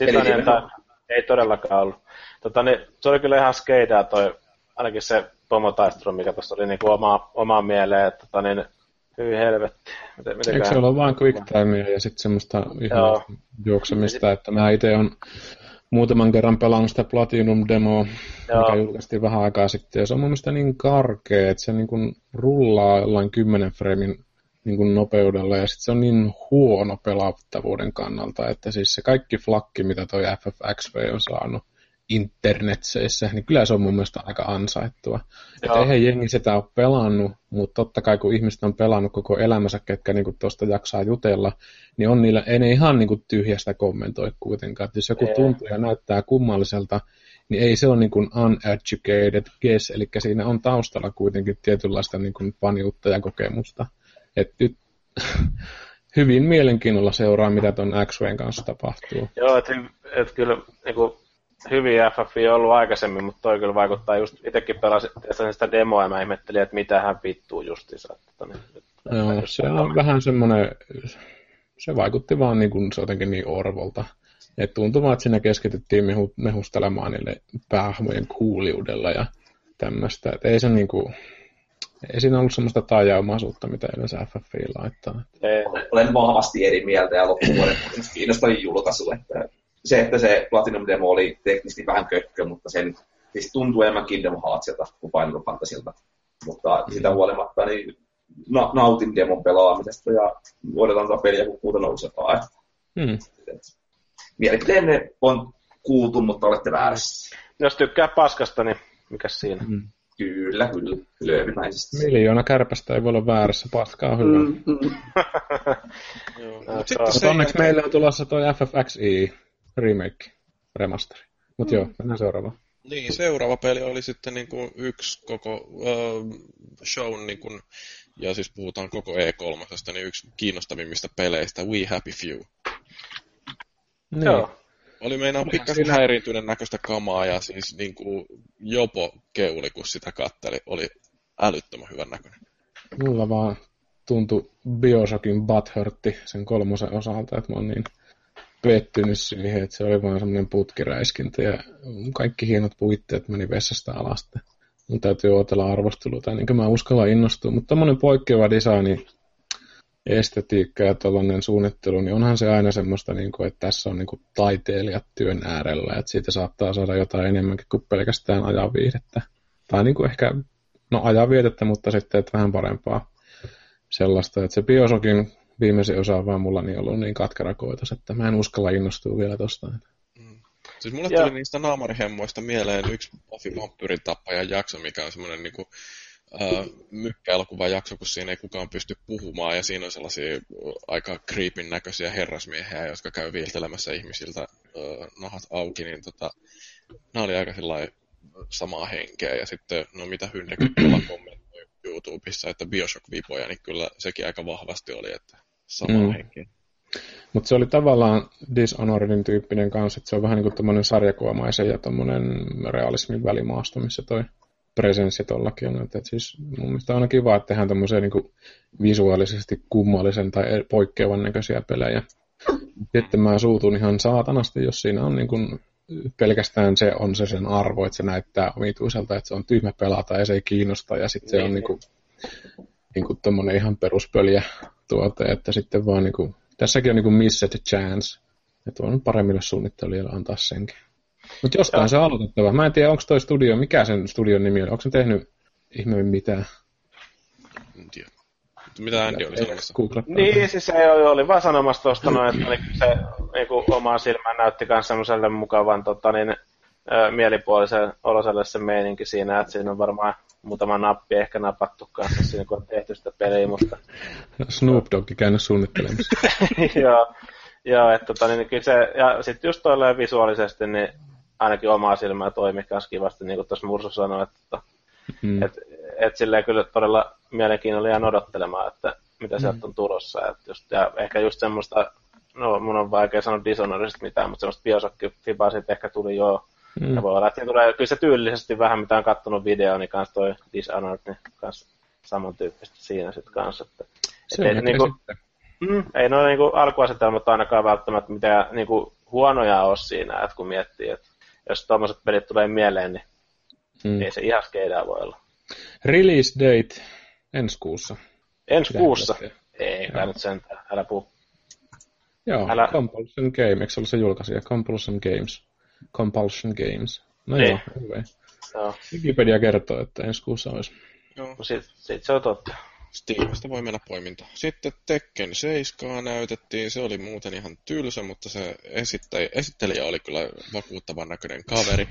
joo. Titanen tai, ei todellakaan ollut. Tota, niin, se oli kyllä ihan skeidaa toi, ainakin se pomotaistelu, mikä tuossa oli niin oma, omaan mieleen, että tota, niin, hyvin helvetti. Miten, Eikö se ole vain quick timea ja sitten semmoista ihan Joo. juoksemista, että mä itse on muutaman kerran pelannut sitä Platinum-demoa, Joo. mikä julkaistiin vähän aikaa sitten, ja se on mun mielestä niin karkea, että se niin kuin rullaa jollain 10 framein niin kuin nopeudella ja sitten se on niin huono pelattavuuden kannalta, että siis se kaikki flakki, mitä toi FFXV on saanut internetseissä, niin kyllä se on mun mielestä aika ansaittua. Että eihän jengi sitä ole pelannut, mutta totta kai kun ihmiset on pelannut koko elämänsä, ketkä niin tuosta jaksaa jutella, niin on niillä, ei ne ihan niin kuin tyhjästä kommentoi kuitenkaan. Että jos joku tuntuu ja näyttää kummalliselta, niin ei se ole niin kuin uneducated guess, eli siinä on taustalla kuitenkin tietynlaista niin kuin paniutta ja kokemusta. Et nyt [laughs] hyvin mielenkiinnolla seuraa, mitä tuon x kanssa tapahtuu. Joo, että et kyllä niin kuin, hyviä FF on ollut aikaisemmin, mutta toi kyllä vaikuttaa just, itsekin pelasin sitä demoa ja mä ihmettelin, että mitä hän pittuu justiinsa. Että, niin, Joo, se on vähän semmoinen, se vaikutti vaan niin kuin se jotenkin niin orvolta. Et tuntui vaan, että siinä keskityttiin mehu, mehustelemaan niille päähmojen kuuliudella ja tämmöistä. Et ei se niinku, ei siinä ollut semmoista taajaumaisuutta, mitä yleensä FFI laittaa. Ei. Olen vahvasti eri mieltä ja loppuvuoden kiinnostavin julkaisu. Että se, että se Platinum Demo oli teknisesti vähän kökkö, mutta sen siis tuntuu enemmän Kingdom Heartsilta kuin Final Fantasilta. Mutta mm. sitä huolimatta niin na- nautin demon pelaamisesta ja odotan tätä peliä, kun kuuta nousetaan. Mm. Mielipiteenne on kuultu, mutta olette väärässä. Jos tykkää paskasta, niin mikä siinä? Mm. Kyllä, kyllä. Löövimäisesti. Miljoona kärpästä ei voi olla väärässä. Paskaa on hyvä. Mm, mm. [laughs] Mutta onneksi meillä on tulossa toi FFXI remake, remasteri. Mutta mm. joo, mennään seuraavaan. Niin, seuraava peli oli sitten niin kuin yksi koko uh, show, niin kuin, ja siis puhutaan koko E3, niin yksi kiinnostavimmista peleistä, We Happy Few. Niin. Joo. Oli meinaa pikkasen häiriintyneen näköistä kamaa ja siis niin kuin jopo keuli, kun sitä katteli. Oli älyttömän hyvän näköinen. Mulla vaan tuntui Bioshockin butthurtti sen kolmosen osalta, että mä oon niin pettynyt siihen, että se oli vaan semmoinen putkiräiskintä ja kaikki hienot puitteet meni vessasta alas. Mun täytyy odotella arvosteluta, niin mä uskalla innostua, mutta tämmöinen poikkeava designi estetiikka ja tällainen suunnittelu, niin onhan se aina semmoista, niin kuin, että tässä on niin kuin taiteilijat työn äärellä, että siitä saattaa saada jotain enemmänkin kuin pelkästään ajanviihdettä. Tai niin kuin ehkä, no ajanvietettä, mutta sitten että vähän parempaa sellaista, että se Biosokin viimeisin osa on vaan mulla niin ollut niin katkerakoitos, että mä en uskalla innostua vielä tosta. Mm. Siis mulle tuli niistä naamarihemmoista mieleen yksi Buffy Vampyrin tappajan jakso, mikä on semmoinen niin kuin mykkäelokuvan jakso, kun siinä ei kukaan pysty puhumaan ja siinä on sellaisia aika creepin näköisiä herrasmiehiä, jotka käy viiltelemässä ihmisiltä uh, nahat auki, niin tota, nämä oli aika samaa henkeä ja sitten, no mitä Hyndekin tuolla kommentoi YouTubessa, että Bioshock-vipoja, niin kyllä sekin aika vahvasti oli, että samaa mm. henkeä. Mutta se oli tavallaan Dishonoredin tyyppinen kanssa, että se on vähän niin kuin sarjakuvamaisen ja realismin välimaasto, missä toi presenssi tollakin on. Että siis mun mielestä on aina kiva, että tehdään tämmöisiä niin visuaalisesti kummallisen tai poikkeavan näköisiä pelejä. Sitten mä suutun ihan saatanasti, jos siinä on niin kuin pelkästään se on se sen arvo, että se näyttää omituiselta, että se on tyhmä pelata ja se ei kiinnosta ja sitten se on niin kuin, niin kuin ihan peruspöliä tuote, että sitten vaan niin kuin, tässäkin on niin kuin missed chance, että on paremmille suunnittelijoille antaa senkin. Mutta jostain ja. se on aloitettava. Mä en tiedä, onko toi studio, mikä sen studion nimi on. Onko se tehnyt ihmeemmin mitään? En tiedä. Mitä Andy oli sanomassa? Niin, siis se oli vaan sanomassa tuosta noin, että se niinku, omaa silmään näytti myös semmoiselle mukavan tota, niin, mielipuolisen oloselle se meininki siinä, että siinä on varmaan muutama nappi ehkä napattu kanssa siinä, kun on tehty sitä peliä, mutta... Snoop Dogg käynyt suunnittelemassa. [laughs] Joo, joo että tota, niin, kyllä se, ja sitten just toilleen visuaalisesti, niin ainakin omaa silmää toimi myös kivasti, niin kuin tuossa Mursu sanoi, että mm. et, et silleen kyllä todella mielenkiinnolla jään odottelemaan, että mitä mm. sieltä on tulossa. Et just, ja ehkä just semmoista, no mun on vaikea sanoa Dishonoredista mitään, mutta semmoista Bioshock-fibaa sitten ehkä tuli jo. Mm. Ja voi olla, että tulee, kyllä se tyylisesti vähän mitä on kattonut video, niin kanssa toi Dishonored, niin kanssa samantyyppistä siinä sitten kanssa. Että, se et, et, niinku, mm, ei noin niinku alkuasetelmat ainakaan välttämättä mitään niinku huonoja ole siinä, että kun miettii, että jos tuommoiset pelit tulee mieleen, niin mm. ei se ihan skeidää voi olla. Release date ensi kuussa. Ensi kuussa? Ei, kai nyt sentään, älä puhu. Joo, älä... Compulsion Game, eikö se ollut se julkaisija? Compulsion Games. Compulsion Games. No ei. joo, hyvä. Joo. Wikipedia kertoo, että ensi kuussa olisi. Joo. No sit, sit se on totta. Steamista voi mennä poiminta. Sitten Tekken 7 näytettiin, se oli muuten ihan tylsä, mutta se esittäjä, esittelijä oli kyllä vakuuttavan näköinen kaveri.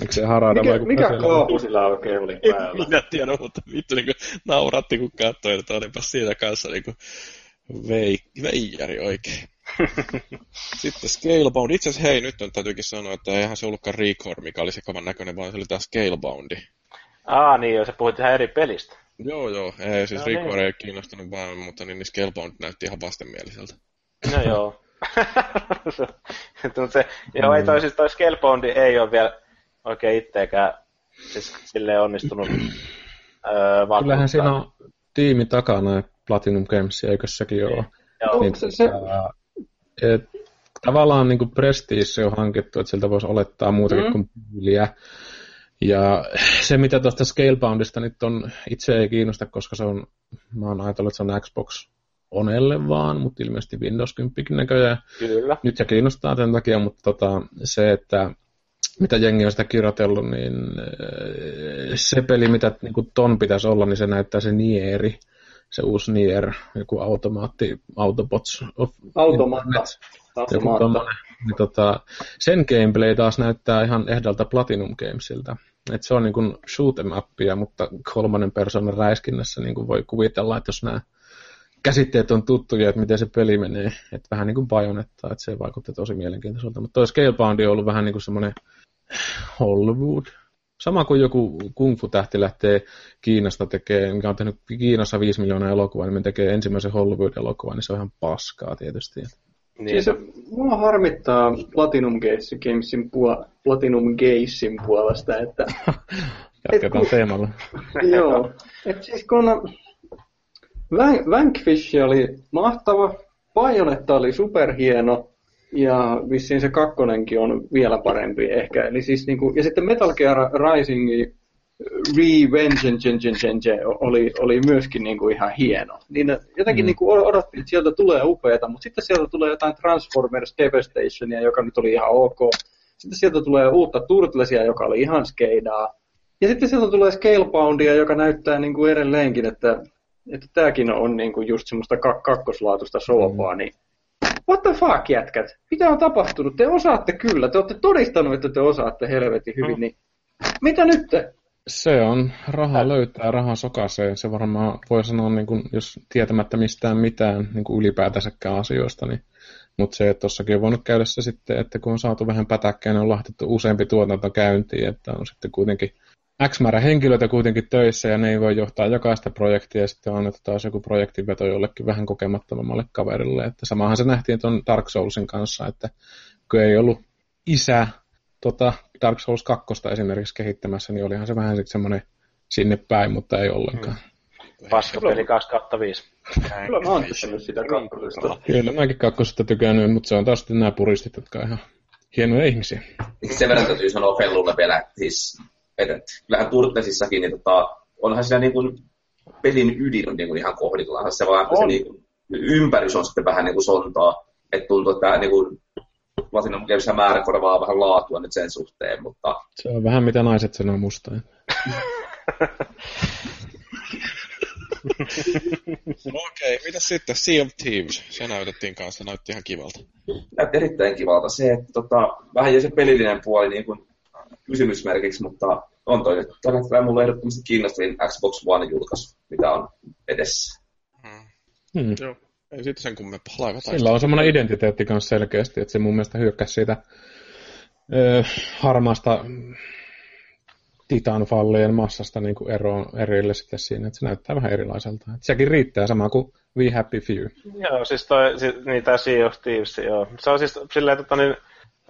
Eikö se Harada mikä, mikä kaapu sillä oikein oli päällä? Minä tiedä, mutta vittu niin nauratti kun katsoi, että olipa siinä kanssa niin kuin vei, veijari oikein. [laughs] Sitten Scalebound. Itse asiassa hei, nyt on täytyykin sanoa, että eihän se ollutkaan Record, mikä oli se kovan näköinen, vaan se oli tämä Scaleboundi. Aa niin, jo, se puhuit ihan eri pelistä. Joo, joo. Ei, siis no, Record niin. ei kiinnostunut vaan, mutta niin, niin Scalebound näytti ihan vastenmieliseltä. No joo. [laughs] se, joo, ei toi, siis toi Scalebound ei ole vielä oikein itteekään siis silleen onnistunut öö, Kyllähän siinä on tiimi takana, Platinum Games, eikö sekin ole? Joo. Niin, se, se, et, tavallaan niin kuin Prestige on hankittu, että sieltä voisi olettaa muutakin Mm. kuin pyyliä. Ja se, mitä tuosta Scaleboundista nyt on, itse ei kiinnosta, koska se on, mä oon ajatellut, että se on Xbox Onelle vaan, mutta ilmeisesti Windows 10 näköjään. Kyllä. Nyt se kiinnostaa tämän takia, mutta tota, se, että mitä jengi on sitä kirjoitellut, niin äh, se peli, mitä niin kuin ton pitäisi olla, niin se näyttää se Nieri, se uusi Nier, joku automaatti, Autobots of. Internet, joku tommonen. Niin tota, sen gameplay taas näyttää ihan ehdolta Platinum Gamesilta. Et se on niin kuin shoot 'em upia, mutta kolmannen persoonan räiskinnässä niin kuin voi kuvitella, että jos nämä käsitteet on tuttuja, että miten se peli menee, että vähän niin kuin Bayonetta, että se vaikutti tosi mielenkiintoiselta. Mutta toi Scalebound on ollut vähän niin kuin semmoinen Hollywood. Sama kuin joku kung fu tähti lähtee Kiinasta tekemään, mikä on tehnyt Kiinassa 5 miljoonaa elokuvaa, niin me tekee ensimmäisen Hollywood-elokuvan, niin se on ihan paskaa tietysti. Niin, Siis mua harmittaa Platinum Games- Gamesin puol- Platinum Gamesin puolesta, että [laughs] Jatketaan kun- teemalla. [laughs] joo, että siis kun Van- Vanquish oli mahtava, Bayonetta oli superhieno, ja vissiin se kakkonenkin on vielä parempi ehkä. Eli siis niinku, ja sitten Metal Gear Rising Revenge oli, oli myöskin niinku ihan hieno. Niin jotenkin Mm. mm. niinku odottiin, että sieltä tulee upeata, mutta sitten sieltä tulee jotain Transformers Devastationia, joka nyt oli ihan ok. Sitten sieltä tulee uutta Turtlesia, joka oli ihan skeidaa. Ja sitten sieltä tulee Scaleboundia, joka näyttää niinku edelleenkin, että että tämäkin on niinku just semmoista kak- kakkoslaatuista soopaa, niin what the fuck jätkät? Mitä on tapahtunut? Te osaatte kyllä, te olette todistanut, että te osaatte helvetin hyvin, Mm. niin mitä nyt? Se on, raha löytää, raha sokaisee. Se varmaan voi sanoa, niin kuin, jos tietämättä mistään mitään niin kuin ylipäätänsäkään asioista, niin mutta se, että tossakin on voinut käydä se sitten, että kun on saatu vähän pätäkkää, niin on lahtettu useampi tuotanto käyntiin, että on sitten kuitenkin X määrä henkilöitä kuitenkin töissä ja ne ei voi johtaa jokaista projektia ja sitten on annettu taas joku projektinveto jollekin vähän kokemattomammalle kaverille. Että samahan se nähtiin tuon Dark Soulsin kanssa, että kun ei ollut isä tota Dark Souls 2 esimerkiksi kehittämässä, niin olihan se vähän sitten semmoinen sinne päin, mutta ei ollenkaan. Paskapeli 2 kautta 5. Kyllä mä oon tykännyt sitä kakkosesta. Kyllä mäkin kakkosesta tykännyt, mutta se on taas sitten nämä puristit, jotka on ihan hienoja ihmisiä. Sen verran täytyy sanoa Fellulle vielä, siis, että kyllähän Turtlesissakin, niin tota, onhan siinä niin kuin pelin ydin on niin kuin ihan kohdillaan. Se vaan, että se niin kuin, ympärys on sitten vähän niin kuin sontaa. Että tuntuu, että niin kuin, Platinum Gamesissa määrä korvaa vähän laatua nyt sen suhteen, mutta Se on vähän mitä naiset sanoo musta. [laughs] Okei, mitä sitten? Sea of Thieves. Se näytettiin kanssa, näytti ihan kivalta. näytti erittäin kivalta se, että tota, vähän jo se pelillinen puoli niin kuin kysymysmerkiksi, mutta on toi tällä hetkellä mulle ehdottomasti kiinnostavin Xbox One-julkaisu, mitä on edessä. Hmm. Hmm. Joo. Ei siitä sen kummempaa. Laiva Sillä on semmoinen identiteetti kanssa selkeästi, että se mun mielestä hyökkäsi siitä ö, harmaasta titanfallien massasta niin kuin eroon erille sitten siinä, että se näyttää vähän erilaiselta. Et sekin riittää sama kuin We Happy Few. Joo, siis toi, si, niin tää Sea of Thieves, joo. Se on siis silleen, tota niin,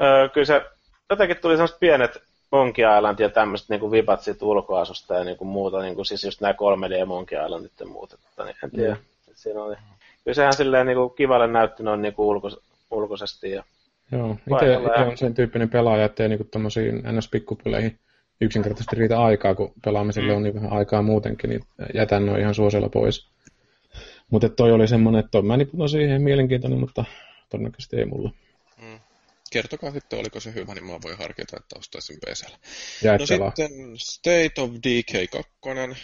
öö, kyllä se, jotenkin tuli semmoset pienet Monkey Island ja tämmöiset niinku vipat siitä ulkoasusta ja niinku muuta, niinku siis just nämä 3D Monkey Islandit ja muuta, tota, niin en tiedä. Mm. Siinä oli, kyllä sehän silleen niinku kivalle näytti noin niinku ulkos, ulkoisesti ja Joo, itse, on sen tyyppinen pelaaja, ettei niinku tommosiin NS-pikkupeleihin yksinkertaisesti riitä aikaa, kun pelaamiselle Mm. on niin vähän aikaa muutenkin, niin jätän noin ihan suosella pois. Mutta toi oli semmonen, että toi mä niputan siihen mielenkiintoinen, mutta todennäköisesti ei mulla. Mm. Kertokaa sitten, oliko se hyvä, niin mä voin harkita, että ostaisin PCllä. Ja No pelaa. sitten State of Decay 2.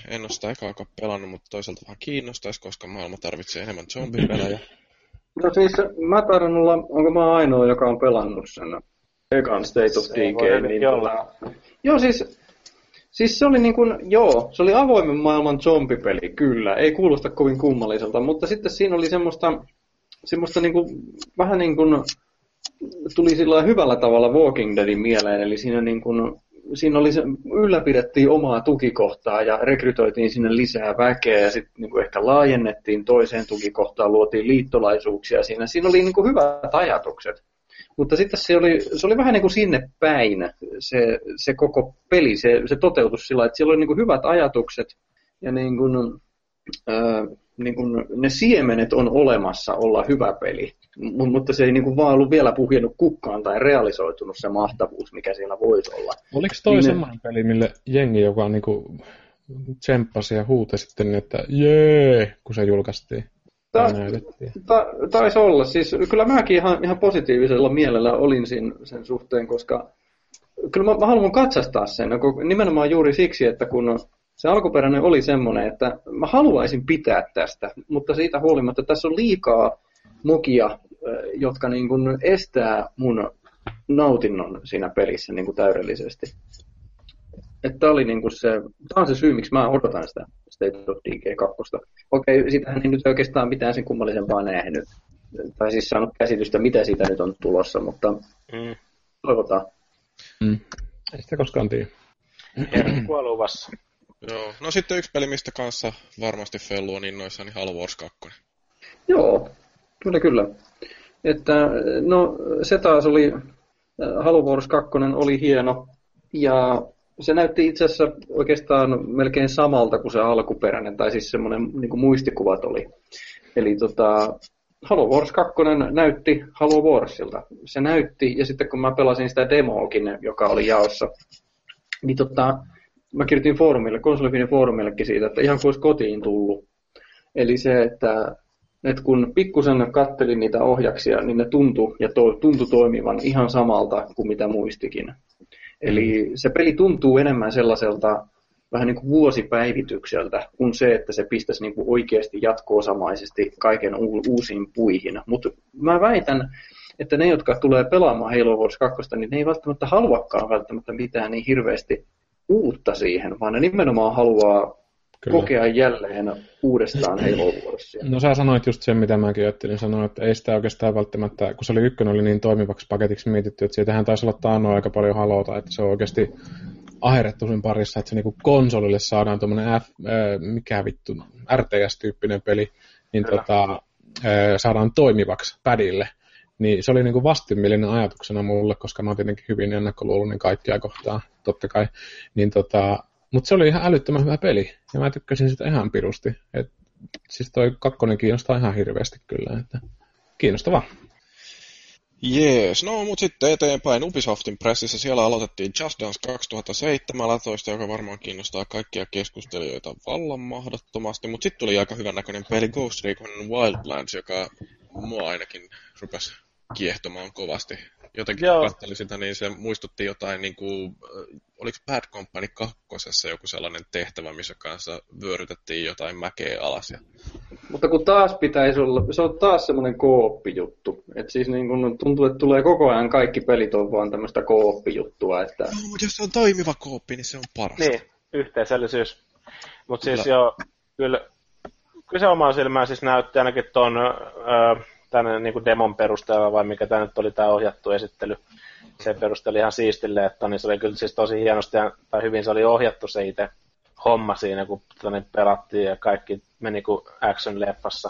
En ole sitä ekaa pelannut, mutta toisaalta vähän kiinnostaisi, koska maailma tarvitsee enemmän zombipelejä. No siis mä taidan olla, onko mä ainoa, joka on pelannut sen ekan State of hyvinkin Niin, olla. joo, siis, siis se oli niin kuin, joo, se oli avoimen maailman zombipeli, kyllä. Ei kuulosta kovin kummalliselta, mutta sitten siinä oli semmoista, semmoista niin kuin, vähän niin kuin, tuli sillä hyvällä tavalla Walking Deadin mieleen, eli siinä niin kuin, siinä oli se, ylläpidettiin omaa tukikohtaa ja rekrytoitiin sinne lisää väkeä ja sitten niin ehkä laajennettiin toiseen tukikohtaan, luotiin liittolaisuuksia siinä. Siinä oli niin kuin hyvät ajatukset. Mutta sitten se oli, se oli vähän niin kuin sinne päin se, se koko peli, se, se toteutus sillä että siellä oli niin kuin hyvät ajatukset ja niin kuin, öö, niin kun ne siemenet on olemassa olla hyvä peli, M- mutta se ei niin kun vaan ollut vielä puhjennut kukkaan tai realisoitunut se mahtavuus, mikä siellä voisi olla. Oliko toi Niin ne- semmoinen peli, mille jengi, joka niinku tsemppasi ja huuti sitten, että jee, kun se julkaistiin? Ta-. Ta- taisi olla. Siis, kyllä mäkin ihan, ihan positiivisella mielellä olin siinä, sen suhteen, koska kyllä mä, mä haluan katsastaa sen kun- nimenomaan juuri siksi, että kun se alkuperäinen oli semmoinen, että mä haluaisin pitää tästä, mutta siitä huolimatta tässä on liikaa mokia, ö, jotka niin kuin estää mun nautinnon siinä pelissä niin kuin täydellisesti. Että tää oli niin kuin se, tää on se syy, miksi mä odotan sitä State of Decay 2. Okei, sitähän ei nyt oikeastaan mitään sen kummallisempaa nähnyt. Tai siis saanut käsitystä, mitä siitä nyt on tulossa, mutta Mm. toivotaan. Mm. Ei sitä koskaan tiedä. Herkkua luvassa. Joo. No sitten yksi peli, mistä kanssa varmasti Fellu on innoissaan, niin Halo Wars 2. Joo, kyllä kyllä. Että, no se taas oli, äh, Halo Wars 2 oli hieno, ja se näytti itse asiassa oikeastaan melkein samalta kuin se alkuperäinen, tai siis semmoinen niin kuin muistikuvat oli. Eli tota, Halo Wars 2 näytti Halo Warsilta. Se näytti, ja sitten kun mä pelasin sitä demoakin, joka oli jaossa, niin tota, mä kirjoitin foorumille, konsolifinin foorumillekin siitä, että ihan kuin olisi kotiin tullut. Eli se, että, että kun pikkusen kattelin niitä ohjaksia, niin ne tuntui ja to, tuntui toimivan ihan samalta kuin mitä muistikin. Eli se peli tuntuu enemmän sellaiselta vähän niin kuin vuosipäivitykseltä, kuin se, että se pistäisi niin kuin oikeasti jatko-osamaisesti kaiken uusiin puihin. Mutta mä väitän, että ne, jotka tulee pelaamaan Halo Wars 2, niin ne ei välttämättä haluakaan välttämättä mitään niin hirveästi uutta siihen, vaan ne nimenomaan haluaa Kyllä. kokea jälleen uudestaan Halo Warsia. No sä sanoit just sen, mitä mäkin ajattelin sanoa, että ei sitä oikeastaan välttämättä, kun se oli ykkönen oli niin toimivaksi paketiksi mietitty, että siitähän taisi olla taannoin aika paljon halota, että se on oikeasti aherrettu sen parissa, että se niinku konsolille saadaan tuommoinen F, äh, mikä vittu, RTS-tyyppinen peli, niin Kyllä. tota, äh, saadaan toimivaksi padille. Niin se oli niinku vastenmielinen ajatuksena mulle, koska mä oon tietenkin hyvin ennakkoluuloinen kaikkia kohtaan, totta kai. Niin tota, mutta se oli ihan älyttömän hyvä peli, ja mä tykkäsin sitä ihan pirusti. Et, siis toi kakkonen kiinnostaa ihan hirveästi kyllä, että kiinnostavaa. Jees, no mut sitten eteenpäin Ubisoftin pressissä siellä aloitettiin Just Dance 2017, joka varmaan kiinnostaa kaikkia keskustelijoita vallan mahdottomasti, mutta sitten tuli aika hyvän näköinen peli Ghost Recon Wildlands, joka mua ainakin rupesi kiehtomaan kovasti. Jotenkin Joo. kun katselin sitä, niin se muistutti jotain, niin kuin, äh, oliko Bad Company kakkosessa joku sellainen tehtävä, missä kanssa vyörytettiin jotain mäkeä alas. Ja... Mutta kun taas pitäisi olla, se on taas semmoinen kooppijuttu. Että siis niin kun tuntuu, että tulee koko ajan kaikki pelit on vaan tämmöistä kooppijuttua, että No, mutta jos se on toimiva kooppi, niin se on paras. Niin, yhteisöllisyys. Mutta siis Kyllä. joo, kyllä, kyllä se omaan silmään siis näytti ainakin tuon öö, tänne niin demon perusteella, vai mikä tämä nyt oli tämä ohjattu esittely. Se perusteli ihan siistille, että niin se oli kyllä siis tosi hienosti, ja- tai hyvin se oli ohjattu se itse homma siinä, kun tänne pelattiin ja kaikki meni kuin action-leffassa.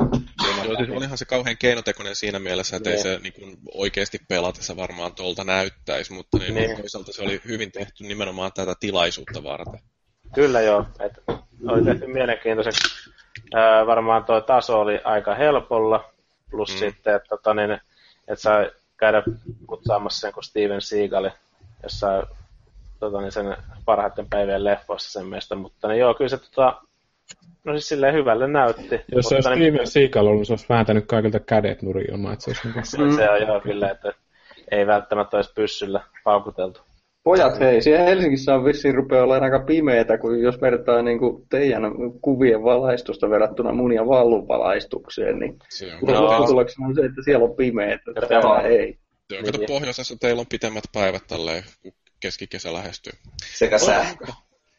Joo, siis olihan se kauhean keinotekoinen siinä mielessä, että ei Niin. se niin kuin, oikeasti pelatessa varmaan tuolta näyttäisi, mutta niin, Niin. niin. toisaalta se oli hyvin tehty nimenomaan tätä tilaisuutta varten. Kyllä joo, että oli tehty mielenkiintoiseksi. Ää, varmaan tuo taso oli aika helpolla, plus Mm. sitten, että, tota, niin, että sai käydä kutsaamassa sen kuin Steven Seagali jossain tota, niin sen parhaiten päivien leffoissa sen mielestä, mutta niin, joo, kyllä se tota, no siis silleen hyvälle näytti. Jos se olisi mutta, niin, Steven Seagal ollut, niin se olisi vääntänyt kaikilta kädet nurin ilman, että se olisi niinku... se, se on joo kyllä, että ei välttämättä olisi pyssyllä paukuteltu. Pojat, hei, siellä Helsingissä on vissiin rupeaa olemaan aika pimeätä, kun jos vertaa niin kuin teidän kuvien valaistusta verrattuna mun ja Vallun valaistukseen, niin Se on, lopputuloksena on se, että siellä on pimeätä, että täällä ei. on kato, Niin. pohjoisessa teillä on pitemmät päivät tälleen, kun keskikesä lähestyy. Sekä sähkö.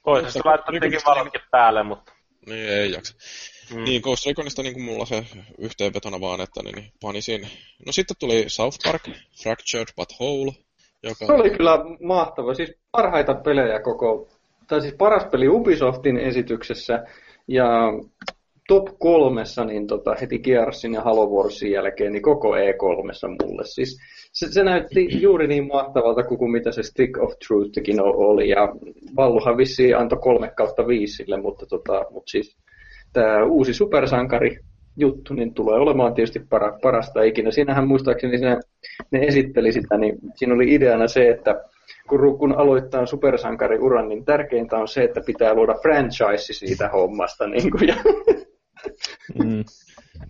Voisi se laittaa tietenkin valotkin päälle, mutta Niin, ei jaksa. mm. Mm. Niin, Ghost Reconista niin kuin mulla se yhteenvetona vaan, että niin, niin panisin. No sitten tuli South Park, Fractured But Whole, joka Se oli kyllä mahtava. Siis parhaita pelejä koko, tai siis paras peli Ubisoftin esityksessä ja top kolmessa niin tota, heti Gearsin ja Halo Warsin jälkeen niin koko E3 mulle. Siis se, se näytti [clears throat] juuri niin mahtavalta kuin, mitä se Stick of Truthkin oli ja Valluhan vissiin antoi kolme kautta viisi sille, mutta, tota, mutta siis tämä uusi supersankari juttu niin tulee olemaan tietysti para, parasta ikinä. Siinähän muistaakseni siinä, ne esitteli sitä, niin siinä oli ideana se, että kun, kun aloittaa supersankariuran, niin tärkeintä on se, että pitää luoda franchise siitä hommasta. Niin kuin, ja... mm.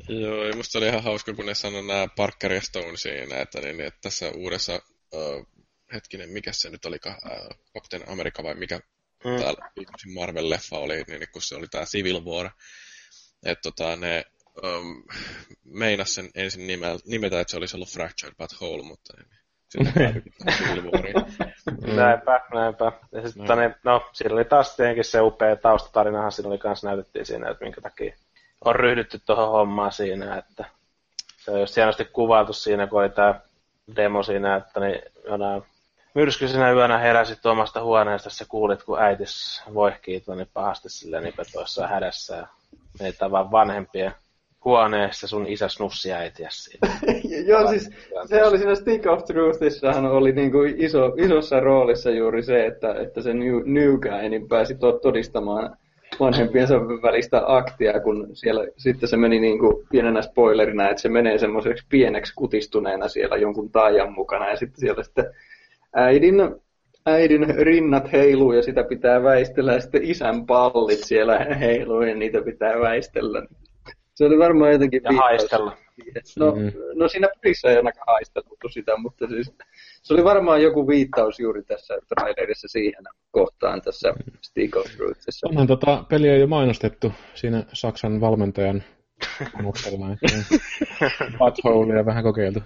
[laughs] Joo, ja musta oli ihan hauska, kun ne sanoi nämä Parker ja Stone siinä, että, niin, että tässä uudessa, uh, hetkinen, mikä se nyt oli, uh, Captain America vai mikä mm. täällä Marvel-leffa oli, niin kun se oli tämä Civil War, että tota, ne um, meinas sen ensin nimetä, että se olisi ollut Fractured But Whole, mutta niin, [laughs] sitten [laughs] Näinpä, näinpä. Ja sitten, niin, no, siinä oli taas tietenkin se upea taustatarinahan siinä oli kanssa näytettiin siinä, että minkä takia on ryhdytty tuohon hommaan siinä, että se on just hienosti kuvailtu siinä, kun oli tämä demo siinä, että niin jonain myrskyisenä yönä heräsit omasta huoneesta, ja kuulit, kun äitis voihkii tuonne pahasti silleen nipetoissa hädässä. Ja meitä vaan vanhempien huoneessa sun isä snussi äitiäsi [laughs] Joo, siis se oli siinä Stick of Truthissahan oli niin kuin iso, isossa roolissa juuri se, että, että se New, new guy niin pääsi todistamaan vanhempiensa välistä aktia, kun siellä sitten se meni niin kuin pienenä spoilerina, että se menee semmoiseksi pieneksi kutistuneena siellä jonkun taajan mukana, ja sitten siellä sitten äidin, äidin rinnat heiluu ja sitä pitää väistellä, ja sitten isän pallit siellä heiluu ja niitä pitää väistellä. Se oli varmaan jotenkin... Ja haistella. No, mm. no siinä pelissä ei ainakaan haisteltu sitä, mutta siis se oli varmaan joku viittaus juuri tässä trailerissa siihen kohtaan tässä Stick of Truthissa. Onhan tota peliä jo mainostettu siinä Saksan valmentajan mutterina, että [laughs] vähän kokeiltu.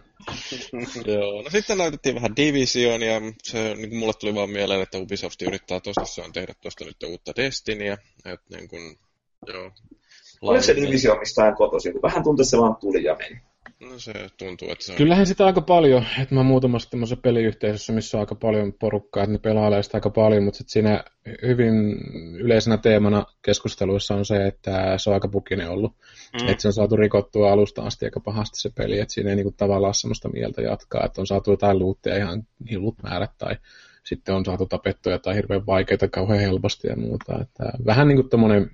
Joo, no sitten näytettiin vähän Division ja se, niin mulle tuli vaan mieleen, että Ubisoft yrittää tosissaan tehdä tuosta nyt uutta Destinyä, että niin kuin, joo, Oliko se divisio mistään kotoisin? Vähän tuntuu, että se vaan tuli ja meni. No se tuntuu, että se on... Kyllähän sitä aika paljon, että mä muutamassa tämmöisessä peliyhteisössä, missä on aika paljon porukkaa, että ne pelailee sitä aika paljon, mutta sitten siinä hyvin yleisenä teemana keskusteluissa on se, että se on aika pukinen ollut. Mm. Että se on saatu rikottua alusta asti aika pahasti se peli, että siinä ei niinku tavallaan semmoista mieltä jatkaa, että on saatu jotain luuttia ihan hillut määrät tai sitten on saatu tapettuja tai hirveän vaikeita kauhean helposti ja muuta. Että vähän niin kuin tommonen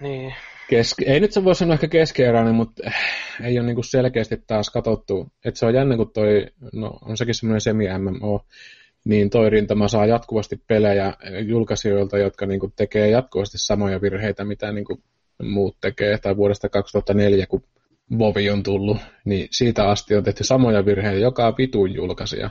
niin. Keske- ei nyt se voi sanoa ehkä keskeeräinen, mutta ei ole niinku selkeästi taas katsottu. Että se on jännä, kun toi, no on sekin semmoinen semi-MMO, niin toi rintama saa jatkuvasti pelejä julkaisijoilta, jotka niinku tekee jatkuvasti samoja virheitä, mitä niinku muut tekee. Tai vuodesta 2004, kun Vovi on tullut, niin siitä asti on tehty samoja virheitä joka vitun julkaisija.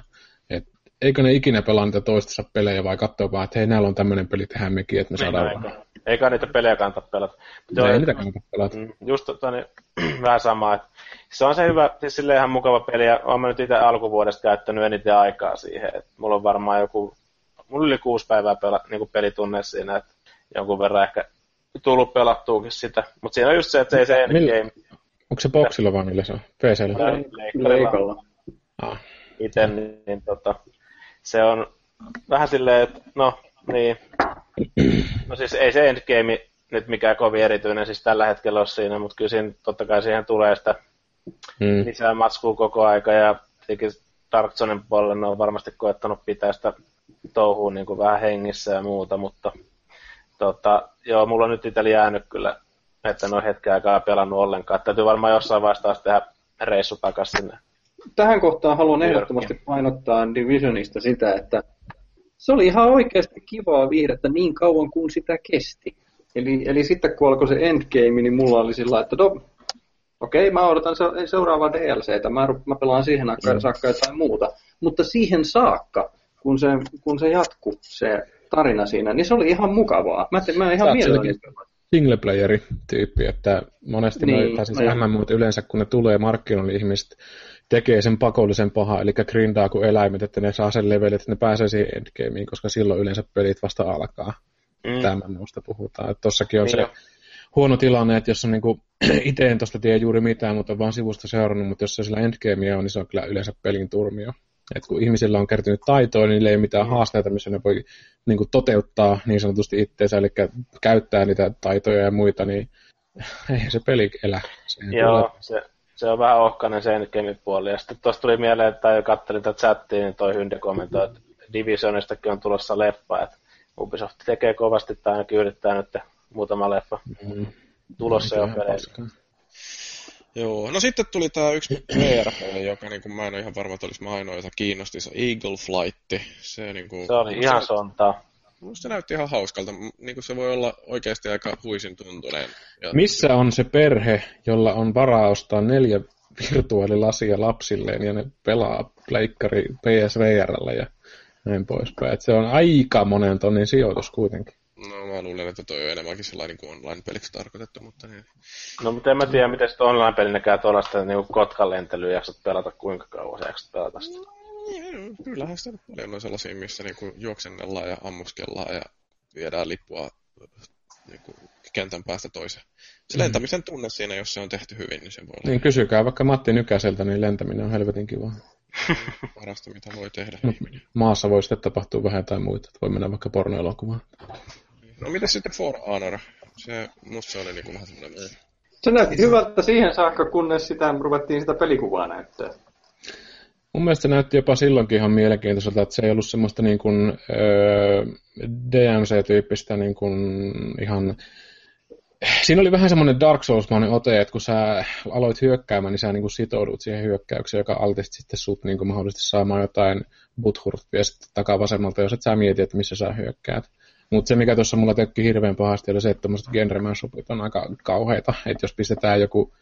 Et eikö ne ikinä pelaa niitä toistensa pelejä vai katsoa vaan, että hei, näillä on tämmöinen peli, tehdään mekin, että me saadaan rahaa. Eikä niitä pelejä kannata pelata. Joo, ei niitä kannata pelata. Mm, just tota, niin, [clears throat] vähän sama, että se on se hyvä, siis silleen ihan mukava peli, ja olen nyt itse alkuvuodesta käyttänyt eniten aikaa siihen, että mulla on varmaan joku, mulla yli kuusi päivää pela, niin pelitunne siinä, että jonkun verran ehkä tullut pelattuukin sitä, mutta siinä on just se, että se ei se endgame. Onko se boksilla vaan yleensä? PCllä? Leikkarilla. Ah. Itse, niin, niin tota, se on vähän silleen, että no, niin, No siis ei se endgame nyt mikään kovin erityinen siis tällä hetkellä ole siinä, mutta kyllä siinä, totta kai siihen tulee sitä mm. lisää matskua koko aika ja tietenkin Dark Zonen puolella ne on varmasti koettanut pitää sitä touhua niin kuin vähän hengissä ja muuta, mutta tota, joo, mulla on nyt itsellä jäänyt kyllä, että en ole hetken aikaa pelannut ollenkaan. Täytyy varmaan jossain vaiheessa taas tehdä reissu takaisin sinne. Tähän kohtaan haluan ehdottomasti painottaa Divisionista sitä, että se oli ihan oikeasti kivaa viihdettä niin kauan kuin sitä kesti. Eli, eli sitten kun alkoi se endgame, niin mulla oli sillä että no, okei, okay, mä odotan se, seuraavaa DLCtä, mä, mä pelaan siihen mm. saakka jotain muuta. Mutta siihen saakka, kun se, kun se jatkuu, se tarina siinä, niin se oli ihan mukavaa. Mä, te, mä ihan mielelläni single playeri tyyppi, että monesti niin, noi, tai siis MMO yleensä kun ne tulee markkinoille ihmiset tekee sen pakollisen paha, eli grindaa kuin eläimet, että ne saa sen levelin, että ne pääsee siihen endgameen, koska silloin yleensä pelit vasta alkaa. Mm. Tämän muusta puhutaan. Että tossakin on niin se jo. huono tilanne, että jos on niinku, [clears throat] itse en tosta tiedä juuri mitään, mutta vaan sivusta seurannut, mutta jos se sillä endgamea on, niin se on kyllä yleensä pelin turmio. Et kun ihmisillä on kertynyt taitoa, niin niillä ei ole mitään mm. haasteita, missä ne voi niin kuin, toteuttaa niin sanotusti itseensä, eli käyttää niitä taitoja ja muita, niin [laughs] ei se peli elä. Sehän Joo, tulee... se, se on vähän ohkainen se endgame puoli. Ja sitten tuossa tuli mieleen, että jo katselin tätä chattia, niin toi Hynde kommentoi, että Divisionistakin on tulossa leffa, että Ubisoft tekee kovasti tai ainakin yrittää nyt muutama leffa. Mm-hmm. tulossa jo peleillä. Joo, no sitten tuli tää yksi VR-peli, joka niinku, mä en ole ihan varma, että olisi mä ainoa, jota kiinnosti, se Eagle Flight. Se, niinku, Se oli ihan sontaa. Musta se näytti ihan hauskalta. Niinku se voi olla oikeasti aika huisin tuntuneen. Ja, Missä on se perhe, jolla on varaa ostaa neljä virtuaalilasia lapsilleen ja ne pelaa pleikkari PSVRllä ja näin poispäin. Et se on aika monen tonnin sijoitus kuitenkin. No mä luulen, että toi on enemmänkin sellainen kuin online-peliksi tarkoitettu, mutta niin. No mutta en mä tiedä, miten sitä online-pelinäkään tuollaista niinku kotkan lentelyä jaksat pelata kuinka kauan sä jaksat pelata sitä. Mm, Kyllähän sitä paljon on sellaisia, missä niinku juoksennellaan ja ammuskellaan ja viedään lippua niinku kentän päästä toiseen. Se Mm. lentämisen tunne siinä, jos se on tehty hyvin, niin se voi olla Niin kysykää vaikka Matti Nykäseltä, niin lentäminen on helvetin kiva. [laughs] parasta, mitä voi tehdä No. ihminen. Maassa voi sitten tapahtua vähän tai muita. että Voi mennä vaikka pornoelokuvaan. No mitä sitten For Honor? Se, musta se oli niinku vähän semmoinen... Se näytti hyvältä siihen saakka, kunnes sitä ruvettiin sitä pelikuvaa näyttää. Mun mielestä näytti jopa silloinkin ihan mielenkiintoiselta, että se ei ollut semmoista niin kuin, öö, DMC-tyyppistä niin kuin ihan... Siinä oli vähän semmoinen Dark Souls-mainen ote, että kun sä aloit hyökkäämään, niin sä niin kuin sitoudut siihen hyökkäykseen, joka altisti sitten sut niin kuin mahdollisesti saamaan jotain buthurttia sitten takavasemmalta, jos et sä mieti, että missä sä hyökkäät. Mutta se, mikä tuossa mulla tökki hirveän pahasti, oli se, että tämmöiset genremashupit on aika kauheita. Että jos pistetään joku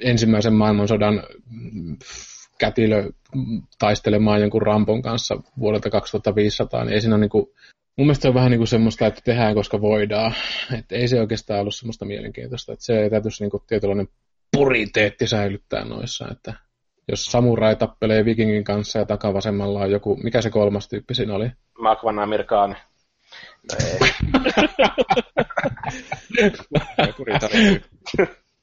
ensimmäisen maailmansodan kätilö taistelemaan jonkun Rampon kanssa vuodelta 2500, niin ei siinä ole niinku, mun mielestä se on vähän niinku semmoista, että tehdään koska voidaan. Että ei se oikeastaan ollut semmoista mielenkiintoista. Että se täytyisi niinku tietynlainen puriteetti säilyttää noissa, että jos samurai tappelee vikingin kanssa ja takavasemmalla on joku, mikä se kolmas tyyppi siinä oli? Makvan Amerikaani. No ei.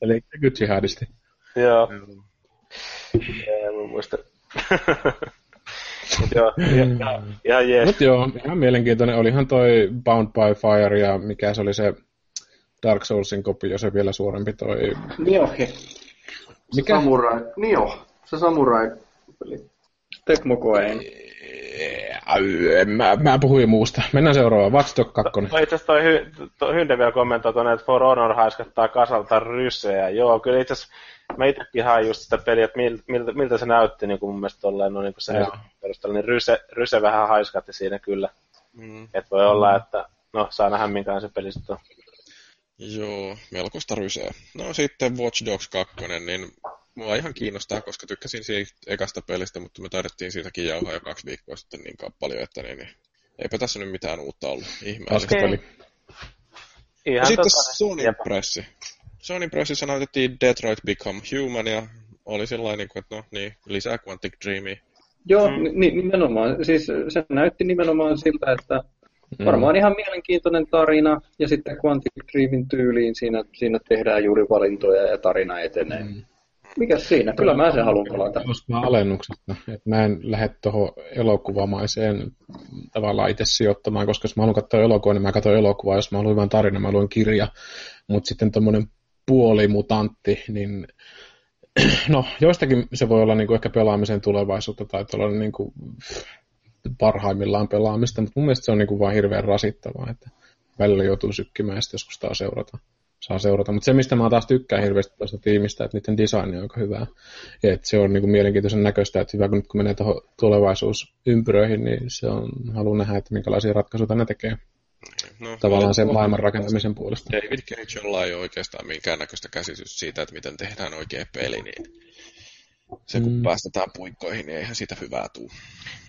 Eli kyllä jihadisti. Joo. En muista. Mut joo, ihan, ihan jees. Mutta joo, ihan mielenkiintoinen. Olihan toi Bound by Fire ja mikä se oli se Dark Soulsin kopio, se vielä suurempi toi. Nio, he. Mikä? Samurai. Nio. Se samurai peli. Koei. Mä, mä puhuin muusta. Mennään seuraavaan. Watch Dog 2. Toi itse asiassa toi, hy, toi Hynde vielä kommentoi tuonne, että For Honor haiskattaa kasalta ryssejä. Joo, kyllä itse asiassa mä itsekin hain just sitä peliä, että miltä, miltä, miltä se näytti niin kuin mun mielestä tolleen, no niin kuin se Joo. perusteella, niin ryse, ryse vähän haiskatti siinä kyllä. Mm, Että voi olla, että no saa nähdä minkälainen se peli sitten on. joo, melkoista ryseä. No sitten Watch Dogs 2, niin mua ihan kiinnostaa, koska tykkäsin siitä ekasta pelistä, mutta me taidettiin siitäkin jauhaa jo kaksi viikkoa sitten niin paljon, että niin, niin eipä tässä nyt mitään uutta ollut. Ihmeellistä. Ja Ihan sitten tota, Sony. Pressi. Sony Pressissä näytettiin Detroit Become Human ja oli sellainen, kuin, että no niin, lisää Quantic Dreamia. Joo, Mm. ni- nimenomaan. Siis se näytti nimenomaan siltä, että Mm. varmaan ihan mielenkiintoinen tarina, ja sitten Quantic Dreamin tyyliin siinä, siinä tehdään juuri valintoja ja tarina etenee. Mm. Mikäs siinä? Kyllä mä sen haluan pelata. Ostaa alennuksesta. Et mä en lähde tuohon elokuvamaiseen tavallaan itse sijoittamaan, koska jos mä haluan katsoa elokuvaa, niin mä katson elokuvaa. Jos mä haluan vain tarina, mä luen kirja. Mutta sitten tuommoinen puolimutantti, niin [clears throat] no, joistakin se voi olla niinku ehkä pelaamisen tulevaisuutta tai tuollainen niinku parhaimmillaan pelaamista, mutta mun mielestä se on niinku vaan hirveän rasittavaa, että välillä joutuu sykkimään ja sitten joskus saa seurata. Saa seurata. Mutta se, mistä mä taas tykkään hirveästi tuosta tiimistä, että niiden design on aika hyvää. Ja että se on niinku mielenkiintoisen näköistä, että hyvä kun nyt kun menee tuohon tulevaisuusympyröihin, niin se on, haluan nähdä, että minkälaisia ratkaisuja ne tekee. No, Tavallaan sen maailman rakentamisen puolesta. David Cagealla ei ole oikeastaan minkäännäköistä käsitystä siitä, että miten tehdään oikea peli, niin se kun Mm. päästetään puikkoihin, niin eihän siitä hyvää tuu.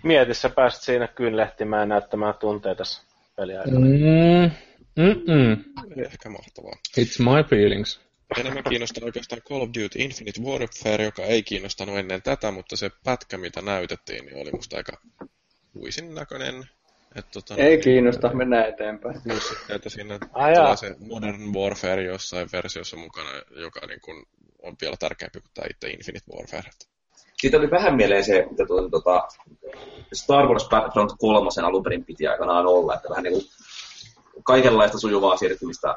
Mieti, sä pääsit siinä kynlehtimään ja näyttämään tunteita peliaikana. Mm, mm-mm. Ehkä mahtavaa. It's my feelings. Enemmän kiinnostaa oikeastaan Call of Duty Infinite Warfare, joka ei kiinnostanut ennen tätä, mutta se pätkä, mitä näytettiin, niin oli musta aika huisin näköinen. Et, tota, Ei kiinnosta, mennään eteenpäin. Plus sitten, että siinä Ai tulee se Modern Warfare jossain versiossa mukana, joka niin kun on vielä tärkeämpi kuin tämä itse Infinite Warfare. Siitä oli vähän mieleen se, mitä tuon, tota, Star Wars Battlefront 3 alun perin piti aikanaan olla, että vähän niin kuin kaikenlaista sujuvaa siirtymistä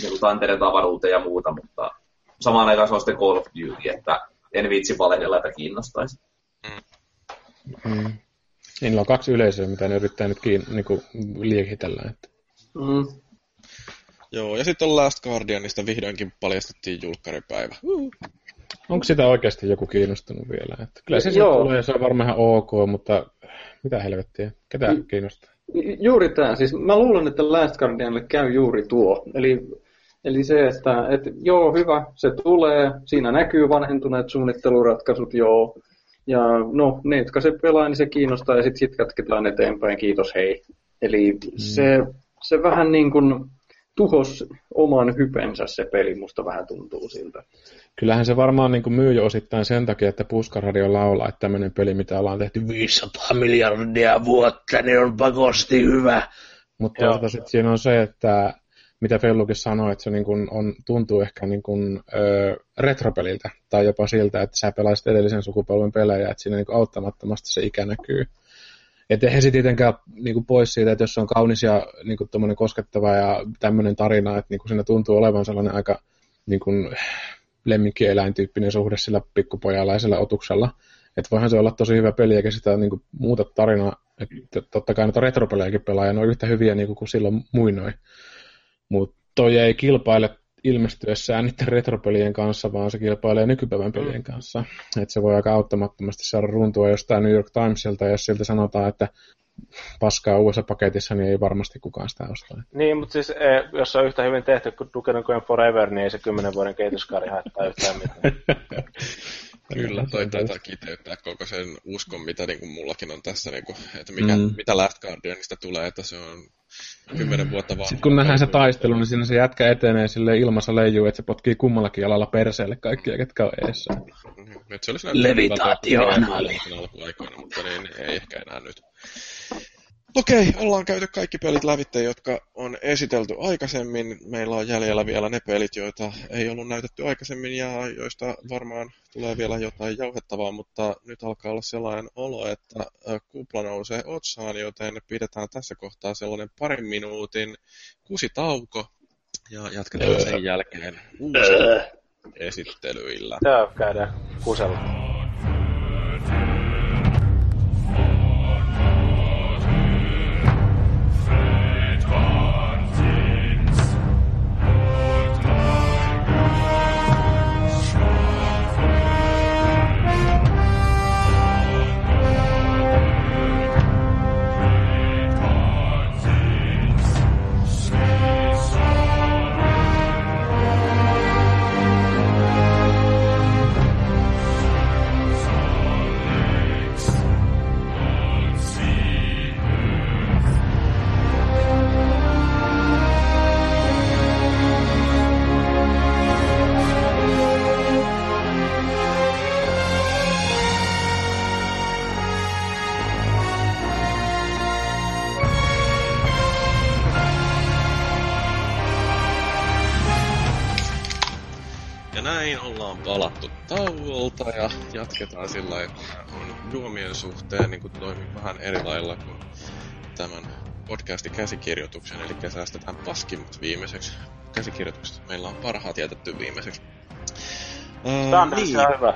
niin kuin tantereiden avaruuteen ja muuta, mutta samaan aikaan se on sitten Call of Duty, että en viitsi valehdella, että kiinnostaisi. Mm. Niillä on kaksi yleisöä, mitä ne yrittää nyt kiin, niin kuin liekitellä. Että. Mm. Joo, ja sitten on Last Guardianista vihdoinkin paljastettiin julkkaripäivä. Onko sitä oikeasti joku kiinnostunut vielä? Että kyllä se Joo. tulee, se on varmaan ok, mutta mitä helvettiä? Ketä Mm. kiinnostaa? Ju- Juuri tämä. Siis mä luulen, että Last Guardianille käy juuri tuo. Eli, eli se, että et, joo, hyvä, se tulee. Siinä näkyy vanhentuneet suunnitteluratkaisut, joo. Ja no, ne, jotka se pelaa, niin se kiinnostaa ja sitten sit jatketaan eteenpäin. Kiitos, hei. Eli mm. se, se vähän niin kuin tuhos oman hypensä se peli, musta vähän tuntuu siltä. Kyllähän se varmaan niin kuin myy jo osittain sen takia, että Puskaradio laulaa, että tämmöinen peli, mitä ollaan tehty 500 miljardia vuotta, niin on pakosti hyvä. Mutta toisaalta sitten siinä on se, että mitä Fellukin sanoi, että se niin kuin on, tuntuu ehkä niin kuin, ö, retropeliltä, tai jopa siltä, että sä pelaisit edellisen sukupolven pelejä, että siinä niin kuin auttamattomasti se ikä näkyy. Että eihän se tietenkään niin kuin pois siitä, että jos on kaunis ja niin kuin koskettava ja tämmöinen tarina, että niin kuin siinä tuntuu olevan sellainen aika niin kuin, lemmikkieläintyyppinen suhde sillä pikkupojalla ja sillä otuksella. Että voihan se olla tosi hyvä peli, eikä sitä niin kuin, muuta tarinaa. Että totta kai noita retropelejäkin pelaa, ja ne on yhtä hyviä niin kuin, kuin silloin muinoin. Mutta toi ei kilpaile ilmestyessään niiden retropelien kanssa, vaan se kilpailee nykypäivän pelien kanssa. Että se voi aika auttamattomasti saada runtua jostain New York Timesilta, ja jos siltä sanotaan, että paskaa uudessa paketissa, niin ei varmasti kukaan sitä osta. Niin, mutta siis e, jos on yhtä hyvin tehty kuin Duke Nukem Forever, niin ei se kymmenen vuoden kehityskaari haittaa yhtään mitään. [laughs] Kyllä, toi taitaa kiteyttää koko sen uskon, mitä niin kuin mullakin on tässä, niin kuin, että mikä, Mm. mitä Last Guardianista tulee, että se on kymmenen vuotta vaan. Sitten kun nähdään se taistelu, niin siinä se jätkä etenee sille ilmassa leijuu, että se potkii kummallakin jalalla perseelle kaikkia, ketkä on eessä. Nyt se olisi Levitaatioanaali. alkuaikoina, mutta niin, ei ehkä enää nyt. Okei, ollaan käyty kaikki pelit lävitse, jotka on esitelty aikaisemmin. Meillä on jäljellä vielä ne pelit, joita ei ollut näytetty aikaisemmin ja joista varmaan tulee vielä jotain jauhettavaa, mutta nyt alkaa olla sellainen olo, että kupla nousee otsaan, joten pidetään tässä kohtaa sellainen parin minuutin kusitauko ja jatketaan sen jälkeen uusilla esittelyillä. Joo, käydään kusella. Tauolta ja jatketaan sillä, että on juomien suhteen niin kuin toimii vähän eri lailla kuin tämän podcastin käsikirjoituksen, eli säästetään paskimmat viimeiseksi. Käsikirjoituksesta meillä on parhaat jätetty viimeiseksi. Standard, niin, se on hyvä.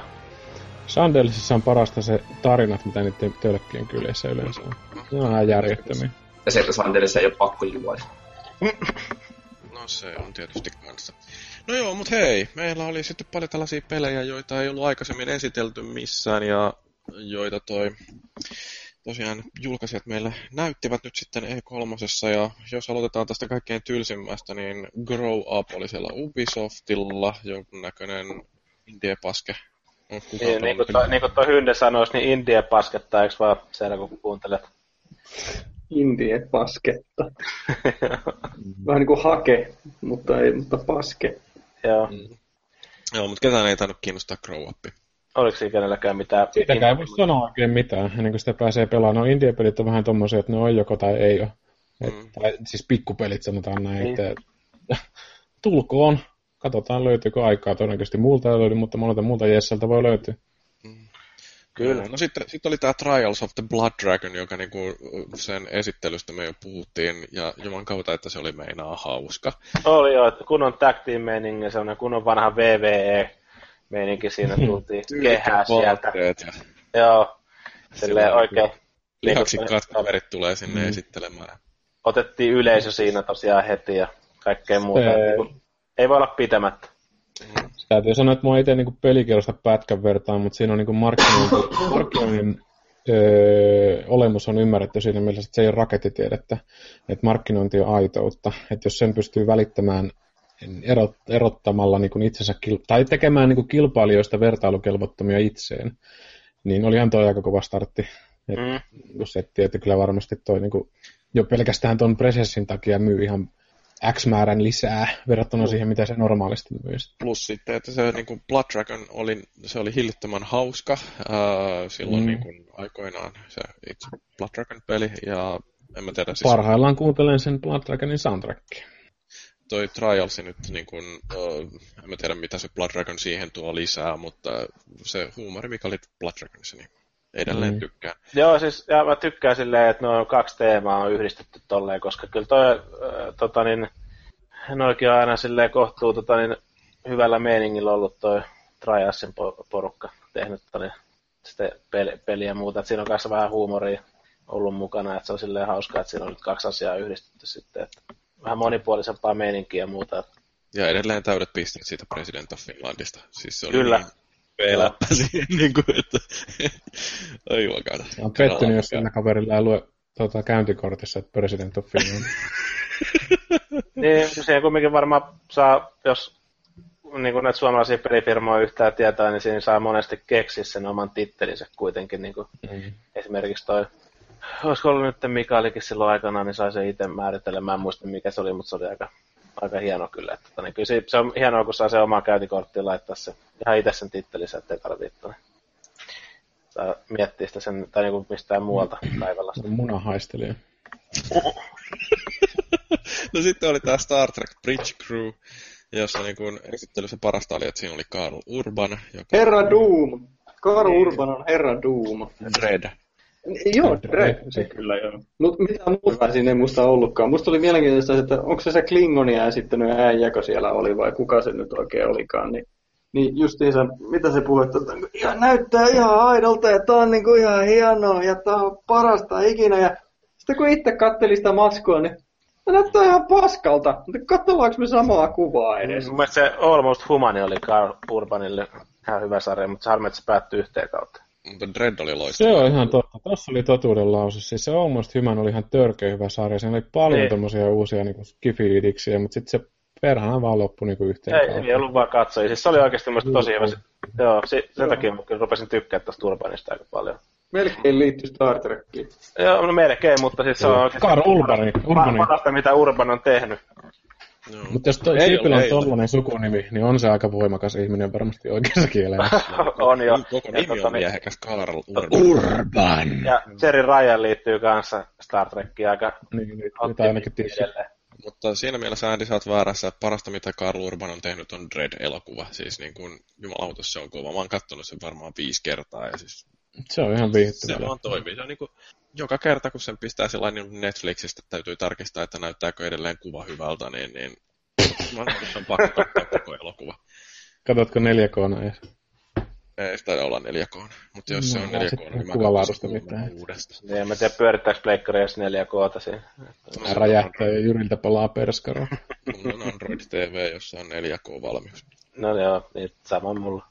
Sandelisissa on parasta se tarinat, mitä niiden tölkkien kyleissä yleensä on. Ne on ihan järjettömiä. Ja se, että Sandelissa ei ole pakko juoda. No se on tietysti kanssa. No joo, mutta hei, meillä oli sitten paljon tällaisia pelejä, joita ei ollut aikaisemmin esitelty missään ja joita toi tosiaan julkaisijat meille näyttivät nyt sitten E3. Ja jos aloitetaan tästä kaikkein tylsimmästä, niin Grow Up oli siellä Ubisoftilla, jonkun näköinen indie-paske. Niin, niin, kuin toi, niin kuin toi Hynde sanoisi, niin Indie paskettaa, eikö vaan siellä kun kuuntelet? Indie pasketta. [laughs] Vähän niin kuin hake, mutta ei, mutta paske. Joo. Joo, mutta ketään ei tainnut kiinnostaa Grow Up. Oliko siinä kenelläkään mitään? Siitäkään ei voi sanoa oikein mitään, ennen kuin sitä pääsee pelaamaan. No indie-pelit on vähän tommosia, että ne on joko tai ei ole. Et, Mm. tai, siis pikkupelit sanotaan näin, Niin. että [laughs] tulkoon. Katsotaan löytyykö aikaa. Todennäköisesti muulta ei löydy, mutta monelta muulta Jesseltä voi löytyä. Kyllä. No sitten, sitten oli tämä Trials of the Blood Dragon, joka niinku sen esittelystä me jo puhuttiin, ja juman kautta, että se oli meinaa hauska. Oli jo, että kunnon tag team meiningi, sellainen kunnon vanha VVE meininki siinä tultiin kehää sieltä. Ja Joo, silleen on oikein. lihaksikkaat kaverit tulee sinne esittelemään. Otettiin yleisö siinä tosiaan heti ja kaikkea muuta. Se- ei voi olla pitämättä. Täytyy sanoa, että mua itse niin pelikielosta pätkän vertaan, mutta siinä on niin markkinointi, [laughs] markkinoinnin öö, olemus on ymmärretty siinä mielessä, että se ei ole rakettitiedettä, että markkinointi on aitoutta. Että jos sen pystyy välittämään erot, erottamalla niin kuin itsensä, tai tekemään niin kuin kilpailijoista vertailukelvottomia itseen, niin olihan toi aika kova startti. Et, Mm. mm. setti, että kyllä varmasti toi niin kuin, jo pelkästään tuon presenssin takia myy ihan X määrän lisää verrattuna siihen, mitä se normaalisti myisi. Plus sitten, että se niin kuin Blood Dragon oli, se oli hillittömän hauska ää, silloin Mm. mm. niin kuin aikoinaan se itse Blood Dragon-peli, ja en mä tiedä, siis Parhaillaan kuuntelen sen Blood Dragonin soundtrackia. toi Trials nyt, niin kuin, uh, en mä tiedä mitä se Blood Dragon siihen tuo lisää, mutta se huumori, mikä oli Blood Dragonissa, niin edelleen Mm. tykkään. Joo, siis ja mä tykkään silleen, että noin kaksi teemaa on yhdistetty tolleen, koska kyllä toi, äh, tota niin, noikin on aina silleen kohtuu tota niin, hyvällä meiningillä ollut toi Triassin po- porukka tehnyt tota niin, sitten peli, peliä ja muuta. Et siinä on kanssa vähän huumoria ollut mukana, että se on silleen hauskaa, että siinä on nyt kaksi asiaa yhdistetty sitten, että vähän monipuolisempaa meininkiä ja muuta. Ja edelleen täydet pisteet siitä President of Finlandista. Siis se oli Kyllä. niin peläppä siihen, [laughs] niin kuin, että ei juokata. Ja on pettynyt, jos sillä kaverilla ei lue tuota, käyntikortissa, että President of Finland. [laughs] Niin, siihen kumminkin varmaan saa, jos niin kuin näitä suomalaisia pelifirmoja yhtään tietää, niin siinä saa monesti keksiä sen oman tittelinsä kuitenkin. Niin kuin Mm. esimerkiksi toi, olisiko ollut nyt Mikaelikin silloin aikanaan, niin sai se itse määritellä. Mä en muista mikä se oli, mutta se oli aika, aika hieno kyllä. Että, tota, niin kyllä se, se, on hienoa, kun saa se omaa käyntikorttiin laittaa se ihan itse sen tittelinsä, ettei tarvitse tota, saa miettiä sitä sen, tai niin kuin mistään muualta päivällä. Se on munahaistelija. [laughs] No sitten oli tämä Star Trek Bridge Crew, jossa niin kuin esittelyssä parasta oli, että siinä oli Karl Urban, joka Herra Doom. Karl Urban on Herra Doom. Dread. Joo, Dredd, se kyllä joo. Mutta mitään muuta siinä ei musta ollutkaan. Musta oli mielenkiintoista, että onko se se Klingonia esittänyt äijä, kun siellä oli, vai kuka se nyt oikein olikaan. Niin, niin justiinsa, mitä se puhui, että ja näyttää ihan aidolta ja tää on niinku ihan hienoa ja tää on parasta ikinä. Ja sitten kun itse katteli sitä matskua, niin se näyttää ihan paskalta. Mutta katsollaanko me samaa kuvaa edes? Mun mielestä se Almost Humani oli Carl Urbanille ihan hyvä sarja, mutta se harmi, että se päättyi yhteen kautta. Mutta Dread oli Se loistava. on ihan totta. Tuossa oli totuuden lause. Siis se Almost Human oli ihan törkeä hyvä sarja. Siinä oli paljon Niin. tommosia uusia niin skifiidiksiä, mutta sitten se perhana vaan loppui niin yhteen Ei, kautta. ei ollut vaan katsoja. Siis se oli oikeasti musta tosi hyvä. Se- Joo, si- sen takia mä kyllä rupesin tykkää tästä Urbanista aika paljon. Melkein liittyy Star Trekkiin. Joo, no melkein, mutta siis se on oikeasti Karl Urbani. Urbani. parasta, mitä Urban on tehnyt. Joo. Mutta jos toi ole, on tollanen sukunimi, niin on se aika voimakas ihminen varmasti oikeassa kielessä. [laughs] on jo. Koko Ja nimi tota on niin- miehekäs Karl Urban. Urban! Ja Jerry Ryan liittyy kanssa Star Trekkiin aika Niin, nyt, nyt ainakin. Mutta siinä mielessä Andy, sä oot väärässä, että parasta mitä Karl Urban on tehnyt on Dread-elokuva. Siis niin kuin, jumalauta, se on kova. Mä oon kattonut sen varmaan viisi kertaa ja siis Se on ihan se viihdyttävä. vaan toimii. Se on niin kuin, joka kerta kun sen pistää sellainen niin Netflixistä, täytyy tarkistaa, että näyttääkö edelleen kuva hyvältä, niin, niin [clears throat] mä on pakko katsoa koko elokuva. Katsotko 4K edes? Ei sitä olla 4K, mutta jos se No, on vaan 4K, sitten niin mä katson mitään. uudestaan. Niin, en mä tiedä, pyörittääkö Pleikkari edes 4K siinä. Hän räjähtää ja Jyriltä palaa perskaro. Mulla on Android TV, jossa on 4K-valmius. No joo, niin sama mulla.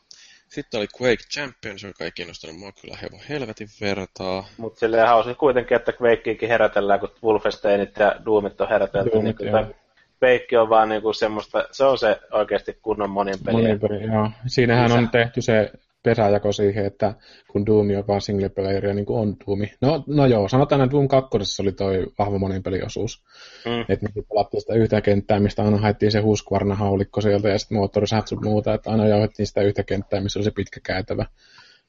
Sitten oli Quake Champions, joka ei kiinnostanut mua kyllä hevon helvetin vertaa. Mutta silleen hauska kuitenkin, että Quakeikin herätellään, kun Wolfensteinit ja Doomit on herätelty. Doomit, niin kuin, Quake on vaan niinku semmoista, se on se oikeasti kunnon monin peli. Monin peli, joo. Siinähän Lisä. on tehty se pesäjako siihen, että kun Doom on vaan single playeria, niin kuin on Doom. No, no joo, sanotaan, että Doom 2 oli toi vahva monin peliosuus. Mm. Että niin pelattiin sitä yhtä kenttää, mistä aina haettiin se Husqvarna haulikko sieltä ja sitten moottorisat sun muuta, että aina jauhettiin sitä yhtä kenttää, missä oli se pitkä käytävä.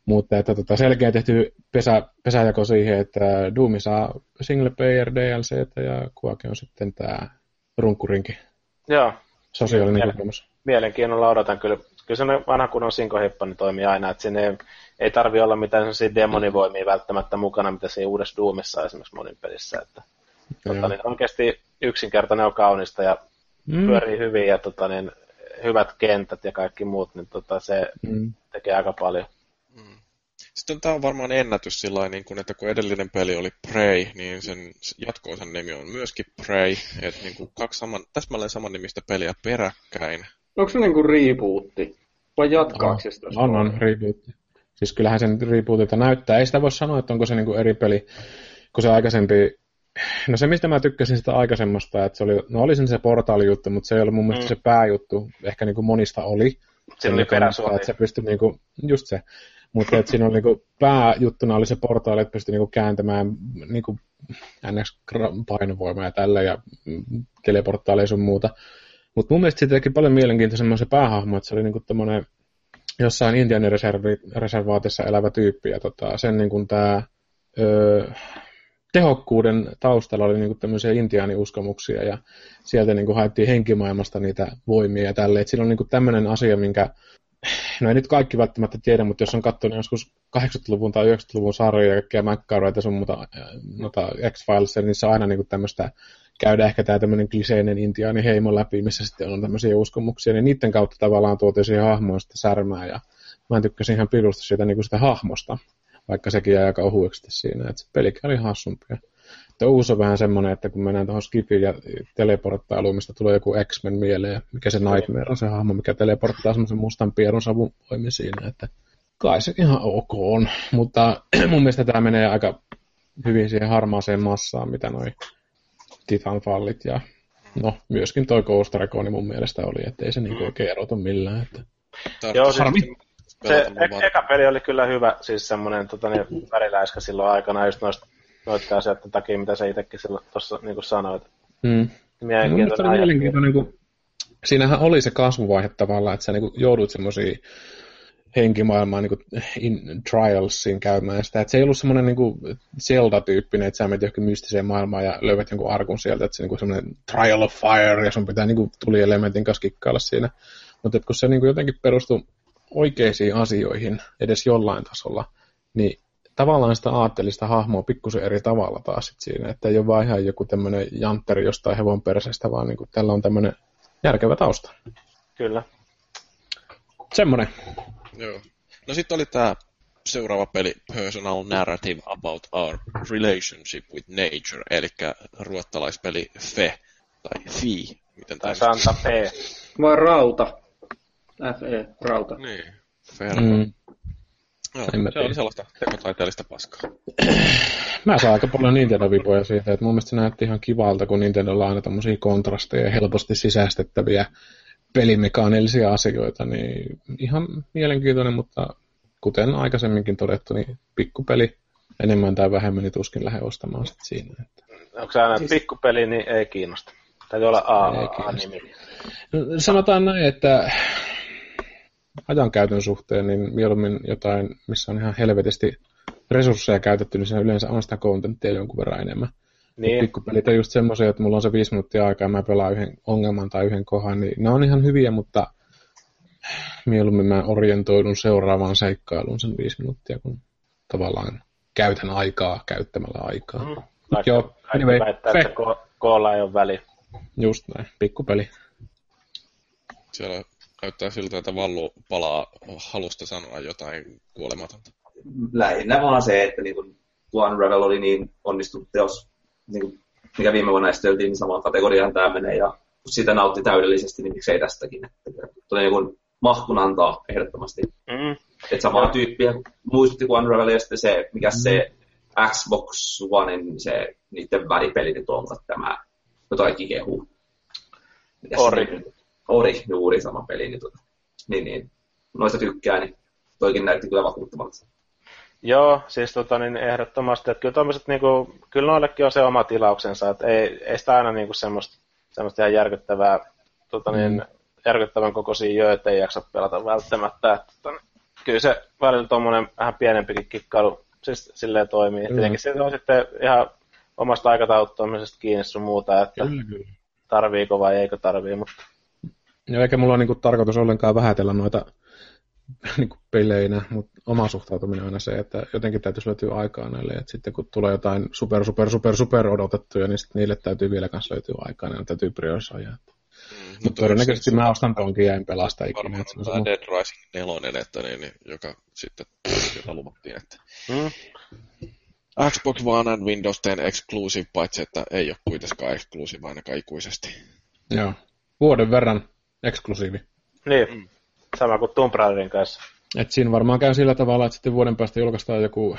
Mutta että tota, selkeä tehty pesä, pesäjako siihen, että Doom saa single player DLCtä ja Quake on sitten tämä runkkurinki Joo, sosiaalinen Joo. kokemus. mielenkiinnolla odotan kyllä. Kyllä se vanha kunnon sinkohippa niin toimii aina, että siinä ei, ei tarvi olla mitään sellaisia demonivoimia välttämättä mukana, mitä se ei uudessa Doomissa esimerkiksi monin pelissä. Että, tota, niin oikeasti yksinkertainen on kaunista ja Mm. pyörii hyvin ja tota, niin, hyvät kentät ja kaikki muut, niin tota, se Mm. tekee aika paljon. Sitten sitten tämä on varmaan ennätys sillä niin kun, että kun edellinen peli oli Prey, niin sen jatkoosan nimi on myöskin Prey. Että niin kuin kaksi saman, täsmälleen saman nimistä peliä peräkkäin. Onko se niin kuin rebootti? Vai jatkaako se sitä? On, on, rebootti. Siis kyllähän sen rebootilta näyttää. Ei sitä voi sanoa, että onko se niin kuin eri peli kuin se aikaisempi. No se, mistä mä tykkäsin sitä aikaisemmasta, että se oli, no oli sen se portaalijuttu, mutta se ei ollut mun mielestä mm. se pääjuttu. Ehkä niin kuin monista oli. Se oli peräsuoli. Että se pystyi niin kuin, just se. Mutta että siinä oli niinku pääjuttuna oli se portaali, että pystyi niinku kääntämään niinku NX painovoimaa ja tälle ja teleportaaleja sun muuta. Mutta mun mielestä siitä teki paljon mielenkiintoisemman se päähahmo, että se oli niinku tämmöinen jossain Intianin-reservaatissa elävä tyyppi. Ja tota, sen niinku tää, tehokkuuden taustalla oli niinku tämmöisiä intiaaniuskomuksia ja sieltä niinku haettiin henkimaailmasta niitä voimia ja tälleen. Siinä on niinku tämmöinen asia, minkä no ei nyt kaikki välttämättä tiedä, mutta jos on katsonut joskus 80-luvun tai 90-luvun sarjoja ja kaikkea McCarroita sun muuta noita X-Files, niin se on aina niin tämmöistä, käydä ehkä tämä tämmöinen kliseinen intiaani heimo läpi, missä sitten on tämmöisiä uskomuksia, niin niiden kautta tavallaan tuotiin sitä särmää, ja mä tykkäsin ihan pirusta siitä, niin kuin sitä hahmosta, vaikka sekin jäi aika ohueksi siinä, että se pelikin oli hassumpia. Uusi on vähän semmoinen, että kun mennään tuohon Skipiin ja teleporttailuun, mistä tulee joku X-Men mieleen, mikä se Nightmare on se hahmo, mikä teleporttaa semmoisen mustan pierun savun voimin siinä, että kai se ihan ok on, mutta [clears throat] mun mielestä tämä menee aika hyvin siihen harmaaseen massaan, mitä noi Titanfallit ja no myöskin toi Ghost Recon mun mielestä oli, että ei se niinku oikein erotu millään. Että... Joo, siis se e- eka peli oli kyllä hyvä, siis semmoinen tota, niin, väriläiskä silloin aikana just noista noiden asioiden takia, mitä sä itsekin tuossa niin sanoit. Mm. Mielenkiintoinen, no, mielenkiintoinen kun, siinähän oli se kasvuvaihe tavallaan, että sä niin joudut semmoisiin henkimaailmaan niin in trialsiin käymään sitä. Että se ei ollut semmoinen niin Zelda-tyyppinen, että sä menet johonkin mystiseen maailmaan ja löydät jonkun arkun sieltä, että se niin semmoinen trial of fire ja sun pitää niin tuli-elementin kanssa kikkailla siinä. Mutta kun se niin jotenkin perustui oikeisiin asioihin edes jollain tasolla, niin tavallaan sitä aattelista hahmoa pikkusen eri tavalla taas sit siinä, että ei ole vaan ihan joku tämmöinen jantteri jostain hevon perseestä, vaan niin kuin tällä on tämmöinen järkevä tausta. Kyllä. Semmoinen. Joo. No sitten oli tämä seuraava peli Personal Narrative About Our Relationship with Nature, eli ruottalaispeli FE, tai FI, miten tai Santa P. Vai Rauta. FE, Rauta. Niin, Ferro. Mm. Joo, se oli sellaista tekotaiteellista paskaa. Mä saan aika paljon Nintendo-vipoja siitä, että mun mielestä se näytti ihan kivalta, kun Nintendolla on aina tämmöisiä kontrasteja ja helposti sisäistettäviä pelimekaanillisia asioita, niin ihan mielenkiintoinen, mutta kuten aikaisemminkin todettu, niin pikkupeli enemmän tai vähemmän, niin tuskin lähde ostamaan sit siinä. Että... Onko se aina siis... pikkupeli, niin ei kiinnosta. Täytyy olla A-nimi. Sanotaan näin, että ajankäytön suhteen, niin mieluummin jotain, missä on ihan helvetisti resursseja käytetty, niin se yleensä on sitä kontenttia jonkun verran enemmän. Niin. Pikkupelit on just semmoisia, että mulla on se viisi minuuttia aikaa ja mä pelaan yhden ongelman tai yhden kohan, niin ne on ihan hyviä, mutta mieluummin mä orientoidun seuraavaan seikkailuun sen viisi minuuttia, kun tavallaan käytän aikaa käyttämällä aikaa. Mm. Vaikka Joo, anyway, väittää, että ko- koolla ei ole väliä. Just näin, pikkupeli. Siellä näyttää siltä, että Vallu palaa halusta sanoa jotain kuolematonta. Lähinnä vaan se, että niin kuin One Revel oli niin onnistunut teos, niin kuin, mikä viime vuonna esiteltiin, niin samaan kategoriaan tämä menee, ja kun sitä nautti täydellisesti, niin miksei tästäkin. Tuli niin kuin mahkun antaa ehdottomasti. Mm. Että samaa tyyppiä muistutti kuin Unravel, ja sitten se, mikä mm. se Xbox One, se niiden väripeli nyt on tämä, jota kaikki kehuu. Ori. Ori, juuri sama peli, niin, tuota, niin, niin noista tykkää, niin toikin näytti kyllä vakuuttavalta. Joo, siis tota, niin ehdottomasti, että kyllä tommoset, niinku, kyllä noillekin on se oma tilauksensa, että ei, ei sitä aina niinku semmoista, semmoista ihan järkyttävää, tota, niin, mm. järkyttävän kokoisia jöötä ei jaksa pelata välttämättä, että tota, kyllä se välillä tuommoinen vähän pienempikin kikkailu siis silleen toimii. Mm. Tietenkin se on sitten ihan omasta aikatauluttamisesta kiinni sun muuta, että kyllä, kyllä. tarviiko vai eikö tarvii, mutta Joo, eikä mulla ole niin kuin, tarkoitus ollenkaan vähätellä noita [laughs] niin kuin, peleinä, mutta oma suhtautuminen on aina se, että jotenkin täytyisi löytyä aikaa näille, että sitten kun tulee jotain super, super, super, super odotettuja, niin sitten niille täytyy vielä kanssa löytyä aikaa, niin täytyy priorisoida. Mutta todennäköisesti mä ostan tonkin ja en pelasta ikinä. Varmaan on tämä. Dead Rising 4, että niin, niin, joka sitten jota luvattiin, että Mm. Xbox One and Windows 10 exclusive, paitsi että ei ole kuitenkaan exclusive ainakaan ikuisesti. Joo. Vuoden verran eksklusiivi. Niin, Mm. Sama kuin Tomb Raiderin kanssa. Et siinä varmaan käy sillä tavalla, että sitten vuoden päästä julkaistaan joku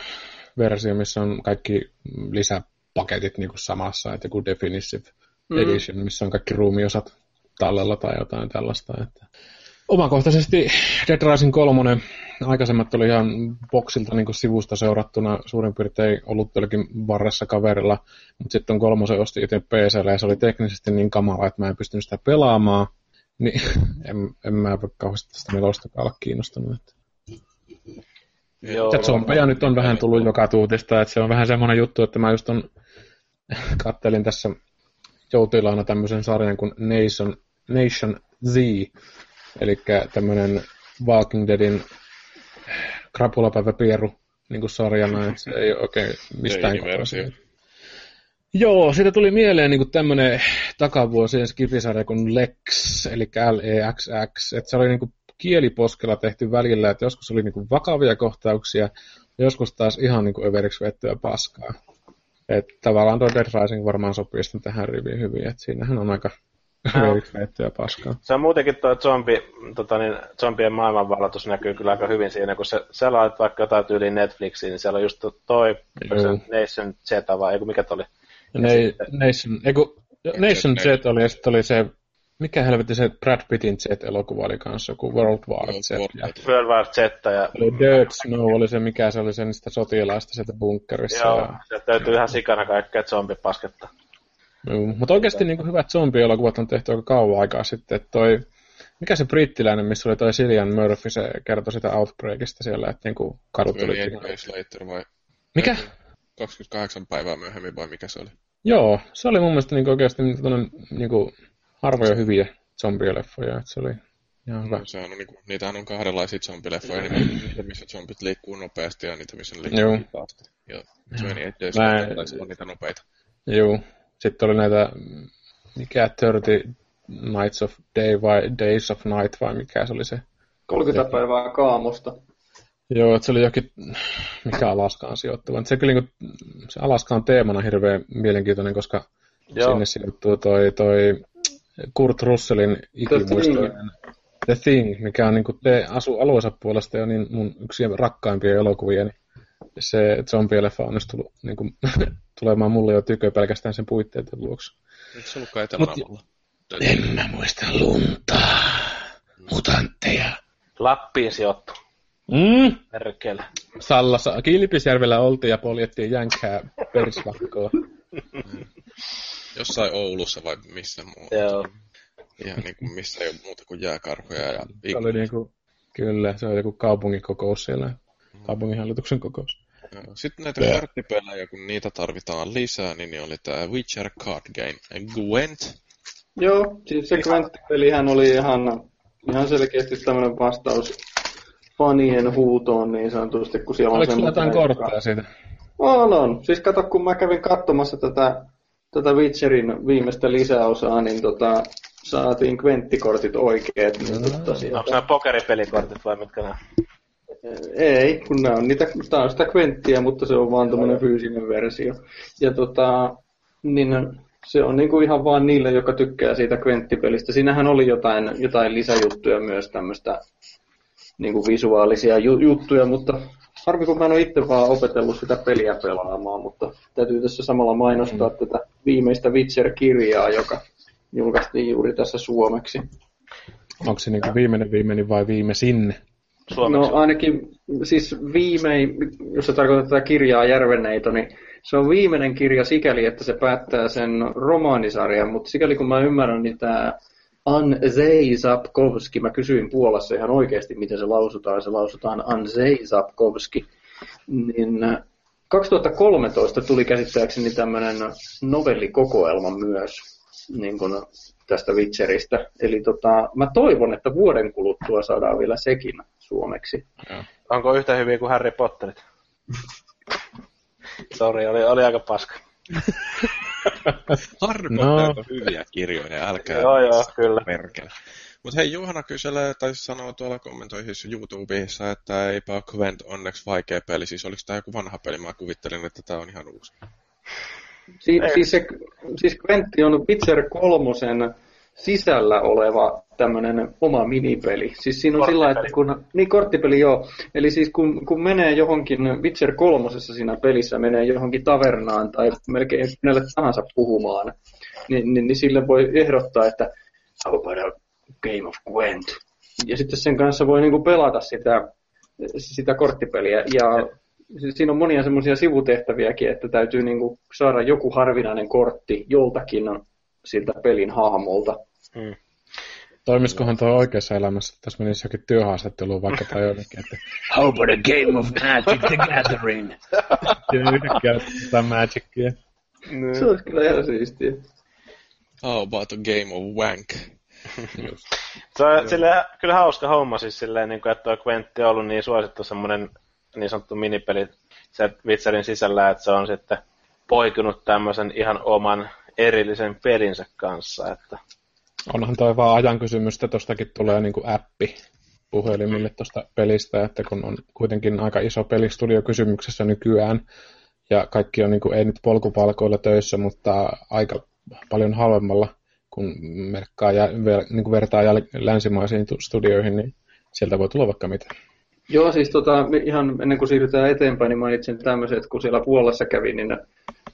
versio, missä on kaikki lisäpaketit niin kuin samassa, että joku Definitive Mm. Edition, missä on kaikki ruumiosat tallella tai jotain tällaista. Että. Omakohtaisesti Dead Rising 3, aikaisemmat oli ihan boksilta niin kuin sivusta seurattuna suurin piirtein ollut tälläkin varressa kaverilla, mutta sitten on kolmosen osti itse PCllä ja se oli teknisesti niin kamala, että mä en pystynyt sitä pelaamaan, niin [laughs] en, en mä kauheasti tästä nelostakaan olla kiinnostunut. Että. Joo. Ja zombeja nyt on vähän tullut joka tuutista, että se on vähän semmoinen juttu, että mä just on, [laughs] kattelin tässä joutilaana tämmöisen sarjan kuin Nation, Nation Z, eli tämmöinen Walking Deadin krapulapäivä pieru niin kuin sarjana, että se ei oikein mistään kotoisin. Joo, siitä tuli mieleen niin tämmöinen takavuosien skifisarja kuin Lex, eli L-E-X-X, että se oli niin kuin kieliposkella tehty välillä, että joskus oli niin kuin vakavia kohtauksia, ja joskus taas ihan niin kuin överiksi vettyä paskaa. Että tavallaan tuo Dead Rising varmaan sopii sitten tähän riviin hyvin, että siinähän on aika överiksi vettyä paskaa. Se on muutenkin tuo zombi, tota niin, zombien maailmanvalloitus näkyy kyllä aika hyvin siinä, kun se selaat vaikka jotain tyyliin Netflixiin, niin siellä on just toi Nation Z vai mikä toi oli. Ja ne, Nation, eiku, Nation Z oli, ja sitten oli se, mikä helvetti se Brad Pittin Z-elokuva oli kanssa, joku World War Z. Ja World War Z ja oli Dirt Snow, oli se mikä se oli se niistä sotilaista sieltä bunkkerissa. joo, Ja, sieltä löytyy ihan sikana kaikkea zombipasketta. joo. Mutta oikeasti niin hyvät zombie-elokuvat on tehty aika kauan aikaa sitten. Että toi, mikä se brittiläinen, missä oli toi Cillian Murphy, se kertoi sitä Outbreakista siellä, että niinku kadut tuli. 28 days later vai Mikä? 28 päivää myöhemmin vai mikä se oli? Joo, se oli mun mielestä niinku oikeasti niin, niinku harvoja hyviä zombie-leffoja, että se oli ihan hyvä. No, sehän on, niinku, niitähän on kahdenlaisia zombileffoja, niin niitä, missä zombit liikkuu nopeasti ja niitä, missä ne liikkuu Joo. hitaasti. Ja 28 days Mä- later taisi olla niitä nopeita. Joo. Sitten oli näitä, mikä 30 Nights of Day vai Days of Night vai mikä se oli se. 30 päivää kaamosta. Joo, että se oli jokin, mikä Alaskaan sijoittuva. Se kyllä niin se Alaska on teemana hirveän mielenkiintoinen, koska Joo. sinne sijoittuu toi, toi Kurt Russellin ikimuistoinen The Thing, mikä on niin kuin te asu alueensa puolesta jo niin mun yksi rakkaimpia elokuvia, niin se zombie-leffa on tullut niin kuin, [laughs] tulemaan mulle jo tykö pelkästään sen puitteiden vuoksi. Eikö se ollutkaan Etelä-Navalla? En mä muista lunta, mutantteja. Lappiin sijoittu. Mm. Perkele. Sallassa, Kilpisjärvellä oltiin ja poljettiin jänkkää persvakkoa. Jossain Oulussa vai missä muuta. Joo. Ihan niin kuin missä ei ole muuta kuin jääkarhoja ja Se oli niinku, kyllä, se oli joku kaupungin kokous siellä, kaupunginhallituksen kokous. Joo. Sitten näitä karttipelejä, kun niitä tarvitaan lisää, niin, niin oli tämä Witcher Card Game Gwent. Joo, siis se Gwent-pelihän oli ihan, ihan selkeästi tämmöinen vastaus fanien huutoon niin sanotusti, kun siellä on Oliko sulla jotain kortteja siitä? On, on. Siis kato, kun mä kävin katsomassa tätä, tätä Witcherin viimeistä lisäosaa, niin tota, saatiin Gwenttikortit oikeet. Niin tota, sieltä- Onko nämä pokeripelikortit vai mitkä nämä? Ei, kun nämä on, niitä, tää on sitä Gwenttiä, mutta se on vaan tämmöinen fyysinen versio. Ja tota, niin se on niinku ihan vaan niille, jotka tykkää siitä Gwent-pelistä. Siinähän oli jotain, jotain lisäjuttuja myös tämmöistä niinku visuaalisia ju- juttuja, mutta harvi kun mä en ole itse vaan opetellut sitä peliä pelaamaan, mutta täytyy tässä samalla mainostaa mm. tätä viimeistä Witcher-kirjaa, joka julkaistiin juuri tässä suomeksi. Onko se niinku viimeinen viimeinen vai viimeisin? Suomeksi. No ainakin siis viimein, jos se tarkoittaa tätä kirjaa Järvenneito, niin se on viimeinen kirja sikäli, että se päättää sen romaanisarjan, mutta sikäli kun mä ymmärrän, niin tämä Anzei Sapkowski, mä kysyin Puolassa ihan oikeasti, miten se lausutaan, se lausutaan Anzei Sapkowski, niin 2013 tuli käsittääkseni tämmöinen novellikokoelma myös niin kuin tästä Witcheristä. Eli tota, mä toivon, että vuoden kuluttua saadaan vielä sekin suomeksi. Onko yhtä hyviä kuin Harry Potterit? [laughs] Sori, oli, oli aika paska. [laughs] Harry No. On hyviä kirjoja, älkää Joo, joo, kyllä. perkele. Mutta hei, Juhana kyselee, tai sanoo tuolla kommentoihissa YouTubessa, että eipä ole Gwent onneksi vaikea peli. Siis oliko tämä joku vanha peli? Mä kuvittelin, että tämä on ihan uusi. Si- Ei. siis, se, siis Quentti on Witcher kolmosen sisällä oleva tämmöinen oma minipeli. Siis siinä on sillä että kun, niin korttipeli joo, eli siis kun, kun menee johonkin Witcher kolmosessa siinä pelissä, menee johonkin tavernaan tai melkein kenelle tahansa puhumaan, niin, niin, niin sille voi ehdottaa, että how about a game of Gwent? Ja sitten sen kanssa voi niinku pelata sitä, sitä korttipeliä. Ja siinä on monia semmoisia sivutehtäviäkin, että täytyy niinku saada joku harvinainen kortti joltakin siltä pelin hahmolta. Mm. Toimisikohan tuo oikeassa elämässä, että tässä menisi jokin työhaastatteluun vaikka tai jonnekin, että How about a game of Magic the Gathering? [laughs] yhtäkkiä tätä magicia. Se olisi kyllä ihan siistiä. How about a game of wank? Se on silleen, kyllä hauska homma siis silleen, niin kuin, että tuo Quentti on ollut niin suosittu semmoinen niin sanottu minipeli se Witcherin sisällä, että se on sitten poikunut tämmöisen ihan oman erillisen pelinsä kanssa, että Onhan toi vaan ajan kysymys, että tostakin tulee niinku appi puhelimille tuosta pelistä, että kun on kuitenkin aika iso pelistudio kysymyksessä nykyään, ja kaikki on niinku, ei nyt polkupalkoilla töissä, mutta aika paljon halvemmalla, kun merkkaa ja ver, niinku vertaa länsimaisiin tu- studioihin, niin sieltä voi tulla vaikka mitä. Joo, siis tota, ihan ennen kuin siirrytään eteenpäin, niin mainitsin tämmöisen, että kun siellä Puolassa kävin, niin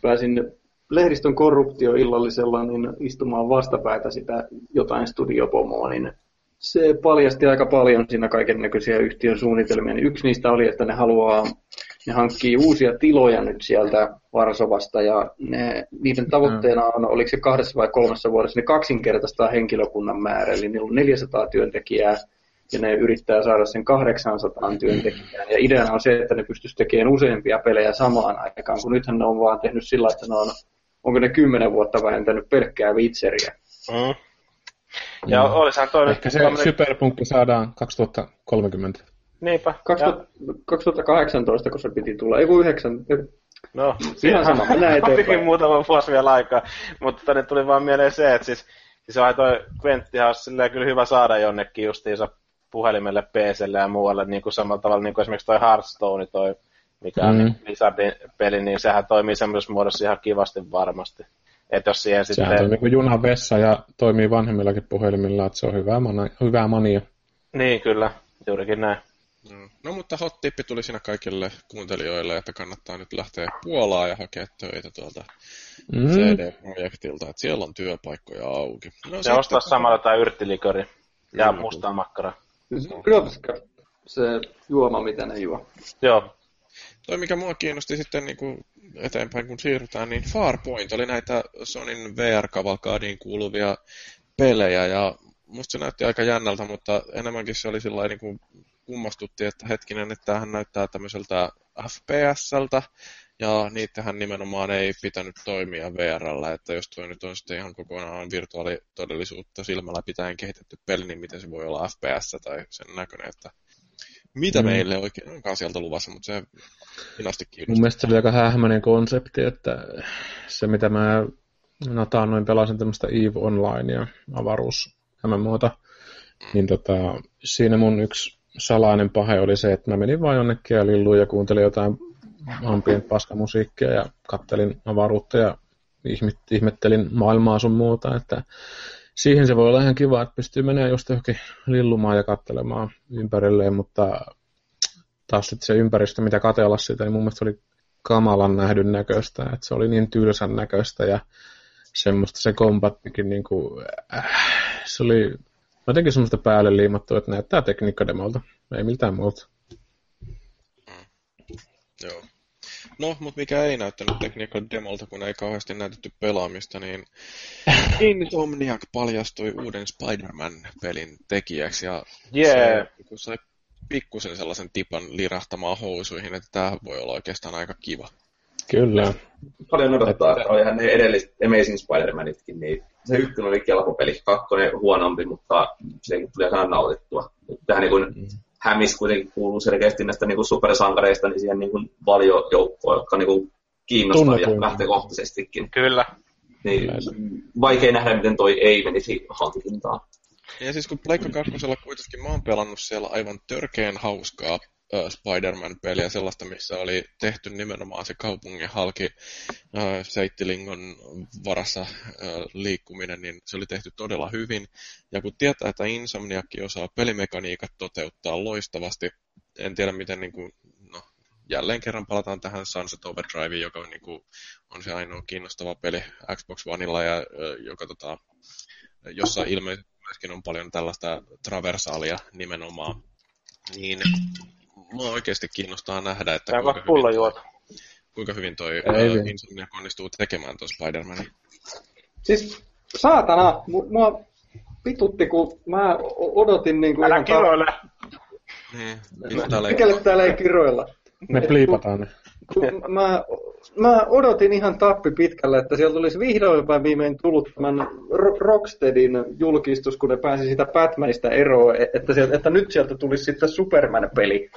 pääsin lehdistön korruptioillallisella niin istumaan vastapäätä sitä jotain studiopomoa, niin se paljasti aika paljon siinä kaiken näköisiä yhtiön suunnitelmia. Niin yksi niistä oli, että ne haluaa, ne hankkii uusia tiloja nyt sieltä Varsovasta ja ne, niiden tavoitteena on, oliko se kahdessa vai kolmessa vuodessa, niin kaksinkertaistaa henkilökunnan määrä, eli niillä on 400 työntekijää ja ne yrittää saada sen 800 työntekijään. Ja ideana on se, että ne pystyisi tekemään useampia pelejä samaan aikaan, kun nythän ne on vaan tehnyt sillä, että ne on, onko ne kymmenen vuotta vähentänyt pelkkää Witcheria. mm. Ja Mm. olisihan toi nyt Ehkä se tämmönen- superpunkki saadaan 2030. Niinpä. 2000, 2018, kun se piti tulla, ei kun 9, No, Ihan sama, mennään [laughs] eteenpäin. muutama vuosi vielä aikaa. Mutta tänne tuli vaan mieleen se, että siis, siis on toi Quenttihan olisi silleen kyllä hyvä saada jonnekin justiinsa puhelimelle, PClle ja muualle, niin kuin samalla tavalla niin kuin esimerkiksi toi Hearthstone, toi, mikä on Mm. mm. Blizzardin peli, niin sehän toimii semmoisessa muodossa ihan kivasti varmasti. Että jos siihen Sehän sitten... niin kuin junan vessa ja toimii vanhemmillakin puhelimilla, että se on hyvää, mana, hyvää mania. Niin, kyllä, juurikin näin. Mm. No mutta hot tippi tuli siinä kaikille kuuntelijoille, että kannattaa nyt lähteä Puolaan ja hakea töitä tuolta Mm. CD-projektilta, että siellä on työpaikkoja auki. No, Ja sitten- ostaa samalla jotain yrttilikori ja Kyllä. mustaa makkaraa. Grotska, se juoma, mitä ne juo. Joo, Toi, mikä mua kiinnosti sitten niin kuin eteenpäin, kun siirrytään, niin Farpoint oli näitä Sonin VR-kavalkaadiin kuuluvia pelejä, ja musta se näytti aika jännältä, mutta enemmänkin se oli sillä niin kuin kummastutti, että hetkinen, että tämähän näyttää tämmöiseltä FPSltä, ja niitähän nimenomaan ei pitänyt toimia VRllä, että jos toi nyt on sitten ihan kokonaan virtuaalitodellisuutta silmällä pitäen kehitetty peli, niin miten se voi olla FPS tai sen näköinen, että mitä Mm. mm. meille oikein onkaan sieltä luvassa, mutta se inasti Mun kiinnostaa. mielestä se oli aika hähmäinen konsepti, että se mitä mä nataan noin pelasin tämmöistä EVE Onlinea, avaruus MMOta, niin tota, siinä mun yksi salainen pahe oli se, että mä menin vaan jonnekin ja lilluin ja kuuntelin jotain ampien paskamusiikkia ja kattelin avaruutta ja ihmet, ihmettelin maailmaa sun muuta, että siihen se voi olla ihan kiva, että pystyy menemään just johonkin lillumaan ja kattelemaan ympärilleen, mutta taas sitten se ympäristö, mitä katella sitä, niin mun mielestä oli kamalan nähdyn näköistä, että se oli niin tylsän näköistä ja semmoista se kombattikin niin kuin, äh, se oli jotenkin semmoista päälle liimattua, että näyttää tekniikkademolta, ei miltään muuta. Joo. No, mutta mikä ei näyttänyt tekniikan demolta, kun ei kauheasti näytetty pelaamista, niin [laughs] Insomniac paljastui uuden Spider-Man-pelin tekijäksi, ja Jee. se kun sai pikkusen sellaisen tipan lirahtamaan housuihin, että tämä voi olla oikeastaan aika kiva. Kyllä. Paljon odottaa, Että- olihan ne edelliset Amazing Spider-Manitkin, niin se ykkönen oli kelpopeli, kakkonen huonompi, mutta sekin tuli aika nautittua. Tähän niin kuin Hämis kuitenkin kuuluu selkeästi näistä niin kuin supersankareista niin siihen niin kuin valiojoukkoon, jotka niin kuin kiinnostavia Tunnetuin. lähtökohtaisestikin. kyllä. Niin vaikea nähdä, miten toi ei menisi hankintaan. Ja siis kun Pleikka 2 kuitenkin mä oon pelannut siellä aivan törkeen hauskaa Spider-Man-peliä, sellaista, missä oli tehty nimenomaan se kaupungin halki seittilingon varassa liikkuminen, niin se oli tehty todella hyvin. Ja kun tietää, että Insomniakki osaa pelimekaniikat toteuttaa loistavasti, en tiedä miten niin kuin, no, jälleen kerran palataan tähän Sunset Overdriveen, joka on, niin kuin, on se ainoa kiinnostava peli Xbox Oneilla ja joka tota, jossa ilmeisesti myöskin on paljon tällaista traversaalia nimenomaan, niin mua oikeasti kiinnostaa nähdä, että on kuinka hyvin, juotu. kuinka hyvin toi vielä. Insomniac onnistuu tekemään tuon Spider-Manin. Siis saatana, mu- mua pitutti, kun mä odotin niin kuin Älä ihan kiroile. Niin, ei- Mikäli täällä ei kiroilla. Me pliipataan ne. Kun mä, mä odotin ihan tappi pitkälle, että sieltä olisi vihdoin vai viimein tullut tämän Ro- Rocksteadin julkistus, kun ne pääsi sitä Batmanista eroon, e- että, sieltä, että nyt sieltä tulisi sitten Superman-peli.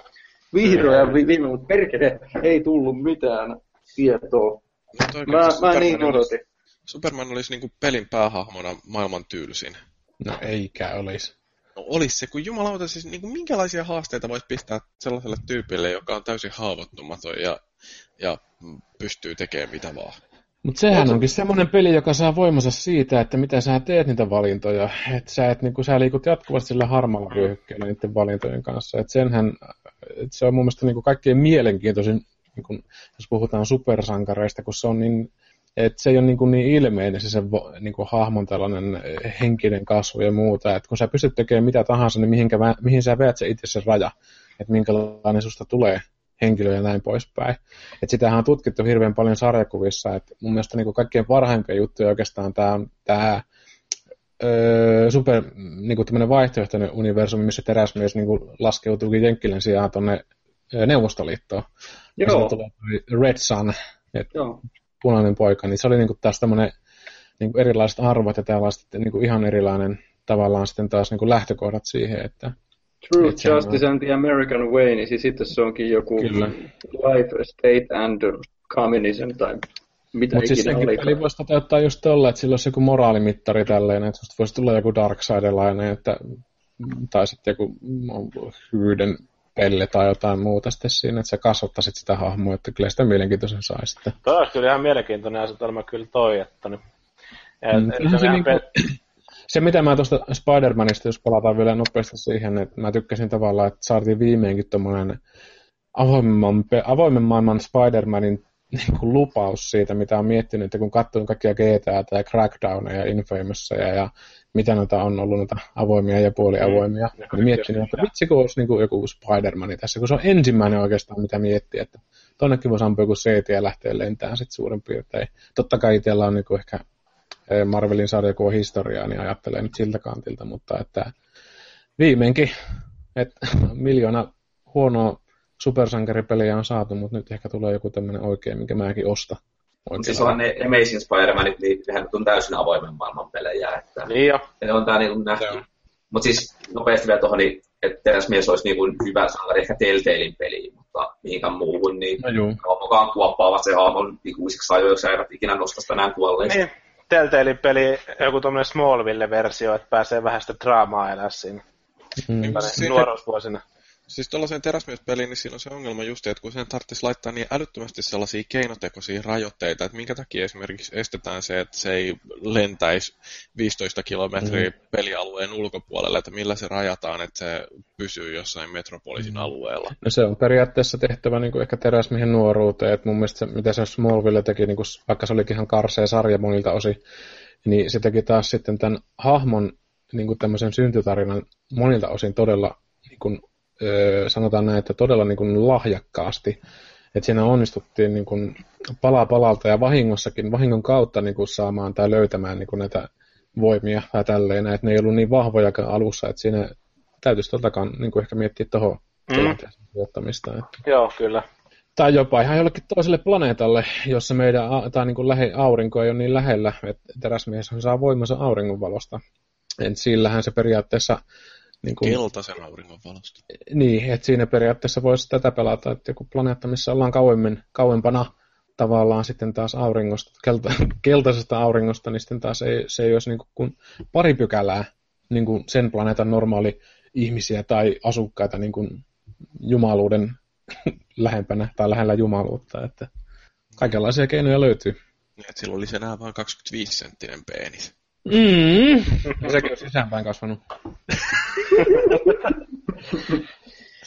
Vihdoin ja vi- viimein, mutta perkele, ei tullut mitään tietoa. Mutta oikeasti Mä, mä niin olisi- odotin. Superman olisi niinku pelin päähahmona maailman tylsin. No eikä olisi. No olisi se, kun jumalauta, siis niinku minkälaisia haasteita voisi pistää sellaiselle tyypille, joka on täysin haavoittumaton ja, ja pystyy tekemään mitä vaan. Mutta sehän onkin semmoinen peli, joka saa voimansa siitä, että mitä sä teet niitä valintoja. Että sä, et, niinku, sä liikut jatkuvasti sillä harmaalla vyöhykkeellä niiden valintojen kanssa. Et senhän, se on mun mielestä niinku kaikkein mielenkiintoisin, niinku, jos puhutaan supersankareista, kun se on niin, että se ei ole niinku niin ilmeinen se, se vo- niinku hahmon tällainen henkinen kasvu ja muuta. Että kun sä pystyt tekemään mitä tahansa, niin mihinkä, mihin sä veät se itse se raja. Että minkälainen susta tulee henkilö ja näin poispäin. Et sitähän on tutkittu hirveän paljon sarjakuvissa, että mun mielestä niin kaikkein parhaimpia juttuja oikeastaan tämä on tämä öö, super niin tämmöinen vaihtoehtoinen universumi, missä teräsmies niin laskeutuukin Jenkkilän sijaan tuonne Neuvostoliittoon. Ja Joo, sieltä tulee Red Sun, että joo. punainen poika, niin se oli niin kuin taas tämmöinen niin kuin erilaiset arvot ja tällaiset niin kuin ihan erilainen tavallaan sitten taas niin kuin lähtökohdat siihen, että Truth, Et sehän on- Justice and the American Way, niin siis sitten se onkin joku Kyllä. Life, State and Communism tai mitä Mutta siis ikinä senkin oli. peli voisi toteuttaa just tolla, että sillä olisi joku moraalimittari tälleen, että susta voisi tulla joku Darksidelainen, että, tai sitten joku hyyden pelle tai jotain muuta sitten siinä, että sä kasvattaisit sitä hahmoa, että kyllä sitä mielenkiintoisen sai sitten. Toi olisi kyllä ihan mielenkiintoinen asetelma kyllä toi, että niin. Et, Mm, et, se se ihan niinku- pe- Se, mitä mä tuosta Spider-Manista, jos palataan vielä nopeasti siihen, että mä tykkäsin tavallaan, että saatiin viimeinkin avoimemman, pe- avoimen maailman Spider-Manin niin kuin lupaus siitä, mitä on miettinyt, että kun katsoin kaikkia GTA ja Crackdowneja ja Infamousia ja mitä noita on ollut noita avoimia ja puoliavoimia, Mm. niin miettinyt, että vitsi kun olisi niin kuin joku Spider-Man tässä, kun se on ensimmäinen oikeastaan, mitä miettii, että tonnekin voisi ampua joku CT ja lähteä lentämään sitten suurin piirtein. Totta kai itsellä on niin kuin ehkä eh, Marvelin sarjakuva historiaa, niin ajattelee nyt siltä kantilta, mutta että viimeinkin, että [laughs] miljoona huonoa supersankaripeliä on saatu, mutta nyt ehkä tulee joku tämmöinen oikein, minkä mäkin osta. Mutta siis on ne Amazing Spider-Manit, niin nehän on täysin avoimen maailman pelejä. Että Niin jo. ne on tää niinku nähty. Mutta siis nopeasti vielä tuohon, niin, että teräsmies olisi niinku hyvä sankari ehkä Telltalein peliin, mutta mihinkään muuhun, niin No mukaan kuoppaavat se hahmon ikuisiksi ajoiksi ja eivät ikinä nosta sitä enää kuolleista. Niin. Telltalein peli, joku tommonen Smallville-versio, että pääsee vähän sitä draamaa elää siinä Mm. nuoruusvuosina. Siis tuollaiseen teräsmiespeliin, niin siinä on se ongelma just, että kun sen tarvitsisi laittaa niin älyttömästi sellaisia keinotekoisia rajoitteita, että minkä takia esimerkiksi estetään se, että se ei lentäisi 15 kilometriä Mm. pelialueen ulkopuolelle, että millä se rajataan, että se pysyy jossain metropolisin Mm. alueella. No se on periaatteessa tehtävä niin kuin ehkä teräsmiehen nuoruuteen, että mun mielestä se, mitä se Smallville teki, niin kuin, vaikka se olikin ihan karsea sarja monilta osin, niin se teki taas sitten tämän hahmon niin kuin tämmöisen syntytarinan monilta osin todella, niin kuin, sanotaan näin, että todella niin kuin lahjakkaasti. Että siinä onnistuttiin niin kuin pala palalta ja vahingossakin, vahingon kautta niin kuin saamaan tai löytämään niin kuin näitä voimia tai tälleen, että ne ei ollut niin vahvojakaan alussa, että siinä täytyisi totakaan niin kuin ehkä miettiä tuohon Mm. sijoittamista. Että. Joo, kyllä. Tai jopa ihan jollekin toiselle planeetalle, jossa meidän tai niin kuin lähe, aurinko ei ole niin lähellä, että teräsmies saa voimansa auringonvalosta. Et sillähän se periaatteessa, niin, kuin, Keltaisen auringon valosta. niin että siinä periaatteessa voisi tätä pelata, että joku planeetta, missä ollaan kauemmin, kauempana tavallaan sitten taas auringosta, kelta, [laughs] keltaisesta auringosta, niin sitten taas ei, se ei olisi niin kuin pari pykälää niin kuin sen planeetan normaali ihmisiä tai asukkaita niin kuin jumaluuden [laughs] lähempänä tai lähellä jumaluutta, että kaikenlaisia keinoja löytyy. Et silloin oli se enää vain 25 senttinen penis. Mm. Ja sekin on sisäänpäin kasvanut. [laughs]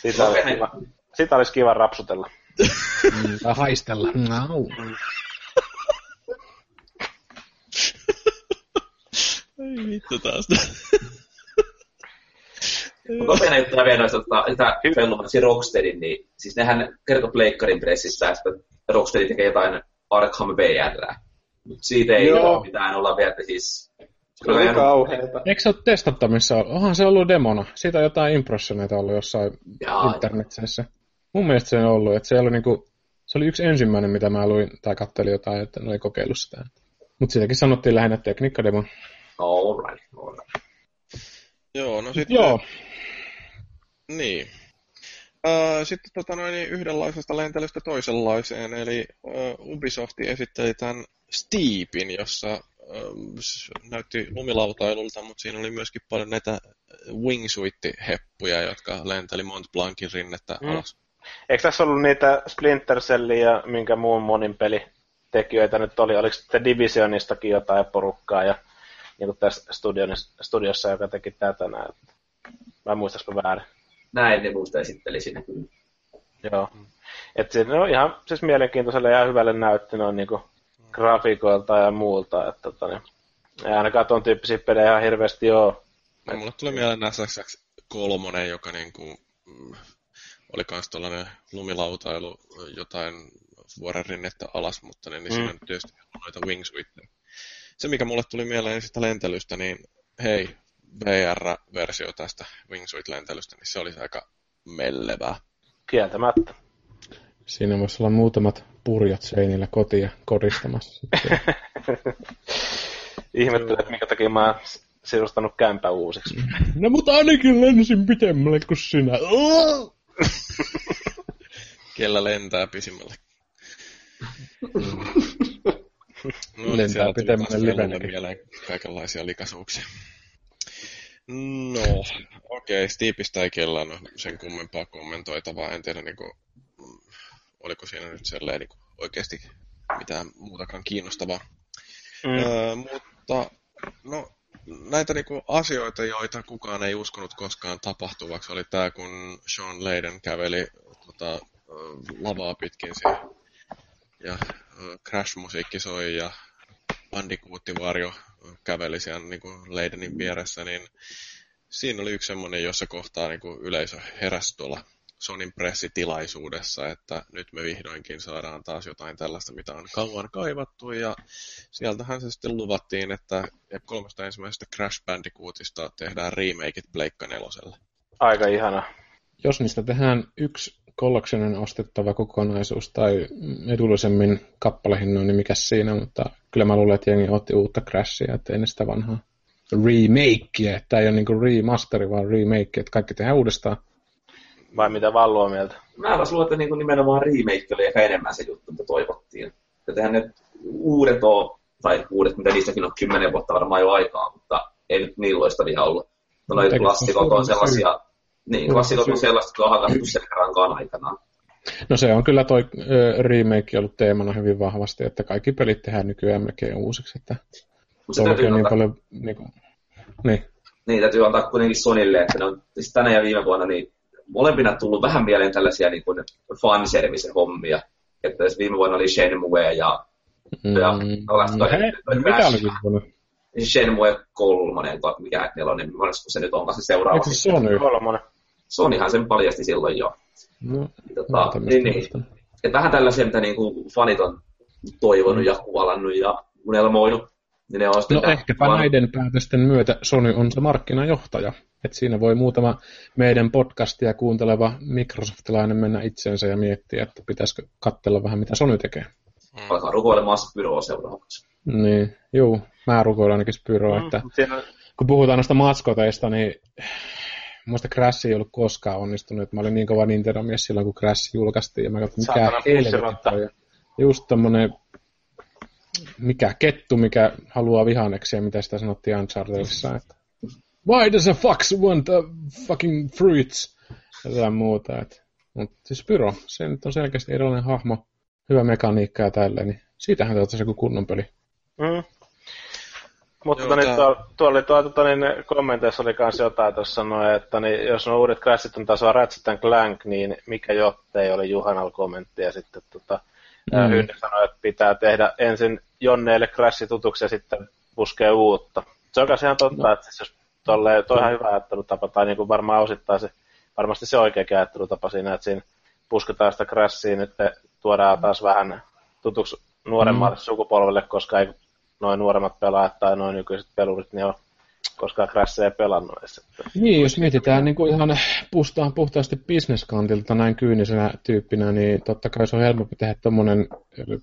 Sitä olisi kiva, sitä olisi kiva rapsutella. Mm, tai haistella. No. Ei vittu taas. Mutta nopeana juttuna vielä noista tota, sitä pellumatsi Rocksteadin, niin siis nehän kertoi Pleikkarin pressissä, että Rocksteady tekee jotain Arkham VR. Mutta siitä ei Joo. ole mitään olla vielä, että siis... Se oli kauheeta. Eikö se ole testattamissa ollut? Onhan se ollut demona. Siitä on jotain impressioneita ollut jossain Jaa, internetissä. Mun mielestä se on ollut, että se oli, niinku, se oli yksi ensimmäinen, mitä mä luin tai kattelin jotain, että ne oli kokeillut sitä. Mutta siitäkin sanottiin lähinnä tekniikkademo. all right, all right. Joo, no sitten... Joo, Niin. Öö, sitten tota noin, niin yhdenlaisesta lentelystä toisenlaiseen, eli öö, Ubisoft esitteli tämän Steepin, jossa näytti lumilautailulta, mutta siinä oli myöskin paljon näitä wingsuit-heppuja, jotka lenteli Mont Blancin rinnettä Mm. alas. Eikö tässä ollut niitä Splinter ja minkä muun monin pelitekijöitä nyt oli? Oliko sitten Divisionistakin jotain porukkaa ja niin kuin tässä studiossa, joka teki tätä näin. Vai muistaisiko väärin? Näin ne muista esitteli siinä kyllä. Joo. Et siinä on ihan siis mielenkiintoiselle ja hyvälle näytti noin niinku grafiikoilta ja muulta. Että tota, niin, ei ainakaan ton tyyppisiä pelejä ihan hirveästi oo. Ja mulle tuli mieleen SSX kolmonen, joka niinku, mm, oli kans tuollainen lumilautailu jotain vuoren rinnettä alas, mutta niin, niin Mm. siinä tietysti on noita wingsuitteja. Se, mikä mulle tuli mieleen sitä lentelystä, niin hei, VR-versio tästä wingsuit-lentelystä, niin se olisi aika mellevää. Kieltämättä. Siinä voisi olla muutamat purjot seinillä kotia kodistamassa. [laughs] Ihmettelen, että minkä takia mä oon sirustanut kämpän uusiksi. no mutta ainakin lensin pitemmälle kuin sinä. [laughs] Kellä lentää pisimmälle. No, [laughs] Lentää pitemmälle livenäkin. kaikenlaisia likaisuuksia. No, okei, okay, Steepistä ei kellään ole sen kummempaa kommentoitavaa. En tiedä, niin kuin, oliko siinä nyt selleen niin kuin, oikeasti mitään muutakaan kiinnostavaa. Mm. Öö, mutta no, näitä niinku asioita, joita kukaan ei uskonut koskaan tapahtuvaksi, oli tämä, kun Sean Leiden käveli tota, lavaa pitkin siihen, ja Crash-musiikki soi, ja Bandicoot-varjo käveli siellä niinku Leidenin vieressä, niin siinä oli yksi semmoinen, jossa kohtaa niinku yleisö heräsi tuolla Sonin pressitilaisuudessa, että nyt me vihdoinkin saadaan taas jotain tällaista, mitä on kauan kaivattu, ja sieltähän se sitten luvattiin, että kolmesta ensimmäisestä Crash Bandicootista tehdään remakeit Pleikka neloselle. Aika ihana. Jos niistä tehdään yksi collectionen ostettava kokonaisuus tai edullisemmin kappalehinnoin, niin mikä siinä, mutta kyllä mä luulen, että jengi otti uutta Crashia, ettei ne sitä vanhaa remakea. Tämä ei ole niinku remasteri, vaan remake, että kaikki tehdään uudestaan. Vai mitä Vallu on mieltä? Mä taas luulen, että niin nimenomaan remake oli ehkä enemmän se juttu, mitä toivottiin. Että eihän ne uudet ole, tai uudet, mitä niistäkin on kymmenen vuotta varmaan jo aikaa, mutta ei nyt niin loistavia ollut. No noi Eikö se klassikot on sellaisia, niin, klassikot on sellaista, jotka on hakattu sen rankaan aikanaan. No se on kyllä toi remake ollut teemana hyvin vahvasti, että kaikki pelit tehdään nykyään melkein uusiksi, että se täytyy on niin antaa, paljon... Niin, kuin, niin. niin, täytyy antaa kuitenkin Sonille, että ne on siis tänä ja viime vuonna niin molempina tullut vähän mieleen tällaisia niin kuin fanservice-hommia. Että jos viime vuonna oli Shenmue ja Ja no, hei, toi mitä Crash. oli viime Shenmue kolmonen, tai mikä nelonen, monessa se nyt onkaan se seuraava. Eikö se Sony? Kolmonen. Sonyhan sen paljasti silloin jo. No, Tota, mä oon tämmöistä niin, niin. Et vähän tällaisia, mitä niinku fanit on toivonut ja kuvalannut ja unelmoinut. Niin ne on No ehkäpä vaan- näiden päätösten myötä Sony on se markkinajohtaja. Et siinä voi muutama meidän podcastia kuunteleva Microsoftilainen mennä itsensä ja miettiä, että pitäisikö katsella vähän mitä Sony tekee. Alkaa rukoilemaan Spyroa seuraavaksi. Niin, juu, mä rukoilen ainakin Spyroa, Mm, että on kun puhutaan noista maskoteista, niin muista Crash ei ollut koskaan onnistunut. Mä olin niin kova Nintendo-mies silloin, kun Crash julkaistiin, ja mä katsoin, mikä helvetti just tommonen mikä kettu, mikä haluaa vihanneksia, mitä sitä sanottiin Unchartedissa, että Why does a fox want a fucking fruits? Ja jotain muuta. Et. Mutta siis Pyro, se nyt on selkeästi erilainen hahmo, hyvä mekaniikka ja tälleen, niin siitähän te se kunnon peli. Mm. Mutta Joo, tota, niin, tää- tuolla, tuolla oli tuo, tota, niin, kommenteissa oli kans jotain tuossa sanoi, että niin, jos nuo uudet Crashit on tasoa Ratchet and Clank, niin mikä jottei oli Juhanal kommentti ja sitten tota, mm. Hynne sanoi, että pitää tehdä ensin Jonneille Crash tutuksi ja sitten puskee uutta. Se on ihan totta, no. että siis jos tolleen, toi on ihan hyvä ajattelutapa, tai niin kuin varmaan osittain se, varmasti se oikeakin ajattelutapa siinä, että siinä pusketaan sitä Crashia nyt tuodaan taas vähän tutuksi nuoremmalle mm. sukupolvelle, koska ei noin nuoremmat pelaajat tai noin nykyiset pelurit, niin on koskaan Crashia pelannut edes. Niin, jos mietitään niin kuin ihan puhtaan, puhtaasti bisneskantilta näin kyynisenä tyyppinä, niin totta kai se on helpompi tehdä tuommoinen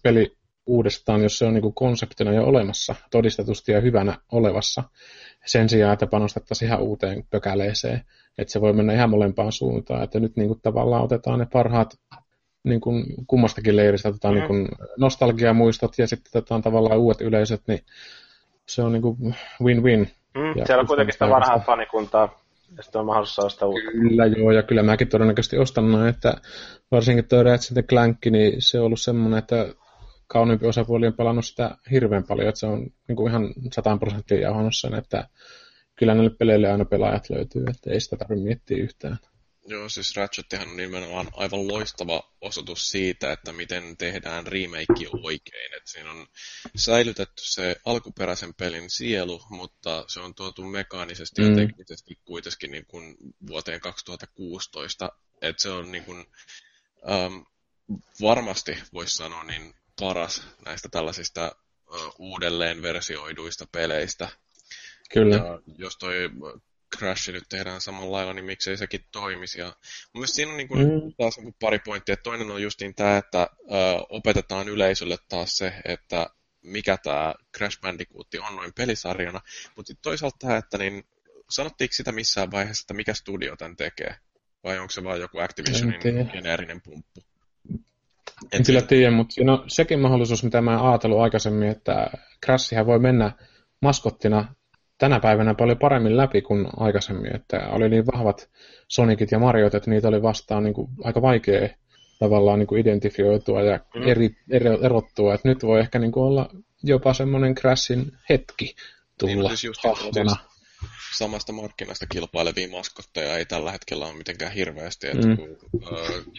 peli uudestaan, jos se on niin kuin konseptina jo olemassa, todistetusti ja hyvänä olevassa, sen sijaan, että panostettaisiin ihan uuteen pökäleeseen. Että se voi mennä ihan molempaan suuntaan, että nyt niin kuin tavallaan otetaan ne parhaat niin kuin kummastakin leiristä otetaan Mhm. niin kuin nostalgiamuistot ja sitten otetaan tavallaan uudet yleisöt, niin se on niin kuin win-win. Mm, Ja siellä on kuitenkin sitä vanhaa fanikuntaa, ja sitten on mahdollisuus saada sitä uutta. Kyllä joo, ja kyllä mäkin todennäköisesti ostan noin, että varsinkin tuo Ratchet Clank, niin se on ollut semmoinen, että kauniimpi osapuoli on pelannut sitä hirveän paljon, että se on niin kuin ihan 100 prosenttia jauhannut sen, että kyllä näille peleille aina pelaajat löytyy, että ei sitä tarvitse miettiä yhtään. Joo, siis Ratchettihan on nimenomaan aivan loistava osoitus siitä, että miten tehdään remake oikein. Et siinä on säilytetty se alkuperäisen pelin sielu, mutta se on tuotu mekaanisesti ja Mm. teknisesti kuitenkin niin kuin vuoteen 2016. Et se on niin kuin, ähm, varmasti, voisi sanoa, niin paras näistä tällaisista äh, uudelleen versioiduista peleistä. Kyllä. Ja jos toi Crash nyt tehdään samalla lailla, niin miksei sekin toimisi. Ja mun mielestä siinä on niin kuin, Mm. taas niin kuin pari pointtia. Toinen on justiin tämä, että ö, opetetaan yleisölle taas se, että mikä tämä Crash Bandicoot on noin pelisarjana. Mutta toisaalta tämä, että niin, sanottiinko sitä missään vaiheessa, että mikä studio tämän tekee? Vai onko se vaan joku En Activisionin geneerinen pumppu? En kyllä tiedä, mutta on sekin mahdollisuus, mitä mä ajatellut aikaisemmin, että Crashihän voi mennä maskottina tänä päivänä paljon paremmin läpi kuin aikaisemmin, että oli niin vahvat Sonicit ja Mariot, että niitä oli vastaan niin kuin aika vaikea tavallaan niin kuin identifioitua ja Mm. eri, ero, erottua, että nyt voi ehkä niin kuin olla jopa semmoinen Crashin hetki Niin, tulla mutta siis just hahmona. samasta markkinasta kilpailevia maskotteja ei tällä hetkellä ole mitenkään hirveästi, että Mm. kun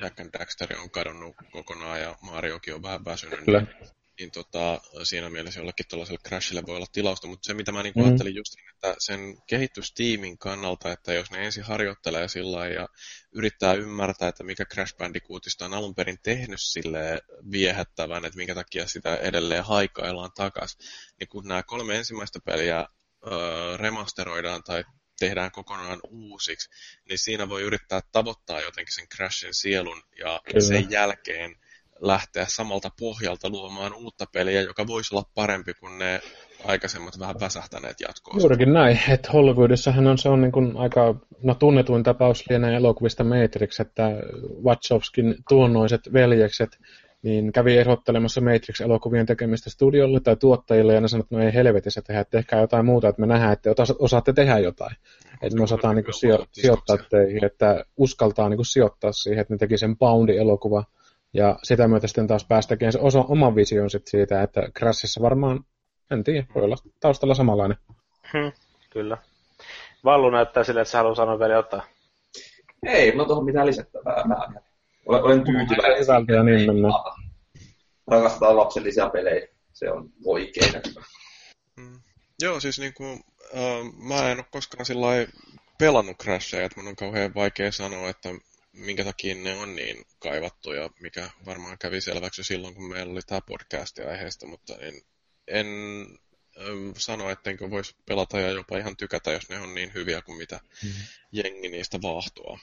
Jack and Daxter on kadonnut kokonaan ja Mariokin on vähän väsynyt, Kyllä. niin, niin tota, siinä mielessä jollekin tällaiselle Crashille voi olla tilausta, mutta se mitä mä niinku Mm. ajattelin just, niin, että sen kehitystiimin kannalta, että jos ne ensin harjoittelee sillä ja yrittää ymmärtää, että mikä Crash Bandicootista on alun perin tehnyt sille viehättävän, että minkä takia sitä edelleen haikaillaan takas, niin kun nämä kolme ensimmäistä peliä öö, remasteroidaan tai tehdään kokonaan uusiksi, niin siinä voi yrittää tavoittaa jotenkin sen Crashin sielun ja Kyllä. sen jälkeen lähteä samalta pohjalta luomaan uutta peliä, joka voisi olla parempi kuin ne aikaisemmat vähän väsähtäneet jatkoa. Juurikin näin, että Hollywoodissahan on, se on niin kuin aika no, tunnetuin tapaus lienee elokuvista Matrix, että Wachowskin tuonnoiset veljekset niin kävi ehdottelemassa Matrix-elokuvien tekemistä studiolle tai tuottajille, ja ne sanoivat, että no ei helvetissä tehdä, että tehkää jotain muuta, että me nähdään, että osa- osaatte tehdä jotain. Että me osataan niin sijo- sijoittaa teihin, että uskaltaa niin sijoittaa siihen, että ne teki sen Boundi-elokuva, ja sitä myötä sitten taas pääsi tekemään se osa, oman vision sit siitä, että Crashissa varmaan, en tiedä, voi olla taustalla samanlainen. Hmm, kyllä. Vallu näyttää sille, että se haluaa sanoa vielä jotain. Ei, mulla tuohon mitään lisättävää. Mä olen, olen tyytyväinen. Hyvältä ja niin mennään. Rakastetaan lapsellisia pelejä. Se on oikein. Mm. Joo, siis niinku, äh, mä en ole koskaan sillä lailla pelannut Crashia, että mun on kauhean vaikea sanoa, että minkä takia ne on niin kaivattuja, mikä varmaan kävi selväksi silloin, kun meillä oli tämä podcast aiheesta, mutta en, en ähm, sano, ettenkö voisi pelata ja jopa ihan tykätä, jos ne on niin hyviä kuin mitä jengi niistä vaahtoa.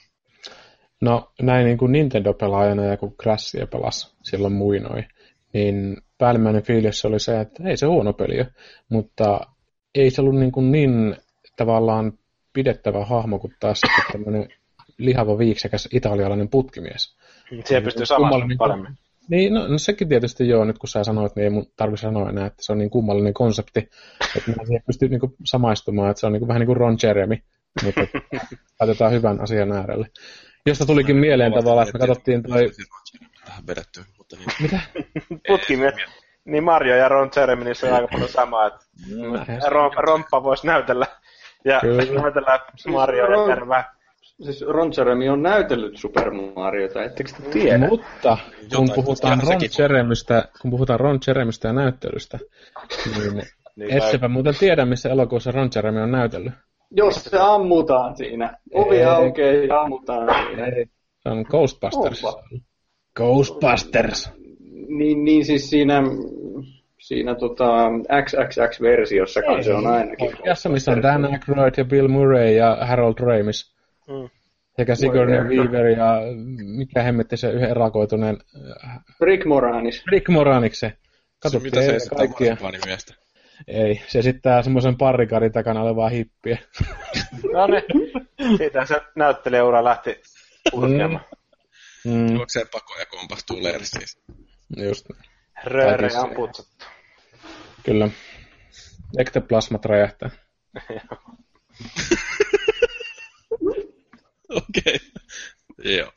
No näin niin kuin Nintendo-pelaajana ja kun Crashia pelasi silloin muinoin, niin päällimmäinen fiilis oli se, että ei se huono peli mutta ei se ollut niin, kuin niin tavallaan pidettävä hahmo kuin taas tämmöinen lihava viiksekäs italialainen putkimies. Siihen pystyy Kummallinen- paremmin. Niin, no, no, sekin tietysti joo, nyt kun sä sanoit, niin ei mun tarvitse sanoa enää, että se on niin kummallinen konsepti, että mä en siihen pysty niin kuin, samaistumaan, että se on niin kuin, vähän niin kuin Ron Jeremy, mutta [laughs] laitetaan hyvän asian äärelle. Josta tulikin mieleen tavallaan, että me katsottiin toi... Tähän vedetty, mutta niin. Mitä? Putkimies. Niin Mario ja Ron Jeremy, niissä on aika paljon samaa, että Rom, Romppa voisi näytellä ja Kyllä. näytellä Mario ja tervää. Siis Ron Jeremy on näytellyt Super Mariota, ettekö te tiedä? Mutta kun Jotain puhutaan, Ron Jeremystä, kun puhutaan Ron Jeremystä ja näyttelystä, niin [laughs] Niin, ettepä muuten tiedä, missä elokuussa Ron Jeremy on näytellyt. Jos se ammutaan siinä. Ovi Ei. aukeaa ja ammutaan siinä. Se on Ghostbusters. Onpa. Ghostbusters. Niin, niin siis siinä, siinä tota, XXX-versiossa se on ainakin. Oikeassa, missä on Dan Aykroyd ja Bill Murray ja Harold Ramis. Mm. Sekä Sigourney Weaver ja mikä hemmetti se yhden erakoituneen äh, Rick Moranis. Rick Moranis se. Se, Katsottiin mitä se esittää kaikkia. marsipaanimiestä? Ei, se esittää semmoisen parrikadin takana olevaa hippiä. No niin, siitä se näyttelijäura lähti puhkeamaan. Mm, Juoksee pakoon ja kompastuu leirissä siis. just, Rööriä on putsattu. kyllä. Ektoplasmat räjähtää. [laughs] [laughs] Okei. Joo.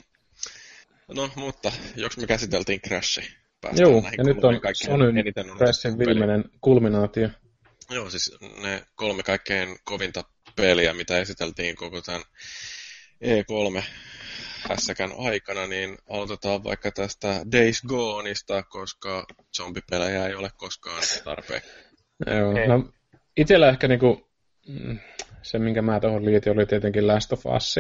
No, mutta jos me käsiteltiin Crashi. Joo, näihin ja nyt on Sonyn eniten Crashin viimeinen kulminaatio. Joo, siis ne kolme kaikkein kovinta peliä, mitä esiteltiin koko tämän E3 hässäkän aikana, niin aloitetaan vaikka tästä Days Goneista, koska zombipelejä ei ole koskaan tarpeen. Joo, Ei. no, itsellä ehkä niinku, mm, se, minkä mä tuohon liitin, oli tietenkin Last of Us.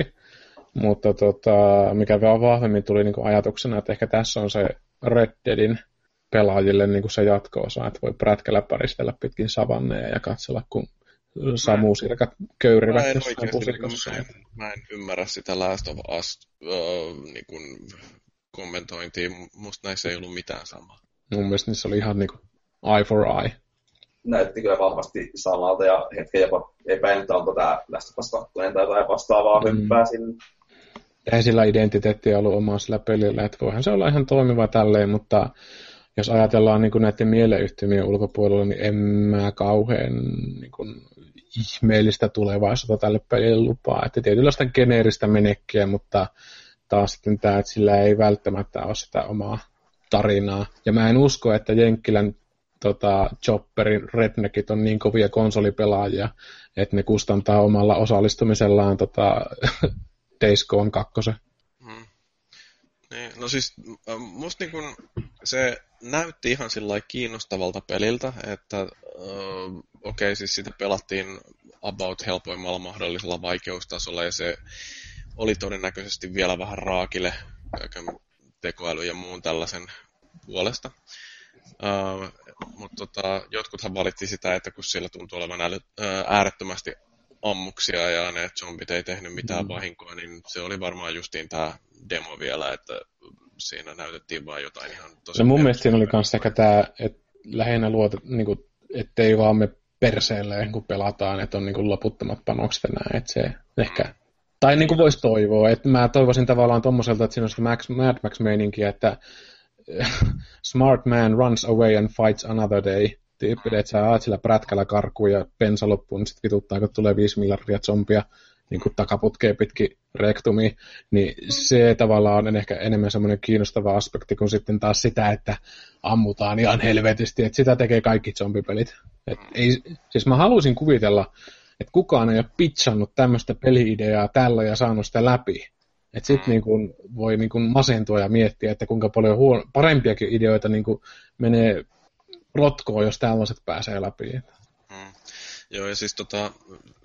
Mutta tota, mikä vielä vahvemmin tuli niinku ajatuksena, että ehkä tässä on se Red Deadin pelaajille niinku se jatko-osa, että voi prätkällä paristella pitkin savanneja ja katsella, kun samusirkat Mä köyrivät en jossain oikeasti, pusikossa. mä en, mä en ymmärrä sitä Last of Us äh, niin kuin kommentointia. Musta näissä ei ollut mitään samaa. Mun mielestä niissä oli ihan niinku eye for eye. näytti kyllä vahvasti samalta ja hetken jopa epäilin, että onko tämä Last of Us 2 tai jotain vastaavaa Mm. hyppää sinne. Ei sillä identiteettiä ollut omaa sillä pelillä, että voihan se olla ihan toimiva tälleen, mutta jos ajatellaan niin kuin näiden mieleyhtymien ulkopuolella, niin en mä kauhean niin kuin, ihmeellistä tulevaisuutta tälle pelille lupaa. Että tietynlaista geneeristä menekkiä, mutta taas sitten tämä, että sillä ei välttämättä ole sitä omaa tarinaa. Ja mä en usko, että Jenkkilän tota, Chopperin redneckit on niin kovia konsolipelaajia, että ne kustantaa omalla osallistumisellaan tota, [laughs] Days Gone 2. Hmm. Niin, no siis äh, musta niin kun se näytti ihan sillä kiinnostavalta peliltä, että äh, okei, okay, siis sitä pelattiin about helpoimmalla mahdollisella vaikeustasolla ja se oli todennäköisesti vielä vähän raakille kaiken tekoäly ja muun tällaisen puolesta. Uh, mutta tota, jotkuthan valitti sitä, että kun siellä tuntuu olevan äly, ää, äärettömästi ammuksia ja ne zombit ei tehnyt mitään mm. vahinkoa, niin se oli varmaan justiin tämä demo vielä, että siinä näytettiin vain jotain ihan tosi... No mun mielestä siinä oli myös ehkä tämä, että lähinnä luota, niin kuin, ettei vaan me perseelle, kun pelataan, että on niin kuin loputtomat panokset näin, että se ehkä... Tai niin kuin voisi toivoa, että mä toivoisin tavallaan tommoselta, että siinä olisi Max, Mad Max-meininkiä, että [laughs] smart man runs away and fights another day. Tyyppi, että sä aat sillä prätkällä karkuun ja pensa loppuun, niin sitten vituttaa, kun tulee 5 miljardia zombia niin kuin takaputkeen pitkin rektumiin, niin se tavallaan on ehkä enemmän semmoinen kiinnostava aspekti kuin sitten taas sitä, että ammutaan ihan helvetisti, että sitä tekee kaikki zombipelit. Et ei, siis mä haluaisin kuvitella, että kukaan ei ole pitchannut tämmöistä peli-ideaa tällä ja saanut sitä läpi. Että sitten niin kun voi niin kun masentua ja miettiä, että kuinka paljon huono, parempiakin ideoita niin kun menee rotkoon, jos tällaiset pääsee läpi. Hmm. Joo, ja siis tota,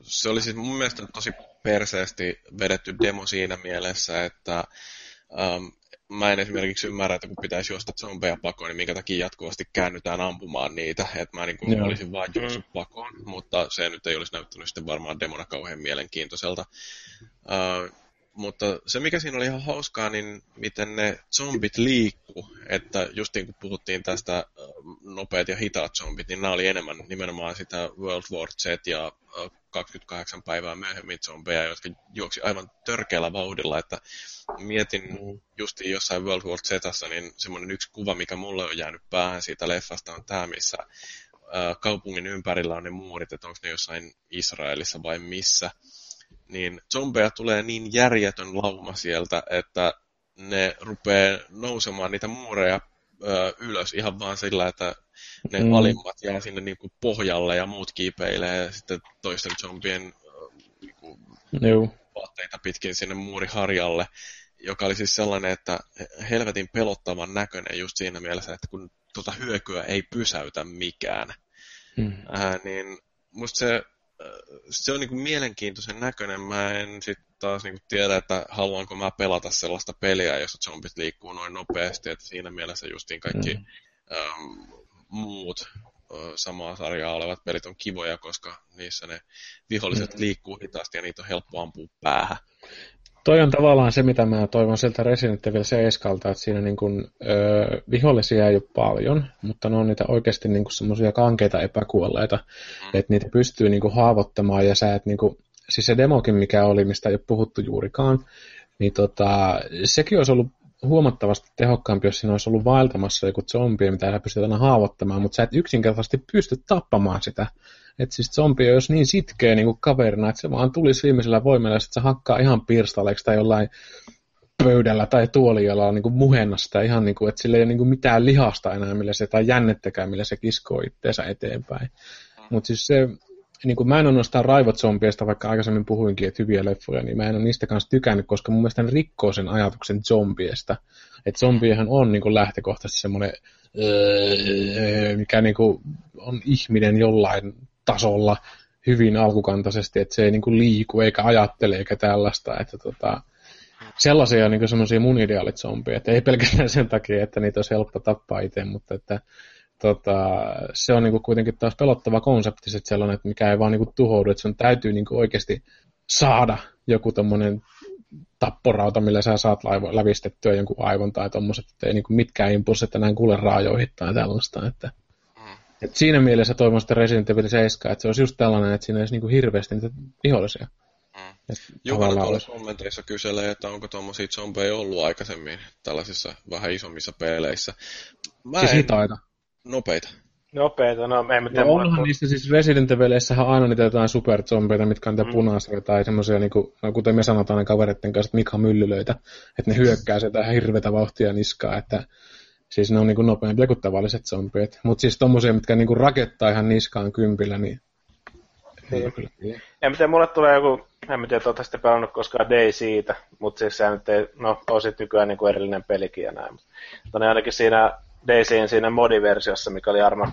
se oli siis mun mielestä tosi perseesti vedetty demo siinä mielessä, että um, mä en esimerkiksi ymmärrä, että kun pitäisi juosta zombeja pakoon, niin minkä takia jatkuvasti käännytään ampumaan niitä. Että mä niin kuin Joo. olisin vaan juossut pakoon, mutta se nyt ei olisi näyttänyt sitten varmaan demona kauhean mielenkiintoiselta. Uh, mutta se, mikä siinä oli ihan hauskaa, niin miten ne zombit liikkuu, että justiin kun puhuttiin tästä äh, nopeat ja hitaat zombit, niin nämä oli enemmän nimenomaan sitä World War Z ja äh, 28 päivää myöhemmin zombeja, jotka juoksi aivan törkeällä vauhdilla, että mietin mm. justiin jossain World War Zssä, niin semmoinen yksi kuva, mikä mulle on jäänyt päähän siitä leffasta on tämä, missä ää, kaupungin ympärillä on ne muurit, että onko ne jossain Israelissa vai missä, niin zombeja tulee niin järjetön lauma sieltä, että ne rupeaa nousemaan niitä muureja ö, ylös ihan vaan sillä, että ne mm. alimmat jää sinne niin kuin pohjalle ja muut kiipeilee ja sitten toisten zombien niin kuin, vaatteita pitkin sinne muuriharjalle, joka oli siis sellainen, että helvetin pelottavan näköinen just siinä mielessä, että kun tuota hyökyä ei pysäytä mikään, mm. äh, niin musta se, se on niin kuin mielenkiintoisen näköinen. Mä en sitten taas niin kuin tiedä, että haluanko mä pelata sellaista peliä, jossa zombit liikkuu noin nopeasti, että siinä mielessä justiin kaikki mm. ähm, muut samaa sarjaa olevat pelit on kivoja, koska niissä ne viholliset mm. liikkuu hitaasti ja niitä on helppo ampua päähän. Toi on tavallaan se, mitä mä toivon sieltä Resident Evil 7, että siinä niin kun, ö, vihollisia ei ole paljon, mutta ne on niitä oikeasti niin semmoisia kankeita epäkuolleita, mm. että niitä pystyy niin kuin, haavoittamaan ja sä et niin kuin, siis se demokin, mikä oli, mistä ei ole puhuttu juurikaan, niin tota, sekin olisi ollut huomattavasti tehokkaampi, jos siinä olisi ollut vaeltamassa joku zombi, mitä sä pystyt aina haavoittamaan, mutta sä et yksinkertaisesti pysty tappamaan sitä. Että siis zombi olisi niin sitkeä niin kuin kaverina, että se vaan tulisi viimeisellä voimalla ja sitten se hakkaa ihan pirstaleeksi tai jollain pöydällä tai tuolialla niin kuin muhenna sitä ihan niin kuin, että sillä ei ole niin kuin mitään lihasta enää, millä se, tai jännettäkään, millä se kiskoo itteensä eteenpäin. Mutta siis se, niin kuin mä en ole noista raivot-zombieista, vaikka aikaisemmin puhuinkin, että hyviä leffoja, niin mä en ole niistä kanssa tykännyt, koska mun mielestä ne rikkoo sen ajatuksen zombiesta. Että zombiehan on niin kuin lähtökohtaisesti semmoinen, öö, mikä niin kuin on ihminen jollain tasolla hyvin alkukantaisesti, että se ei niin kuin liiku eikä ajattele eikä tällaista, että tota, sellaisia niin semmoisia mun ideaalit zombiet, ei pelkästään sen takia, että niitä olisi helppo tappaa itse, mutta että tota, se on niinku kuitenkin taas pelottava konsepti, että sellainen, että mikä ei vaan niinku tuhoudu, että sun täytyy niinku oikeasti saada joku tommonen tapporauta, millä sä saat laivo, lävistettyä jonkun aivon tai tommoset, että ei niinku mitkään impulssit enää kuule raajoihin tai tällaista, että. Et siinä mielessä toivon sitä Resident Evil 7, että se olisi just tällainen, että siinä olisi niinku hirveästi niitä vihollisia. Mm. Jukana tuolla kommenteissa kyselee, että onko tuommoisia zombeja ollut aikaisemmin tällaisissa vähän isommissa peleissä. Mä siis en... hitaita nopeita. Nopeita, no en tiedä. No, onhan niissä siis Resident Evilissähän aina niitä jotain superzombeita, mitkä on niitä mm. punaisia tai semmoisia, niin kuin, no, kuten me sanotaan ne kavereiden kanssa, että Mika Myllylöitä, että ne hyökkää sieltä ihan hirvetä vauhtia niskaa, että siis ne on niin kuin nopeampia kuin tavalliset zombiet. Mutta siis tommosia, mitkä niin kuin rakettaa ihan niskaan kympillä, niin niin. Kyllä. En tiedä, mulle tulee joku, en tiedä, että sitten pelannut koskaan Day siitä, mutta siis se nyt ei, no osi nykyään niin kuin erillinen pelikin ja näin. Mutta ainakin siinä DCin siinä modiversiossa, mikä oli Arma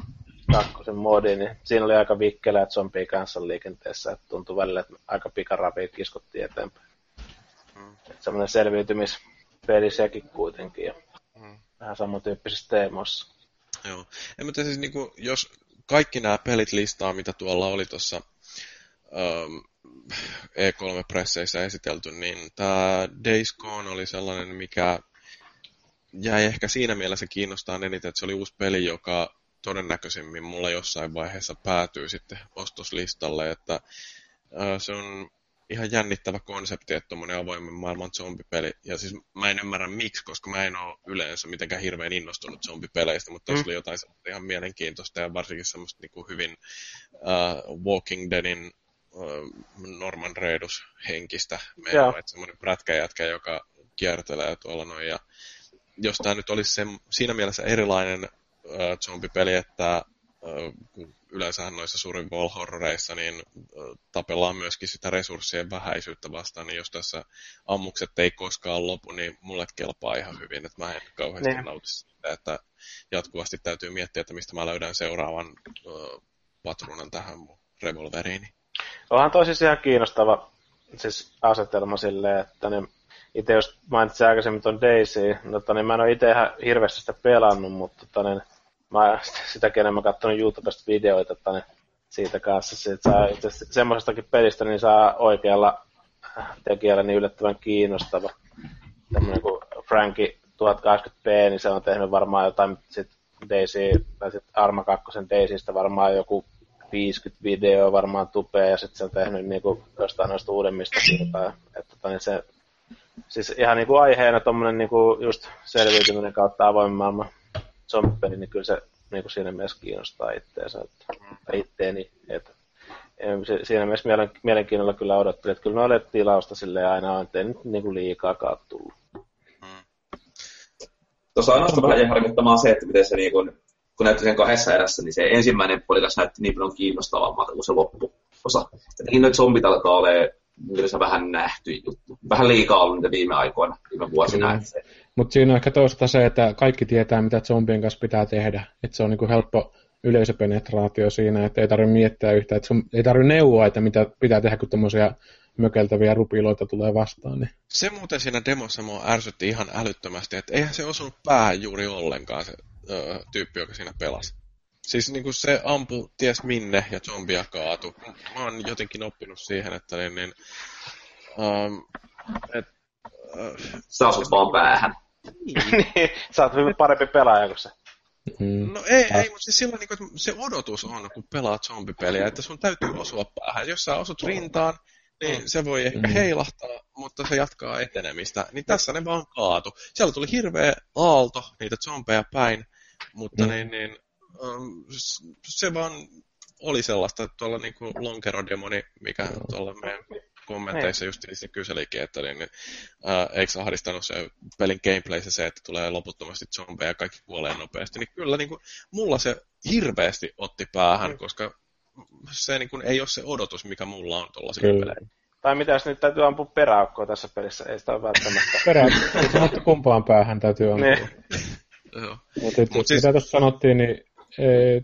2 modi, niin siinä oli aika vikkelä zombie kanssa liikenteessä, että tuntui välillä, että aika pikarapia kiskottiin eteenpäin. Mm. semmoinen selviytymispeli sekin kuitenkin, ja mm. Vähän samantyyppisissä teemoissa. Joo. En mä siis niinku, jos kaikki nämä pelit listaa, mitä tuolla oli tuossa ähm, E3-presseissä esitelty, niin tämä Days Gone oli sellainen, mikä jäi ehkä siinä mielessä kiinnostaa eniten, että se oli uusi peli, joka todennäköisemmin mulla jossain vaiheessa päätyy sitten ostoslistalle, että se on ihan jännittävä konsepti, että tuommoinen avoimen maailman zombipeli. Ja siis mä en ymmärrä miksi, koska mä en ole yleensä mitenkään hirveän innostunut zombipeleistä, mutta tässä mm. oli jotain ihan mielenkiintoista ja varsinkin semmoista niin kuin hyvin uh, Walking Deadin uh, Norman Reedus henkistä menoa, että semmoinen prätkäjätkä, joka kiertelee tuolla noin ja jos tämä nyt olisi se, siinä mielessä erilainen äh, zombipeli, että äh, kun yleensähän noissa suurin horroreissa niin tapellaan myöskin sitä resurssien vähäisyyttä vastaan, niin jos tässä ammukset ei koskaan lopu, niin mulle kelpaa ihan hyvin, että mä en kauheasti niin. nauti sitä, että jatkuvasti täytyy miettiä, että mistä mä löydän seuraavan patruunan tähän mun revolveriini. Onhan toisissa ihan kiinnostava siis asetelma silleen, että ne itse jos mainitsin aikaisemmin tuon Daisy, mutta niin mä en ole itse ihan hirveästi sitä pelannut, mutta tota, niin, mä sitäkin enemmän katsonut YouTubesta videoita niin, siitä kanssa, että saa itse semmoisestakin pelistä niin saa oikealla tekijällä niin yllättävän kiinnostava. Tämmöinen kuin Franki 1080p, niin se on tehnyt varmaan jotain sit Daisy, tai sit Arma 2 Daisystä varmaan joku 50 videoa varmaan tupea ja sitten se on tehnyt niinku jostain noista uudemmista jotain. Että niin se, siis ihan niinku aiheena tommonen niinku just selviytyminen kautta avoimen maailman zombipeli, niin kyllä se niinku siinä mielessä kiinnostaa itteensä, että, tai itteeni, että siinä mielessä mielen, mielenkiinnolla kyllä odottelin, että kyllä noille tilausta sille aina on, ettei nyt niinku liikaa tullut. Tuossa ainoastaan vähän harmittamaa se, että miten se niin kun, kun näytti sen kahdessa erässä, niin se ensimmäinen puolikas näytti niin paljon kiinnostavammalta kuin se loppuosa. Jotenkin noita zombit alkaa olemaan se vähän nähty juttu. Vähän liikaa ollut niitä viime aikoina, viime vuosina. Mm. Mutta siinä on ehkä toista se, että kaikki tietää, mitä zombien kanssa pitää tehdä. Että se on niinku helppo yleisöpenetraatio siinä, että ei tarvitse miettiä yhtään, että sun, ei tarvitse neuvoa, että mitä pitää tehdä, kun tämmöisiä mökeltäviä rupiloita tulee vastaan. Niin. Se muuten siinä demossa mua ärsytti ihan älyttömästi, että eihän se osunut päähän juuri ollenkaan se ö, tyyppi, joka siinä pelasi. Siis niin kuin se ampu ties minne ja zombia kaatu. Mä oon jotenkin oppinut siihen, että niin, niin um, et, uh, Sä osut vaan päähän. [laughs] niin, sä oot hyvin parempi pelaaja kuin se. Mm. No ei, ei mutta siis silloin niin kuin, se odotus on, kun pelaat zombipeliä, että sun täytyy osua päähän. Jos sä osut rintaan, niin se voi ehkä mm. heilahtaa, mutta se jatkaa etenemistä. Niin tässä ne vaan kaatu. Siellä tuli hirveä aalto niitä zombeja päin, mutta mm. niin, niin, se vaan oli sellaista, että tuolla niin kuin lonkerodemoni, mikä tuolla meidän kommenteissa just se kyselikin, että niin, niin, äh, eikö ahdistanut se pelin gameplayssä se, että tulee loputtomasti zombeja ja kaikki kuolee nopeasti, niin kyllä niin kuin, mulla se hirveästi otti päähän, mm. koska se niin kuin, ei ole se odotus, mikä mulla on tuollaisilla peleillä. Tai mitä jos nyt täytyy ampua peräaukkoa tässä pelissä, ei sitä ole välttämättä. [laughs] Peräaukkoa, mutta kumpaan päähän täytyy ampua. Niin. [laughs] Mutta Mut siis... mitä tuossa sanottiin, niin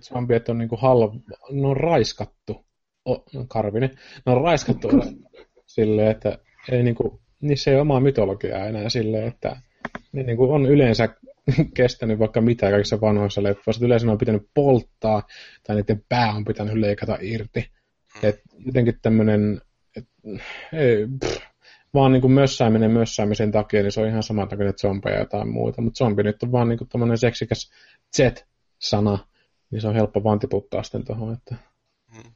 zombiet on niinku halv... ne on raiskattu. O, no, karvini. Ne on raiskattu silleen, että ei niinku, niissä ei ole omaa mytologiaa enää silleen, että ne niinku on yleensä [laughs] kestänyt vaikka mitä kaikissa vanhoissa leffoissa. Yleensä ne on pitänyt polttaa tai niiden pää on pitänyt leikata irti. Hmm. Et jotenkin tämmöinen, vaan niin kuin mössääminen mössäämisen takia, niin se on ihan sama takia zombeja ja jotain muuta. Mutta zombi nyt on vaan niin kuin tämmöinen seksikäs Z-sana, niin se on helppo vaan tiputtaa sitten tuohon. Että... Hmm.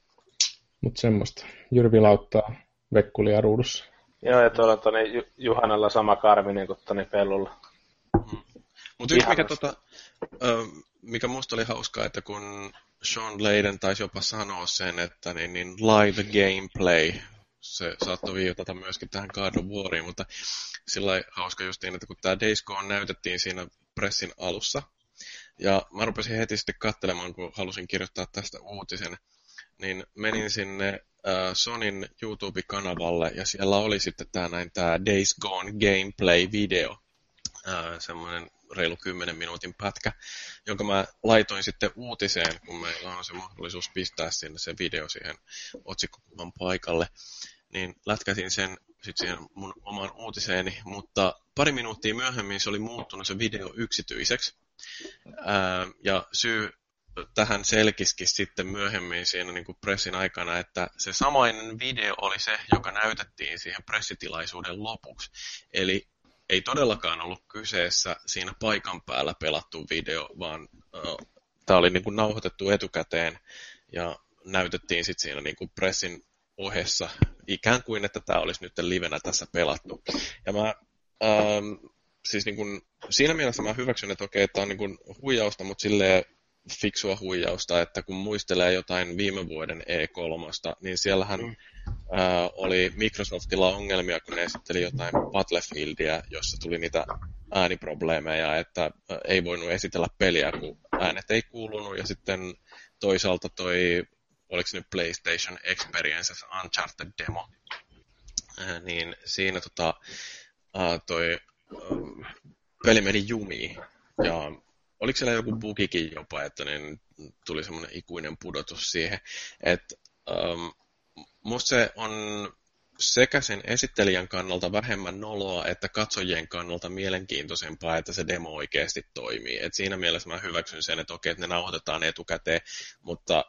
Mutta semmoista. Jyrvi lauttaa vekkulia ruudussa. Joo, ja tuolla Toni Juhanalla sama karminen kuin Toni Pellulla. Hmm. Mutta yksi, mikä, tota, mikä musta oli hauskaa, että kun Sean Layden taisi jopa sanoa sen, että niin, niin live gameplay, se saattoi viitata myöskin tähän God of Wariin, mutta sillä hauska justiin, että kun tämä Days Gone näytettiin siinä pressin alussa, ja mä rupesin heti sitten katselemaan, kun halusin kirjoittaa tästä uutisen, niin menin sinne äh, Sonin YouTube-kanavalle, ja siellä oli sitten tämä näin tämä Days Gone gameplay-video, äh, semmoinen reilu 10 minuutin pätkä, jonka mä laitoin sitten uutiseen, kun meillä on se mahdollisuus pistää sinne se video siihen otsikkokuvan paikalle, niin lätkäsin sen sitten siihen mun omaan uutiseeni, mutta pari minuuttia myöhemmin se oli muuttunut se video yksityiseksi. Ja syy tähän selkiskin sitten myöhemmin siinä niin kuin pressin aikana, että se samainen video oli se, joka näytettiin siihen pressitilaisuuden lopuksi. Eli ei todellakaan ollut kyseessä siinä paikan päällä pelattu video, vaan tämä oli niin kuin nauhoitettu etukäteen ja näytettiin sitten siinä niin kuin pressin ohessa ikään kuin, että tämä olisi nyt livenä tässä pelattu. Ja mä ähm, siis niin kuin, siinä mielessä mä hyväksyn, että okei, että on niin kuin huijausta, mutta silleen fiksua huijausta, että kun muistelee jotain viime vuoden E3, niin siellähän mm. ää, oli Microsoftilla ongelmia, kun ne esitteli jotain Battlefieldia, jossa tuli niitä ääniprobleemeja, että ei voinut esitellä peliä, kun äänet ei kuulunut, ja sitten toisaalta toi, oliko se nyt PlayStation Experience Uncharted Demo, ää, niin siinä tota, ää, toi peli meni jumiin, ja oliko siellä joku bugikin jopa, että niin tuli semmoinen ikuinen pudotus siihen, että um, musta se on sekä sen esittelijän kannalta vähemmän noloa, että katsojien kannalta mielenkiintoisempaa, että se demo oikeasti toimii. Et siinä mielessä mä hyväksyn sen, että okei, että ne nauhoitetaan etukäteen, mutta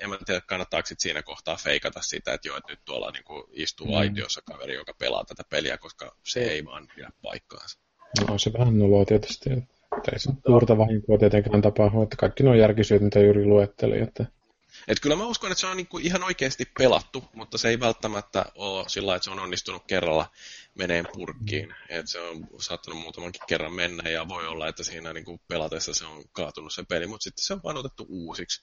en mä tiedä, kannattaako sit siinä kohtaa feikata sitä, että joo, että nyt tuolla niin kuin istuu mm. aitiossa kaveri, joka pelaa tätä peliä, koska se ei vaan pidä paikkaansa. No se vähän noloa tietysti. Ei se suurta vahinkoa tietenkään tapahdu, että kaikki nuo järkisyyt, mitä Jyri luetteli, että Et kyllä mä uskon, että se on niinku ihan oikeasti pelattu, mutta se ei välttämättä ole sillä että se on onnistunut kerralla meneen purkkiin. Et se on saattanut muutamankin kerran mennä ja voi olla, että siinä niinku pelatessa se on kaatunut se peli, mutta sitten se on vaan otettu uusiksi.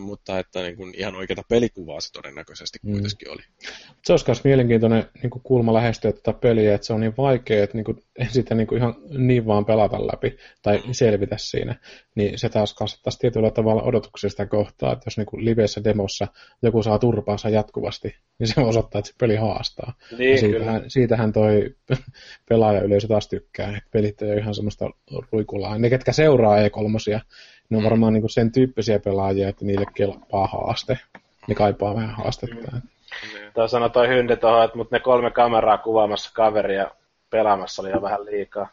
Mutta että niin kuin ihan oikeata pelikuvaa se todennäköisesti Mm. kuitenkin oli. Se olisi myös mielenkiintoinen niin kuin kulma lähestyä tätä peliä, että se on niin vaikea, että niin kuin, [laughs] en sitä niin kuin ihan niin vaan pelata läpi tai selvitä siinä. Niin se taas kasvattaisi tietyllä tavalla odotuksia sitä kohtaa, että jos niin kuin liveissä demossa joku saa turpaansa jatkuvasti, niin se osoittaa, että se peli haastaa. Ja Niin, kyllä. siitähän, siitähän toi [laughs] pelaajayleisö taas tykkää, että pelit ei ole ihan semmoista ruikulaa. Ne, ketkä seuraa E3, ne on Mm. varmaan niin sen tyyppisiä pelaajia, että niille kelpaa haaste. Ne kaipaa vähän haastetta. Niin. Toi sanoi toi Hynde tuohon, että mut ne kolme kameraa kuvaamassa kaveria pelaamassa oli jo vähän liikaa.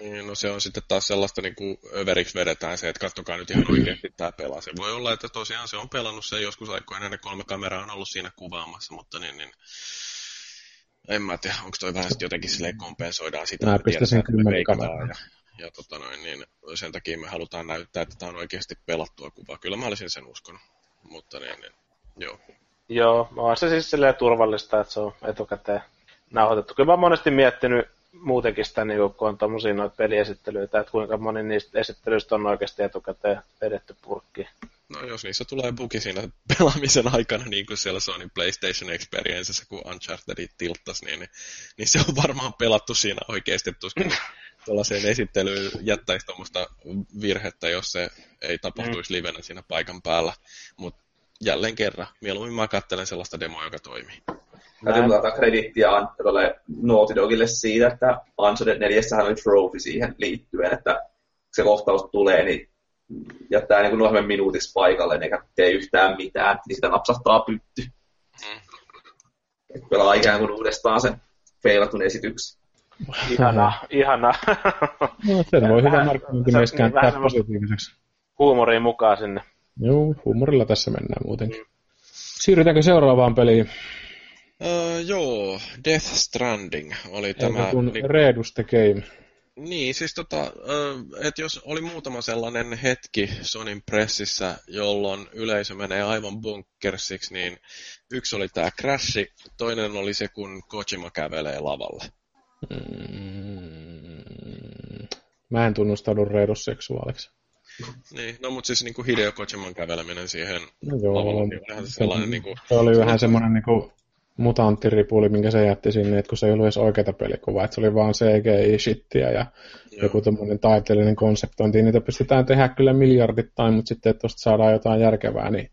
Niin, no se on sitten taas sellaista niin kuin överiksi vedetään se, että kattokaa nyt ihan oikeasti tämä pelaa. Se voi olla, että tosiaan se on pelannut se joskus aikoina, ne kolme kameraa on ollut siinä kuvaamassa, mutta niin, niin en mä tiedä, onko toi vähän sitten jotenkin silleen kompensoidaan sitä, Mä että me kymmenen kameraa. ja, ja tota noin, niin sen takia me halutaan näyttää, että tämä on oikeasti pelattua kuvaa. Kyllä mä olisin sen uskonut, mutta niin, niin joo. Joo, on se siis silleen turvallista, että se on etukäteen nauhoitettu. Kyllä mä oon monesti miettinyt muutenkin sitä, niin kun on tommosia noita peliesittelyitä, että kuinka moni niistä esittelyistä on oikeasti etukäteen vedetty purkkiin. No jos niissä tulee bugi siinä pelaamisen aikana, niin kuin siellä Sony PlayStation Experiencessa, kun Uncharted tilttas, niin, niin, niin se on varmaan pelattu siinä oikeasti, tuskin tuollaiseen esittelyyn jättäisi tuommoista virhettä, jos se ei tapahtuisi livenä siinä paikan päällä. Mutta jälleen kerran, mieluummin mä katselen sellaista demoa, joka toimii. Täytyy Näin. antaa krediittiä An- tuolle Naughty Dogille siitä, että Uncharted 4 oli trophy siihen liittyen, että se kohtaus tulee, niin jättää niin noin minuutiksi paikalle, eikä tee yhtään mitään, niin sitä napsahtaa pytty. Mm. Et pelaa ikään kuin uudestaan sen feilatun esityksen. Ihana, ihana. No, sen voi hyvä Vähän- markkinointimies se- kääntää semmoista- positiiviseksi. Huumoriin mukaan sinne. Joo, huumorilla tässä mennään muutenkin. Siirrytäänkö seuraavaan peliin? Öö, joo, Death Stranding oli tämä... Tämä, kun niin- Redus the Game. Niin, siis tota, että jos oli muutama sellainen hetki Sonin pressissä, jolloin yleisö menee aivan bunkersiksi, niin yksi oli tämä Crash, toinen oli se, kun Kojima kävelee lavalle. Mm, mä en tunnustaudu Redus seksuaaliksi. Niin, no mutta siis niinku Hideo Kojiman käveleminen siihen No joo, lavalle, niin olihan se sellainen niinku... se oli vähän semmoinen niinku mutanttiripuuli, minkä se jätti sinne, että kun se ei ollut edes oikeata pelikuvaa, että se oli vaan CGI-shittiä ja Joo, joku tämmöinen taiteellinen konseptointi, niitä pystytään tehdä kyllä miljardittain, mutta sitten, että tuosta saadaan jotain järkevää, niin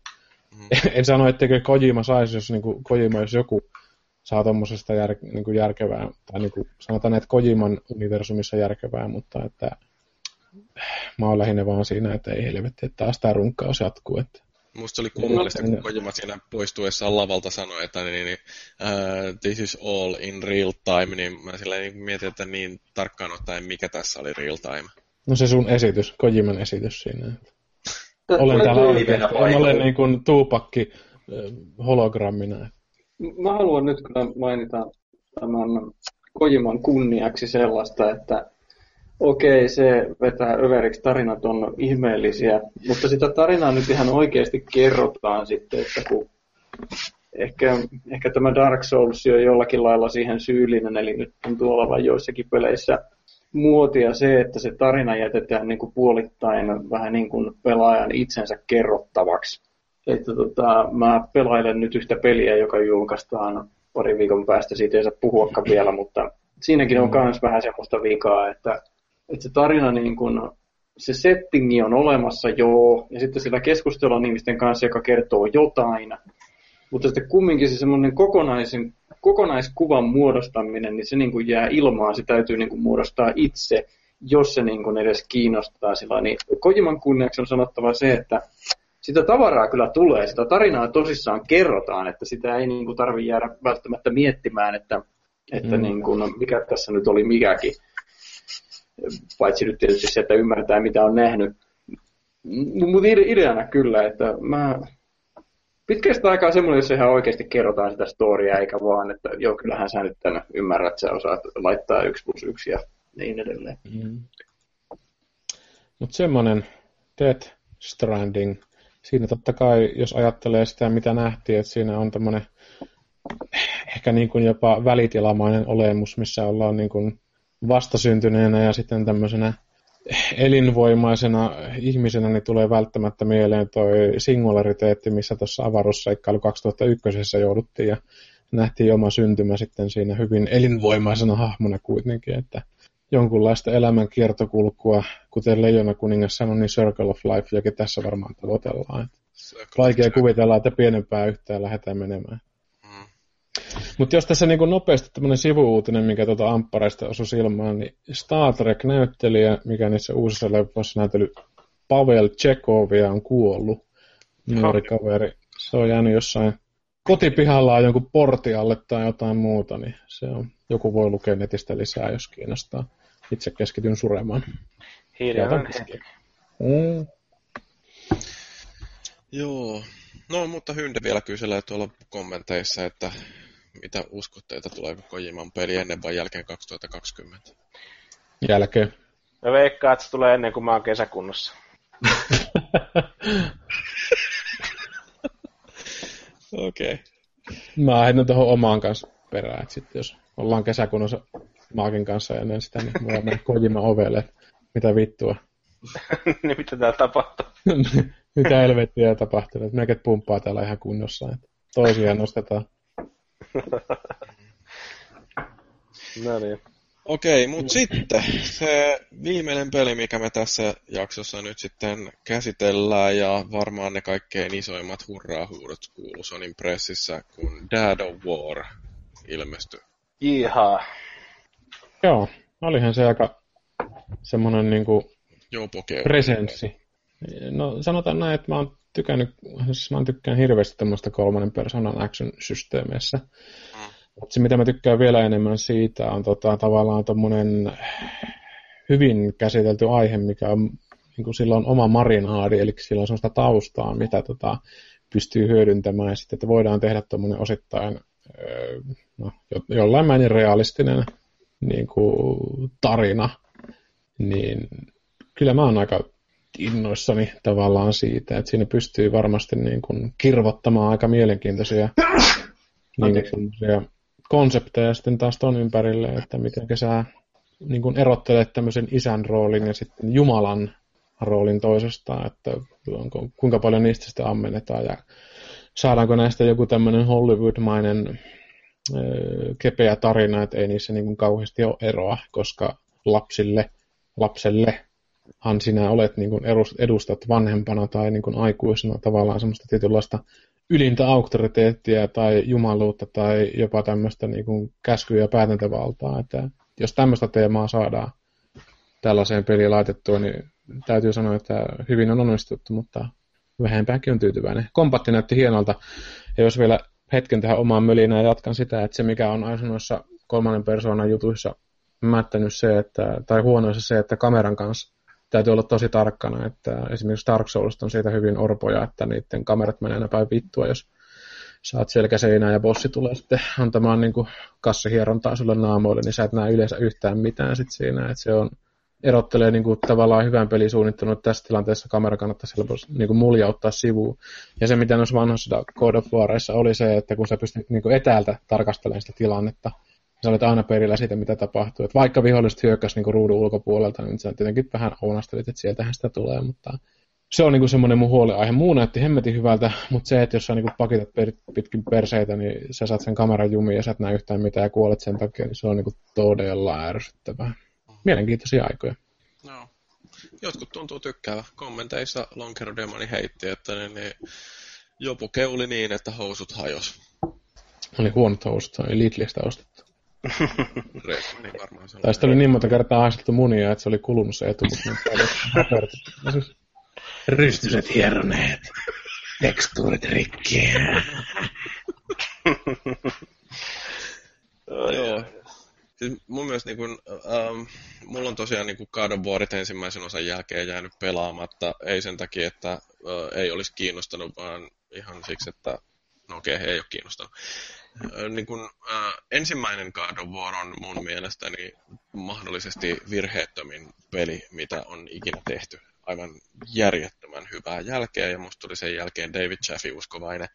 Mm. [laughs] en sano, etteikö Kojima saisi, jos niin kuin, Kojima, jos joku saa tuommoisesta jär, niin kuin järkevää, tai niin kuin, sanotaan, että Kojiman universumissa järkevää, mutta että mä oon lähinnä vaan siinä, että ei helvetti, että taas tämä runkkaus jatkuu. Että. Musta se oli kummallista, kun Kojima siinä poistuessaan lavalta sanoi, että niin, niin, uh, this is all in real time, niin mä silleen niin mietin, että niin tarkkaan ottaen, mikä tässä oli real time. No se sun esitys, Kojiman esitys siinä. Olen täällä livenä oikeasti. En paikalla. ole niin kuin tuupakki ö, hologrammina. Mä haluan nyt kyllä mainita tämän Kojiman kunniaksi sellaista, että okei, se vetää överiksi, tarinat on ihmeellisiä, mutta sitä tarinaa nyt ihan oikeasti kerrotaan sitten, että kun ehkä, ehkä tämä Dark Souls on jollakin lailla siihen syyllinen, eli nyt tuntuu olevan joissakin peleissä muotia se, että se tarina jätetään niin kuin puolittain vähän niin kuin pelaajan itsensä kerrottavaksi. Että tota, mä pelailen nyt yhtä peliä, joka julkaistaan pari viikon päästä, siitä ei saa puhuakaan vielä, mutta siinäkin on myös vähän semmoista vikaa, että, että se tarina niin kuin, se settingi on olemassa joo, ja sitten sillä keskustellaan ihmisten kanssa, joka kertoo jotain, mutta sitten kumminkin se semmoinen kokonaisen, kokonaiskuvan muodostaminen, niin se niin kuin jää ilmaan, se täytyy niin kuin muodostaa itse, jos se niin kuin edes kiinnostaa sillä. Niin Kojiman kunniaksi on sanottava se, että sitä tavaraa kyllä tulee, sitä tarinaa tosissaan kerrotaan, että sitä ei niin kuin tarvi jäädä välttämättä miettimään, että, että Mm. niin kuin, no, mikä tässä nyt oli mikäkin. Paitsi nyt tietysti se, että ymmärtää mitä on nähnyt. Mutta ideana kyllä, että mä pitkästä aikaa semmoinen, jos ihan oikeasti kerrotaan sitä storia, eikä vaan, että joo, kyllähän sä nyt tänne ymmärrät, sä osaat laittaa yksi plus yksi ja niin edelleen. Mm. Mutta semmoinen Death Stranding, siinä totta kai, jos ajattelee sitä, mitä nähtiin, että siinä on tämmöinen ehkä niin kuin jopa välitilamainen olemus, missä ollaan niin kuin vastasyntyneenä ja sitten tämmöisenä elinvoimaisena ihmisenä niin tulee välttämättä mieleen toi singulariteetti, missä tuossa avaruusseikkailu 2001 jouduttiin ja nähtiin oma syntymä sitten siinä hyvin elinvoimaisena hahmona kuitenkin, että jonkunlaista elämän kiertokulkua, kuten Leijona kuningas sanoi, niin Circle of Life, jokin tässä varmaan tavoitellaan. Vaikea kuvitella, että pienempää yhtään lähdetään menemään. Mm. Mutta jos tässä niin nopeasti tämmöinen sivuuutinen, mikä tuota Amppareista osui silmään, niin Star Trek-näyttelijä, mikä niissä uusissa leffoissa näytely Pavel Chekovia on kuollut. Nuori kaveri. Se on jäänyt jossain kotipihallaan jonkun portialle tai jotain muuta, niin se on, joku voi lukea netistä lisää, jos kiinnostaa. Itse keskityn suremaan. Jätän hetki. Mm. Joo. No, mutta Hynde vielä kyselee tuolla kommenteissa, että mitä uskotte, että tuleeko Kojiman peli ennen vai jälkeen 2020? Jälkeen. Mä veikkaan, että se tulee ennen kuin mä oon kesäkunnossa. [laughs] Okei. Okay. Mä heitän tuohon omaan kanssa perään, että sitten jos ollaan kesäkunnassa Maakin kanssa ennen sitä, niin mulla mennä Kojima ovelle, että mitä vittua. [laughs] niin mitä täällä tapahtuu? [laughs] mitä helvettiä tapahtuu, että pumppaa täällä ihan kunnossa, että toisiaan nostetaan. [laughs] No niin. Okei, mutta sitten se viimeinen peli, mikä me tässä jaksossa nyt sitten käsitellään, ja varmaan ne kaikkein isoimmat hurraa-huudot kuuluu Sonin pressissä, kun Dad of War ilmestyi. Jihaa. Joo, olihan se aika semmoinen niinku Joo, poke. presenssi. No sanotaan näin, että mä oon tykännyt, siis mä oon tykkään hirveästi tämmöistä kolmannen persoonan action-systeemeissä. Mutta se, mitä mä tykkään vielä enemmän siitä, on tota, tavallaan tommonen hyvin käsitelty aihe, mikä on, niin kuin sillä on oma marinaadi, eli sillä on sellaista taustaa, mitä tota, pystyy hyödyntämään, ja sitten, että voidaan tehdä tuommoinen osittain öö, no, jo, jollain määrin realistinen niin kuin, tarina, niin kyllä mä oon aika innoissani tavallaan siitä, että siinä pystyy varmasti niin kuin, kirvottamaan aika mielenkiintoisia [coughs] niin kuin, konsepteja sitten taas ton ympärille, että miten sä niin kuin erottelet tämmöisen isän roolin ja sitten Jumalan roolin toisestaan, että onko, kuinka paljon niistä sitten ammennetaan ja saadaanko näistä joku tämmöinen Hollywood-mainen kepeä tarina, että ei niissä niin kuin kauheasti ole eroa, koska lapsille, lapselle han sinä olet niin kuin edustat vanhempana tai niin kuin aikuisena tavallaan semmoista tietynlaista ylintä auktoriteettia tai jumaluutta tai jopa tämmöistä niin kuin käskyä ja päätäntävaltaa. Että jos tämmöistä teemaa saadaan tällaiseen peliin laitettua, niin täytyy sanoa, että hyvin on onnistuttu, mutta vähempäänkin on tyytyväinen. Kompatti näytti hienolta, ja jos vielä hetken tähän omaan mölinään jatkan sitä, että se mikä on aina noissa kolmannen persoonan jutuissa mättänyt se, että, tai huonoissa se, että kameran kanssa täytyy olla tosi tarkkana, että esimerkiksi Dark Souls on siitä hyvin orpoja, että niiden kamerat menee aina päin vittua, jos saat selkäseinää ja bossi tulee sitten antamaan niin kassahierontaa sulle naamoille, niin sä et näe yleensä yhtään mitään sit siinä, että se on erottelee niin kuin, tavallaan hyvän pelisuunnittelun, että tässä tilanteessa kamera kannattaisi helposti niin kuin muljauttaa sivuun. Ja se, mitä noissa vanhoissa God of Warissa oli se, että kun sä pystyt niin kuin etäältä tarkastelemaan sitä tilannetta, sä olet aina perillä siitä, mitä tapahtuu. Et vaikka viholliset hyökkäsi niin ruudun ulkopuolelta, niin sä tietenkin vähän ounastelit, että sieltähän sitä tulee, mutta se on niin semmoinen mun huoleaihe. Muu näytti hemmetin hyvältä, mutta se, että jos sä niin pakitat per, pitkin perseitä, niin sä saat sen kameran jumiin ja sä et näe yhtään mitään ja kuolet sen takia, niin se on niin todella ärsyttävää. Mielenkiintoisia aikoja. No. Jotkut tuntuu tykkäävä. Kommenteissa Lonkero Demoni heitti, että niin, niin, jopu keuli niin, että housut hajos. Oli huonot housut, se oli Lidlistä ostettu. [laughs] Reismani varmaan Tai sitten oli niin monta kertaa haistettu munia, että se oli kulunut se etu, mutta [laughs] Rystyset hieroneet. Tekstuurit rikki. [laughs] Joo. Siis mun mielestä niin kun, ähm, mulla on tosiaan niin God of Warit ensimmäisen osan jälkeen jäänyt pelaamatta. Ei sen takia, että äh, ei olisi kiinnostanut, vaan ihan siksi, että no okei, okay, ei ole kiinnostanut. Äh, niin kun, äh, ensimmäinen God of War on mun mielestäni mahdollisesti virheettömin peli, mitä on ikinä tehty aivan järjettömän hyvää jälkeä, ja musta tuli sen jälkeen David Jaffe uskovainen,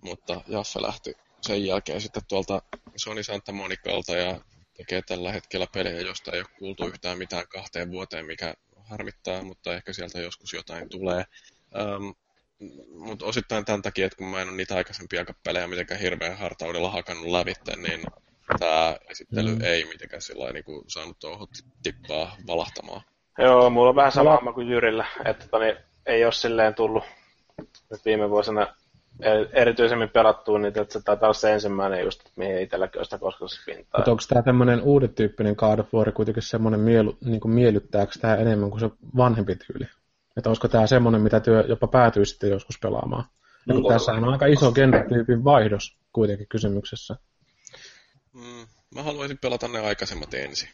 mutta Jaffe lähti sen jälkeen sitten tuolta Sony Santa Monicalta ja tekee tällä hetkellä pelejä, josta ei ole kuultu yhtään mitään kahteen vuoteen, mikä harmittaa, mutta ehkä sieltä joskus jotain tulee. Um, mutta osittain tämän takia, että kun mä en ole niitä aikaisempia pelejä mitenkään hirveän hartaudella hakannut lävitte, niin tämä esittely mm. ei mitenkään sillä niin kuin saanut tuohon tippaa valahtamaan. Joo, mulla on vähän sama kuin Jyrillä, että toni, ei ole silleen tullut nyt viime vuosina erityisemmin pelattua, niin että se taitaa olla se ensimmäinen just, mihin itselläkin on sitä kosketuspintaa. Mutta onko tämä tämmöinen uudetyyppinen God of War kuitenkin semmoinen mielu, niin kuin miellyttääkö tämä enemmän kuin se vanhempi tyyli? Että olisiko tämä semmoinen, mitä työ jopa päätyy sitten joskus pelaamaan? Ja kun tässä on aika iso genretyypin vaihdos kuitenkin kysymyksessä. Mm, mä haluaisin pelata ne aikaisemmat ensin.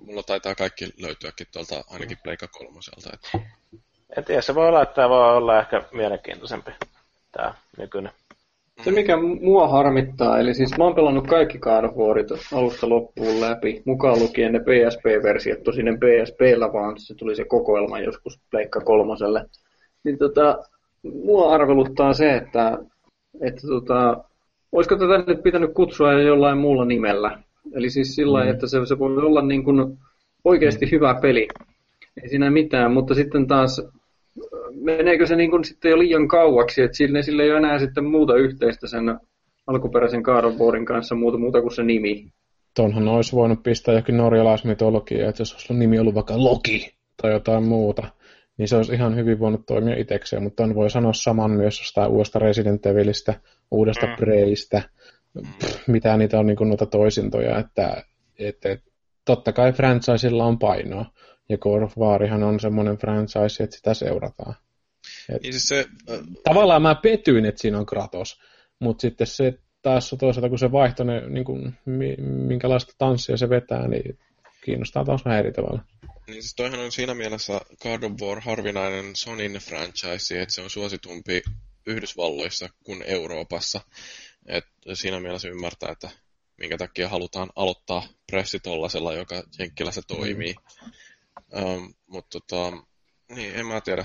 Mulla taitaa kaikki löytyäkin tuolta ainakin Pleika kolmoselta. Että... En tiedä, se voi olla, että tämä voi olla ehkä mielenkiintoisempi tämä nykyinen. Se mikä mua harmittaa, eli siis mä oon pelannut kaikki God of Warit alusta loppuun läpi, mukaan lukien ne PSP-versiot, tosin ne PSP-llä vaan se tuli se kokoelma joskus Pleikka kolmoselle. Niin tota, mua arveluttaa se, että, että tota, olisiko tätä nyt pitänyt kutsua jollain muulla nimellä. Eli siis sillä mm. että se, se voi olla niin kuin oikeasti hyvä peli. Ei siinä mitään, mutta sitten taas meneekö se niin kuin sitten jo liian kauaksi, että sille, sille ei ole enää sitten muuta yhteistä sen alkuperäisen Warin kanssa muuta, muuta kuin se nimi. Tuonhan olisi voinut pistää jokin norjalaismitologia, että jos olisi nimi ollut vaikka Loki tai jotain muuta, niin se olisi ihan hyvin voinut toimia itsekseen, mutta on voi sanoa saman myös jostain uudesta Resident Evilistä, uudesta mm. Preystä, mitä niitä on niin kuin noita toisintoja, että, että, että totta kai franchisella on painoa, ja God of Warihan on semmoinen franchise, että sitä seurataan. Et niin siis se, äh... Tavallaan mä petyin, että siinä on Kratos, mutta sitten se taas toisaalta, kun se vaihtoi ne, niin kuin, minkälaista tanssia se vetää, niin kiinnostaa taas vähän eri tavalla. Niin siis toihan on siinä mielessä God of War harvinainen Sonin franchise, että se on suositumpi Yhdysvalloissa kuin Euroopassa. Et siinä mielessä ymmärtää, että minkä takia halutaan aloittaa pressi tollasella, joka Jenkkilässä toimii. Mm. Um, mutta tota, niin, en mä tiedä.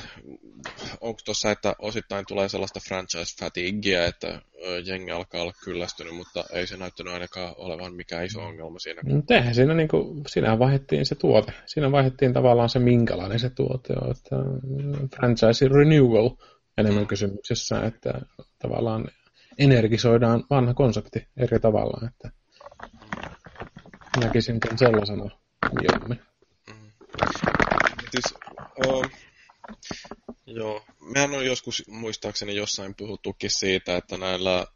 Onko tuossa, että osittain tulee sellaista franchise fatiguea, että jengi alkaa olla kyllästynyt, mutta ei se näyttänyt ainakaan olevan mikään iso ongelma siinä. Mutta eihän siinä, niin kuin, siinä vaihdettiin se tuote. Siinä vaihdettiin tavallaan se, minkälainen se tuote on. Että franchise renewal enemmän mm. kysymyksessä, että tavallaan energisoidaan vanha konsepti eri tavalla. Että näkisin sen sellaisena mieluummin. Siis, uh, joo, mehän on joskus muistaakseni jossain puhuttukin siitä, että näillä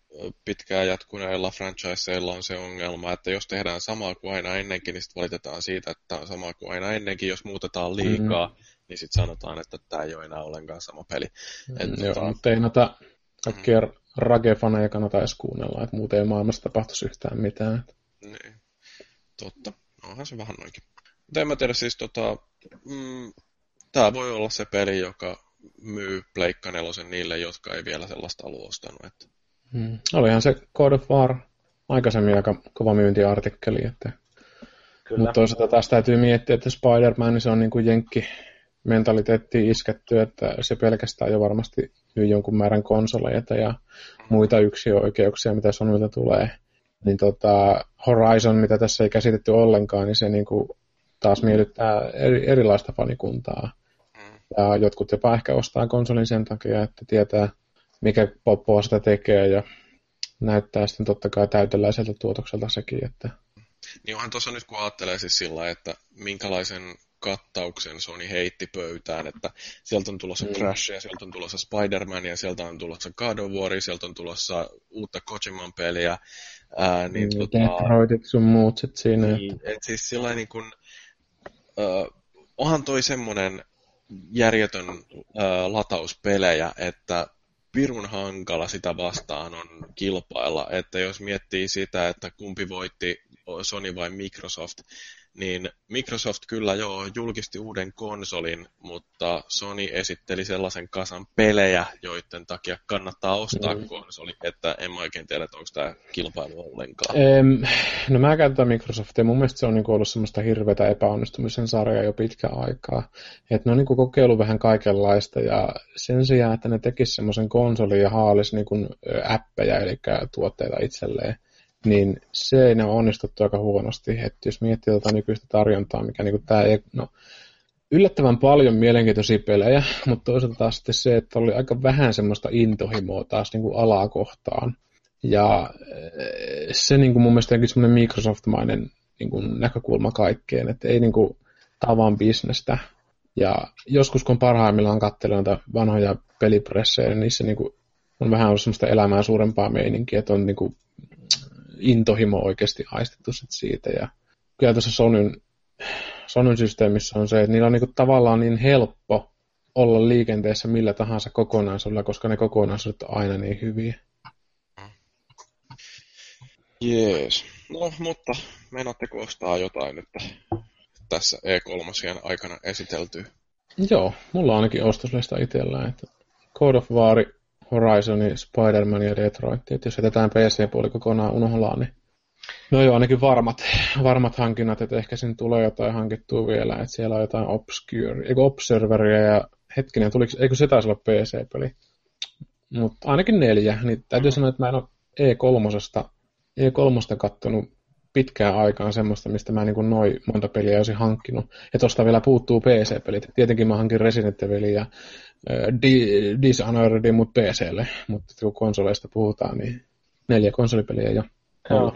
pitkään jatkuneilla franchiseilla on se ongelma, että jos tehdään samaa kuin aina ennenkin, niin sitten valitetaan siitä, että tämä on samaa kuin aina ennenkin. Jos muutetaan liikaa, mm. niin sitten sanotaan, että tämä ei ole enää ollenkaan sama peli. Mm, Et, joo, tota... mutta ei noita kaikkia mm. ragefaneja kannata edes kuunnella, että muuten ei maailmassa tapahtuisi yhtään mitään. Niin, totta. Onhan se vähän noinkin. Mutta en mä tiedä, siis tota, mm, tämä voi olla se peli, joka myy Pleikka nelosen niille, jotka ei vielä sellaista ollut ostanut. Että... Hmm. Olihan se God of War aikaisemmin aika kova myyntiartikkeli, että Kyllä. Mutta toisaalta taas täytyy miettiä, että Spider-Man niin se on niin kuin jenkki mentaliteettiin isketty, että se pelkästään jo varmasti myy jonkun määrän konsoleita ja muita yksioikeuksia, mitä Sonylta tulee. Niin tota, Horizon, mitä tässä ei käsitetty ollenkaan, niin se niin kuin taas miellyttää eri, erilaista fanikuntaa. Mm. Ja jotkut jopa ehkä ostaa konsolin sen takia, että tietää, mikä poppoa sitä tekee ja näyttää sitten totta kai täyteläiseltä tuotokselta sekin. Että... Niin onhan tuossa nyt kun ajattelee siis sillä että minkälaisen kattauksen Sony heitti pöytään, että sieltä on tulossa mm. Crash ja sieltä on tulossa Spider-Man ja sieltä on tulossa God of War, sieltä on tulossa uutta Kojiman peliä. Ää, niin, mm, tota, Detroitit sun muut sit siinä. Niin, et siis sillä niin kuin, uh, onhan toi semmoinen järjetön uh, latauspelejä, että pirun hankala sitä vastaan on kilpailla, että jos miettii sitä, että kumpi voitti Sony vai Microsoft, niin Microsoft kyllä joo julkisti uuden konsolin, mutta Sony esitteli sellaisen kasan pelejä, joiden takia kannattaa ostaa mm. konsoli, että en mä oikein tiedä, että onko tämä kilpailu ollenkaan. Em, no mä käytän Microsoftia, mun mielestä se on niinku ollut semmoista hirveätä epäonnistumisen sarjaa jo pitkä aikaa. Että ne on niinku kokeillut vähän kaikenlaista ja sen sijaan, että ne tekisivät semmoisen konsolin ja haalis niinku appeja, eli tuotteita itselleen, niin se ei ole onnistuttu aika huonosti. Että jos miettii tätä nykyistä tarjontaa, mikä niin tämä ei, no, yllättävän paljon mielenkiintoisia pelejä, [laughs] mutta toisaalta taas sitten se, että oli aika vähän semmoista intohimoa taas niin kuin alaa kohtaan. Ja eh, se niin kuin mun mielestä onkin semmoinen Microsoft-mainen niin kuin näkökulma kaikkeen, että ei niin kuin tavan bisnestä. Ja joskus kun parhaimmillaan katselee näitä vanhoja pelipressejä, niin niissä niin kuin on vähän ollut semmoista elämää suurempaa meininkiä, että on niin kuin intohimo oikeasti aistettu sit siitä. Ja kyllä tässä Sonyn, Sonyn systeemissä on se, että niillä on niinku tavallaan niin helppo olla liikenteessä millä tahansa kokonaisuudella, koska ne kokonaisuudet on aina niin hyviä. Jees. No, mutta meinaatteko ostaa jotain nyt tässä E3 aikana esiteltyä? Joo, mulla on ainakin ostoslista itsellä, että Code of War Horizon, Spider-Man ja Detroit. Et jos jätetään PC-puoli kokonaan unohlaan, niin No joo, ainakin varmat, [laughs] varmat hankinnat, että ehkä siinä tulee jotain hankittua vielä, että siellä on jotain Obscure, eikö Observeria ja hetkinen, tuliko, eikö se taisi olla PC-peli? Mutta ainakin neljä, niin täytyy sanoa, että mä en ole E3, E3 kattonut pitkään aikaan semmoista, mistä mä niin noin monta peliä olisin hankkinut. Ja tosta vielä puuttuu PC-pelit. Tietenkin mä hankin Resident Evil ja Dishonored mut PClle, mutta kun konsoleista puhutaan, niin neljä konsolipeliä jo. Joo.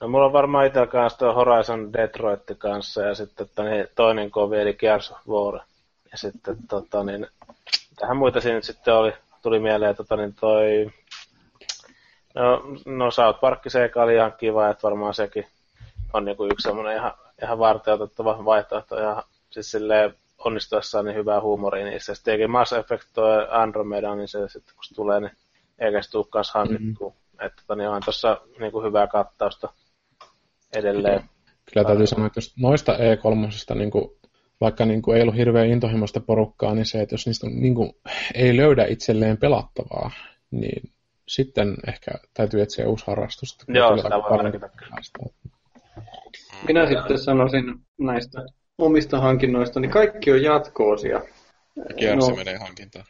No mulla on varmaan itsellä kanssa tuo Horizon Detroit kanssa ja sitten että niin, toinen kovi eli Gears of War. Ja sitten tota, niin, tähän muita siinä nyt sitten oli, tuli mieleen tota, niin toi No, no South Park Sega oli ihan kiva, että varmaan sekin on niinku yksi semmoinen ihan, ihan varteutettava vaihtoehto. Ja siis silleen onnistuessaan niin hyvää huumoria niissä. Sitten Mass Effect toi Andromeda, niin se sitten kun se tulee, niin eikä se tule kanssa hankittua. Mm-hmm. Että tota, niin on tuossa niin hyvää kattausta edelleen. Kyllä, Kyllä täytyy sanoa, että jos noista E3, niin kuin, vaikka niin kuin ei ollut hirveän intohimoista porukkaa, niin se, että jos niistä niin kuin, ei löydä itselleen pelattavaa, niin sitten ehkä täytyy etsiä uusi harrastus. Joo, sitä voi Minä sitten sanoisin näistä omista hankinnoista, niin kaikki on jatkoosia. Kiersi no, menee hankintaan.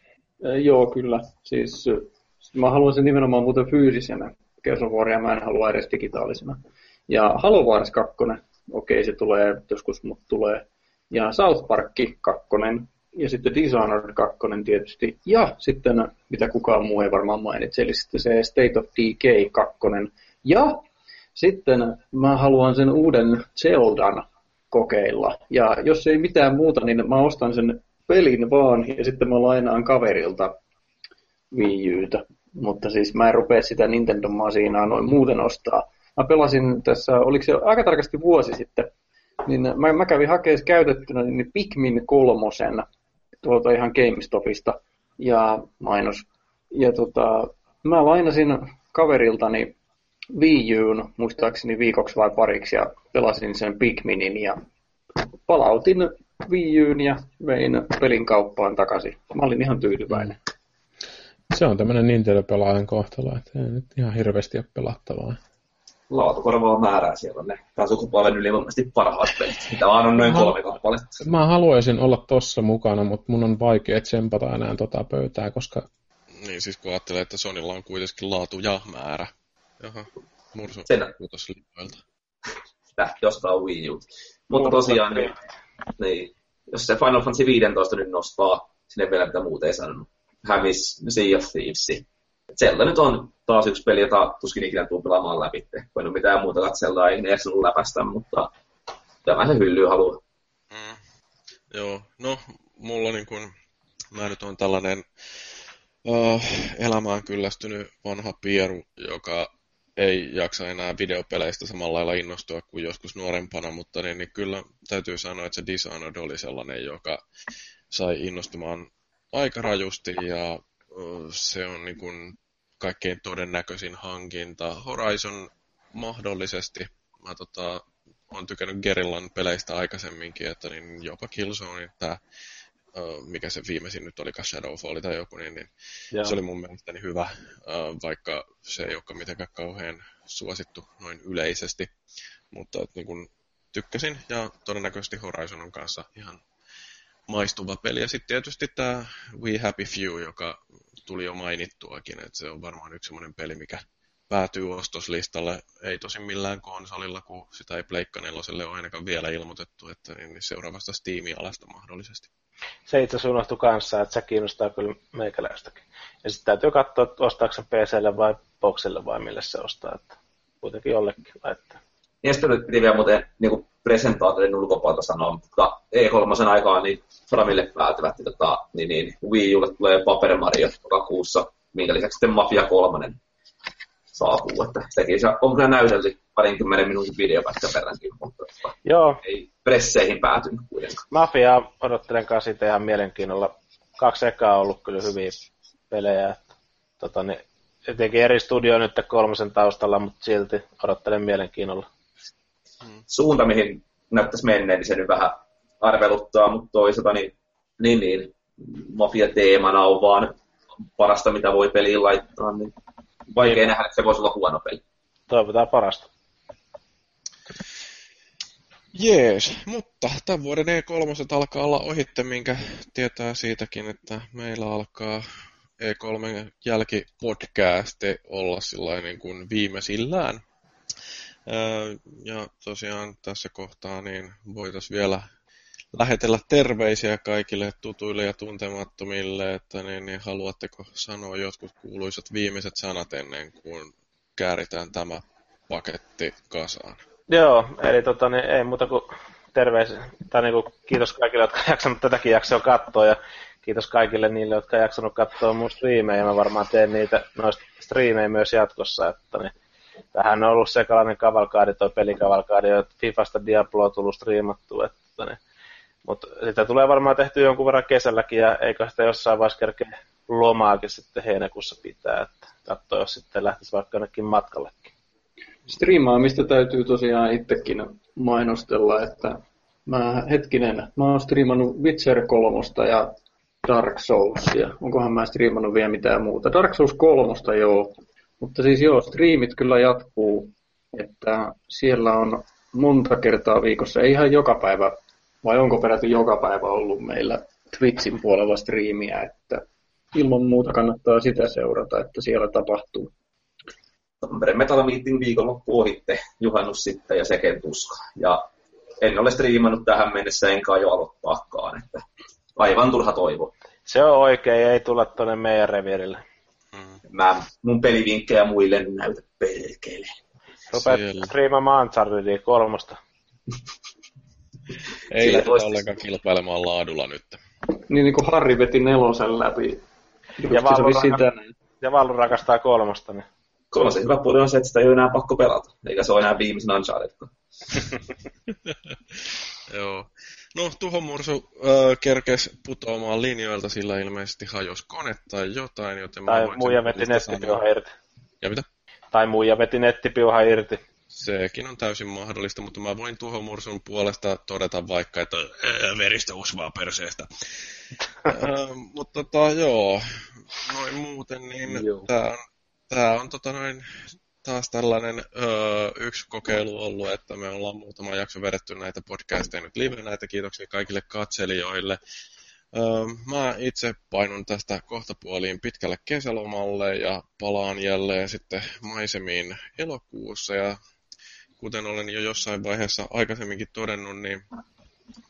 Joo, kyllä. Siis mä haluan sen nimenomaan muuten fyysisenä. Kersovuoria mä en halua edes digitaalisena. Ja Halo Wars 2, okei se tulee joskus, mutta tulee. Ja South Park 2, ja sitten Dishonored 2 tietysti, ja sitten, mitä kukaan muu ei varmaan mainitse, eli sitten se State of Decay 2, ja sitten mä haluan sen uuden Zeldan kokeilla, ja jos ei mitään muuta, niin mä ostan sen pelin vaan, ja sitten mä lainaan kaverilta Wii Utä. Mutta siis mä en rupea sitä Nintendo Masinaa noin muuten ostaa. Mä pelasin tässä, oliko se aika tarkasti vuosi sitten, niin mä, mä kävin hakemaan käytettynä niin Pikmin kolmosen tuolta ihan GameStopista ja mainos. Ja tota, mä lainasin kaveriltani Wii Uun, muistaakseni viikoksi vai pariksi, ja pelasin sen Pikminin ja palautin Wii Uun ja vein pelin kauppaan takaisin. Mä olin ihan tyytyväinen. Se on tämmöinen Nintendo-pelaajan kohtalo, että ei nyt ihan hirveästi ole pelattavaa laatukorvaa määrää siellä on ne tämän sukupolven ylivoimaisesti parhaat pelit, mitä vaan on noin kolme kappaletta. Mä haluaisin olla tossa mukana, mutta mun on vaikea tsempata enää tota pöytää, koska... Niin, siis kun ajattelee, että Sonilla on kuitenkin laatu ja määrä. Jaha, mursu putos lipoilta. Lähti ostaa Wii U. Mutta tosiaan, niin, niin, jos se Final Fantasy 15 nyt nostaa, sinne vielä mitä muuta ei sanonut. Hävis Sea of Thieves. Zelda nyt on taas yksi peli, jota tuskin ikinä tuu pelaamaan läpi. Kun en ole mitään muuta katselua, ei edes ollut läpästä, mutta tämä se hyllyy haluaa. Mm. Joo, no mulla niin kun, mä nyt on tällainen uh, elämään kyllästynyt vanha pieru, joka ei jaksa enää videopeleistä samalla lailla innostua kuin joskus nuorempana, mutta niin, niin kyllä täytyy sanoa, että se Dishonored oli sellainen, joka sai innostumaan aika rajusti ja se on niin kuin kaikkein todennäköisin hankinta. Horizon mahdollisesti, mä tota, on tykännyt Gerillan peleistä aikaisemminkin, että niin jopa Killzone, tämä mikä se viimeisin nyt oli, Shadowfall tai joku, niin, niin se oli mun mielestäni hyvä, vaikka se ei olekaan mitenkään kauhean suosittu noin yleisesti. Mutta niin kun tykkäsin ja todennäköisesti Horizon on kanssa ihan maistuva peli. Ja sitten tietysti tämä We Happy Few, joka tuli jo mainittuakin, että se on varmaan yksi semmoinen peli, mikä päätyy ostoslistalle, ei tosin millään konsolilla, kun sitä ei Pleikka 4 ole ainakaan vielä ilmoitettu, että niin, niin seuraavasta Steam-alasta mahdollisesti. Se itse asiassa unohtui kanssa, että se kiinnostaa kyllä meikäläistäkin. Ja sitten täytyy katsoa, että ostaako se PClle vai Boxille vai mille se ostaa, että kuitenkin jollekin laittaa. Ja sitten nyt piti vielä muuten niin presentaatioiden ulkopuolelta sanoa, mutta E3 aikaan niin Framille päätyvät, niin, tota, niin, niin Wii Ulle tulee Paper Mario lokakuussa, minkä lisäksi sitten Mafia 3 saapuu. Että sekin on kyllä näytelty parinkymmenen minuutin videopätkä verrankin, mutta Joo. ei presseihin päätynyt kuitenkaan. Mafia odottelen kanssa siitä ihan mielenkiinnolla. Kaksi ekaa on ollut kyllä hyviä pelejä. Että, tota, niin, etenkin eri studio nyt kolmosen taustalla, mutta silti odottelen mielenkiinnolla. Suunta, mihin näyttäisi menneen, niin se nyt vähän arveluttaa, mutta toisaalta niin, niin, niin mafia-teemana on vaan parasta, mitä voi peliin laittaa, niin vaikea nähdä, että se voisi olla huono peli. Toivotaan parasta. Jees, mutta tämän vuoden E3 alkaa olla ohitte, minkä tietää siitäkin, että meillä alkaa E3 jälkipodcasti olla niin kuin viimeisillään. Ja tosiaan tässä kohtaa niin voitaisiin vielä lähetellä terveisiä kaikille tutuille ja tuntemattomille, että niin, niin haluatteko sanoa jotkut kuuluisat viimeiset sanat ennen kuin kääritään tämä paketti kasaan? Joo, eli tota, niin, ei muuta kuin terveisiä, tai niin kuin, kiitos kaikille, jotka jaksanut tätäkin jaksoa katsoa, ja kiitos kaikille niille, jotka jaksanut katsoa mun striimejä, ja mä varmaan teen niitä noista striimejä myös jatkossa, että niin, tähän on ollut sekalainen kavalkaadi, toi pelikavalkaadi, että Fifasta Diablo on tullut striimattua, että niin, mutta sitä tulee varmaan tehty jonkun verran kesälläkin, ja eikö sitä jossain vaiheessa kerkeä lomaakin sitten heinäkuussa pitää, että katsoa, jos sitten lähtisi vaikka jonnekin matkallekin. Striimaamista täytyy tosiaan itsekin mainostella, että mä hetkinen, mä oon striimannut Witcher 3 ja Dark Soulsia. Onkohan mä striimannut vielä mitään muuta? Dark Souls 3 joo, mutta siis joo, striimit kyllä jatkuu, että siellä on monta kertaa viikossa, ei ihan joka päivä vai onko peräti joka päivä ollut meillä Twitchin puolella striimiä, että ilman muuta kannattaa sitä seurata, että siellä tapahtuu. Tampereen Metal Meeting viikonloppu ohitte, juhannus sitten ja seken tuska. Ja en ole striimannut tähän mennessä, enkä jo aloittaakaan, että aivan turha toivo. Se on oikein, ei tulla tuonne meidän reviirille. Mm. Mä mun pelivinkkejä muille näytä perkele. Rupeat striimaamaan Unchartedia kolmosta. [laughs] Ei lähdetä ollenkaan kilpailemaan laadulla nyt. Niin, niin kuin Harri veti nelosen läpi. Ja Vallu, raka- ja Vallu rakastaa kolmosta. Niin. Kolmosen hyvä puoli on se, että sitä ei ole enää pakko pelata. Eikä se ole enää viimeisen Uncharted. [laughs] Joo. No, Tuho Mursu äh, kerkes putoamaan linjoilta, sillä ilmeisesti hajos kone tai jotain, joten... Tai muija veti nettipiuha irti. Ja mitä? Tai muija veti nettipiuha irti. Sekin on täysin mahdollista, mutta mä voin tuhomursun puolesta todeta vaikka, että veristä usvaa perseestä. [laughs] mutta tota, joo, noin muuten, niin tämä on, tää on tota noin, taas tällainen öö, yksi kokeilu ollut, että me ollaan muutama jakso vedetty näitä podcasteja nyt live näitä kiitoksia kaikille katselijoille. Öö, mä itse painun tästä kohtapuoliin pitkälle kesälomalle ja palaan jälleen sitten maisemiin elokuussa ja kuten olen jo jossain vaiheessa aikaisemminkin todennut, niin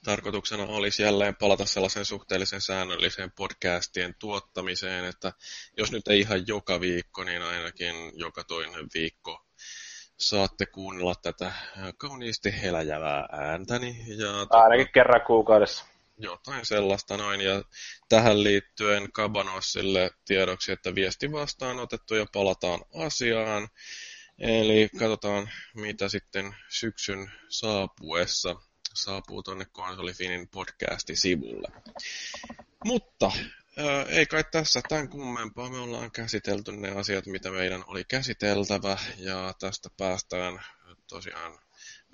tarkoituksena olisi jälleen palata sellaisen suhteellisen säännölliseen podcastien tuottamiseen, että jos nyt ei ihan joka viikko, niin ainakin joka toinen viikko saatte kuunnella tätä kauniisti heläjävää ääntäni. Ja Ainakin tota, kerran kuukaudessa. Jotain sellaista noin. Ja tähän liittyen Kabanossille tiedoksi, että viesti vastaanotettu ja palataan asiaan. Eli katsotaan, mitä sitten syksyn saapuessa saapuu tuonne Konsolifinin podcastin sivulle. Mutta ää, ei kai tässä tämän kummempaa. Me ollaan käsitelty ne asiat, mitä meidän oli käsiteltävä, ja tästä päästään tosiaan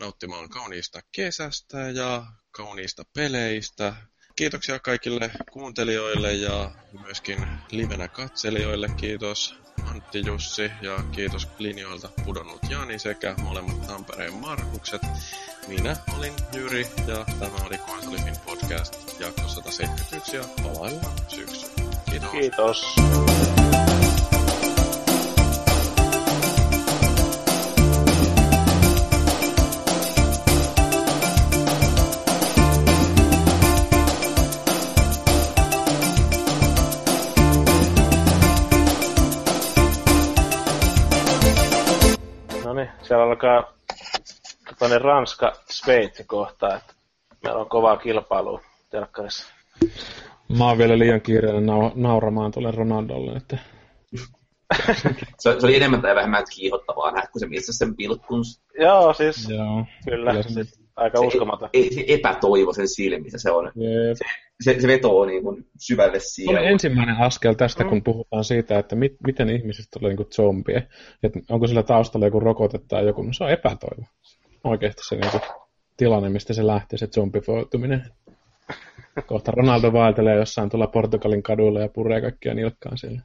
nauttimaan kauniista kesästä ja kauniista peleistä. Kiitoksia kaikille kuuntelijoille ja myöskin livenä katselijoille. Kiitos Antti Jussi ja kiitos linjoilta pudonnut Jani sekä molemmat Tampereen Markukset. Minä olin Jyri ja tämä oli Konsolifin podcast jakso 171 ja palaillaan syksyllä. Kiitos. Kiitos. Niin, siellä alkaa tota, Ranska Sveitsi kohtaa, että meillä on kovaa kilpailua telkkarissa. Mä oon vielä liian kiireinen nau- nauramaan tuolle Ronaldolle, että [laughs] Se, se oli enemmän tai vähemmän kiihottavaa nähdä, kun se missä sen pilkkunsa. Joo, siis joo. kyllä, Kyllä se- siis aika uskomaton. Se, se epätoivo sen silmissä, se on. Jep. Se, se vetoo niin kuin syvälle Se siihen. oli ensimmäinen askel tästä, kun puhutaan siitä, että mit, miten ihmisistä tulee niin zombie. Että onko sillä taustalla joku rokote tai joku, no se on epätoivo. Oikeasti se niin tilanne, mistä se lähtee, se zombifoituminen. Kohta Ronaldo vaeltelee jossain tuolla Portugalin kaduilla ja puree kaikkia nilkkaan siellä.